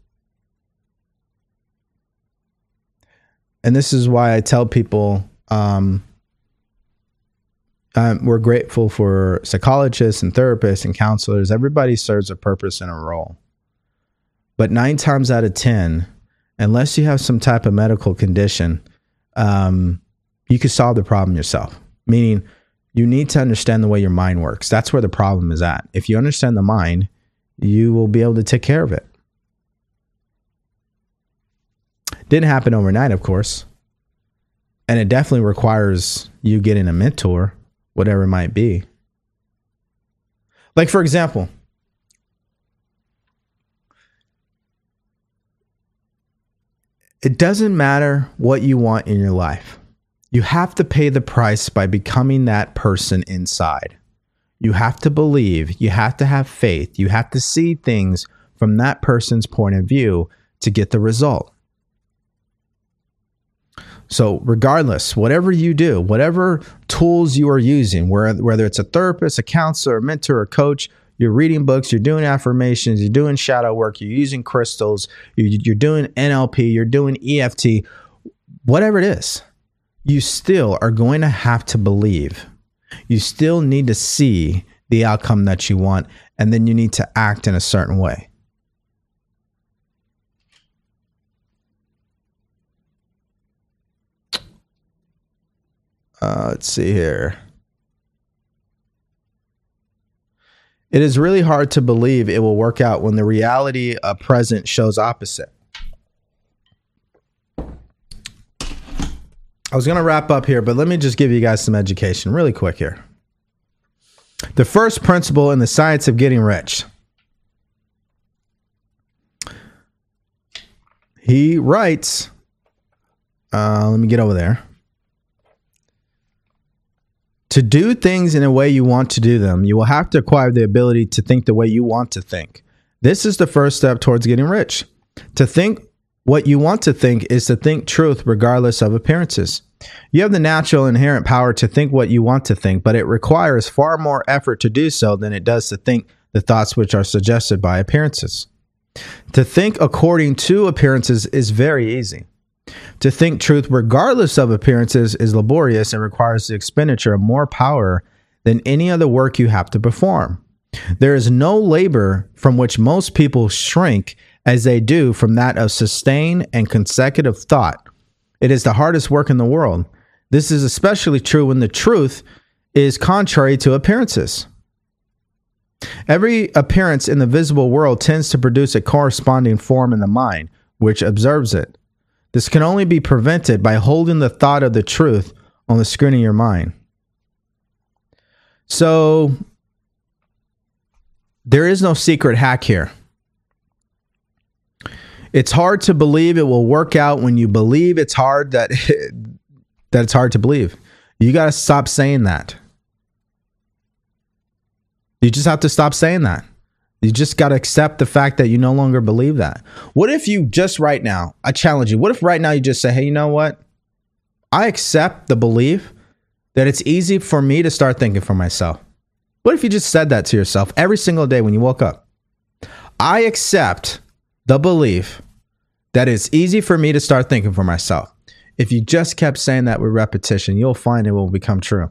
S1: And this is why I tell people um, um, we're grateful for psychologists and therapists and counselors. Everybody serves a purpose and a role. But nine times out of 10, unless you have some type of medical condition, um, you can solve the problem yourself. Meaning, you need to understand the way your mind works. That's where the problem is at. If you understand the mind, you will be able to take care of it. Didn't happen overnight, of course. And it definitely requires you getting a mentor whatever it might be. Like, for example, it doesn't matter what you want in your life. You have to pay the price by becoming that person inside. You have to believe, you have to have faith, you have to see things from that person's point of view to get the result. So, regardless, whatever you do, whatever tools you are using, whether it's a therapist, a counselor, a mentor, a coach, you're reading books, you're doing affirmations, you're doing shadow work, you're using crystals, you're doing NLP, you're doing EFT, whatever it is, you still are going to have to believe. You still need to see the outcome that you want, and then you need to act in a certain way. Uh, let's see here. It is really hard to believe it will work out when the reality of present shows opposite. I was going to wrap up here, but let me just give you guys some education really quick here. The first principle in the science of getting rich. He writes, uh, let me get over there. To do things in a way you want to do them, you will have to acquire the ability to think the way you want to think. This is the first step towards getting rich. To think what you want to think is to think truth regardless of appearances. You have the natural inherent power to think what you want to think, but it requires far more effort to do so than it does to think the thoughts which are suggested by appearances. To think according to appearances is very easy. To think truth, regardless of appearances, is laborious and requires the expenditure of more power than any other work you have to perform. There is no labor from which most people shrink as they do from that of sustained and consecutive thought. It is the hardest work in the world. This is especially true when the truth is contrary to appearances. Every appearance in the visible world tends to produce a corresponding form in the mind, which observes it. This can only be prevented by holding the thought of the truth on the screen of your mind. So, there is no secret hack here. It's hard to believe it will work out when you believe it's hard that that it's hard to believe. You got to stop saying that. You just have to stop saying that. You just got to accept the fact that you no longer believe that. What if you just right now, I challenge you, what if right now you just say, hey, you know what? I accept the belief that it's easy for me to start thinking for myself. What if you just said that to yourself every single day when you woke up? I accept the belief that it's easy for me to start thinking for myself. If you just kept saying that with repetition, you'll find it will become true.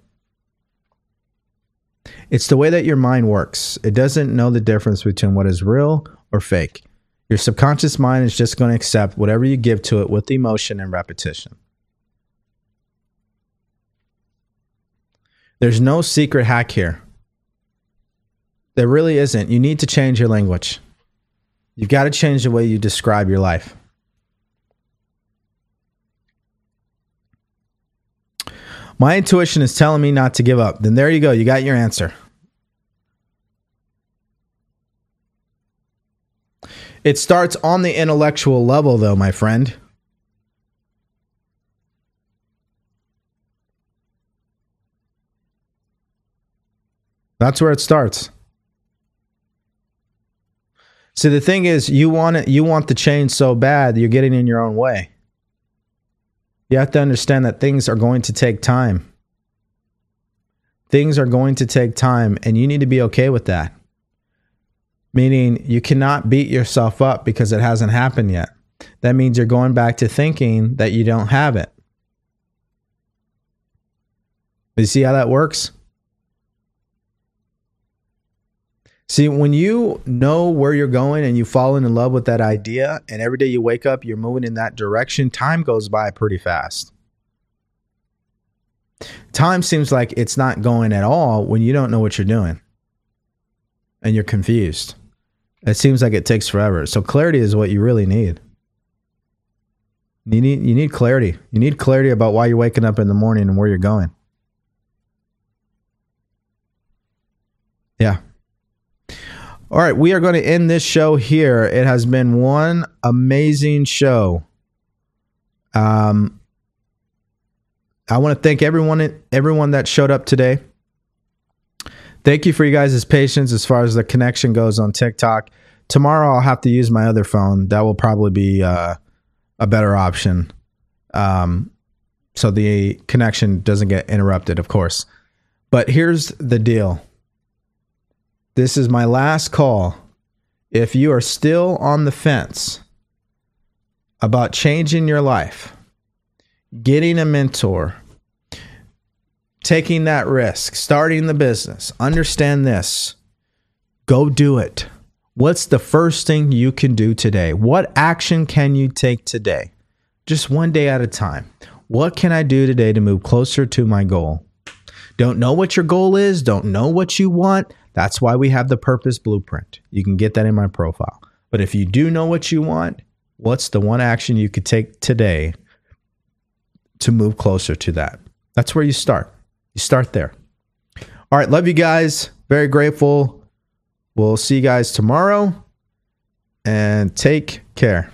S1: It's the way that your mind works. It doesn't know the difference between what is real or fake. Your subconscious mind is just going to accept whatever you give to it with emotion and repetition. There's no secret hack here. There really isn't. You need to change your language. You've got to change the way you describe your life. My intuition is telling me not to give up. Then there you go. You got your answer. It starts on the intellectual level, though, my friend. That's where it starts. See, the thing is, you want it, you want the change so bad, you're getting in your own way. You have to understand that things are going to take time. Things are going to take time, and you need to be okay with that. Meaning, you cannot beat yourself up because it hasn't happened yet. That means you're going back to thinking that you don't have it. You see how that works? See, when you know where you're going and you fall in love with that idea, and every day you wake up, you're moving in that direction, time goes by pretty fast. Time seems like it's not going at all when you don't know what you're doing and you're confused. It seems like it takes forever. So clarity is what you really need. You need you need clarity. You need clarity about why you're waking up in the morning and where you're going. Yeah. All right, we are going to end this show here. It has been one amazing show. Um, I want to thank everyone everyone that showed up today. Thank you for you guys' patience as far as the connection goes on TikTok. Tomorrow I'll have to use my other phone. That will probably be uh, a better option. Um, so the connection doesn't get interrupted, of course. But here's the deal this is my last call. If you are still on the fence about changing your life, getting a mentor, taking that risk, starting the business, understand this. Go do it. What's the first thing you can do today? What action can you take today? Just one day at a time. What can I do today to move closer to my goal? Don't know what your goal is, don't know what you want. That's why we have the purpose blueprint. You can get that in my profile. But if you do know what you want, what's the one action you could take today to move closer to that? That's where you start. You start there. All right. Love you guys. Very grateful. We'll see you guys tomorrow and take care.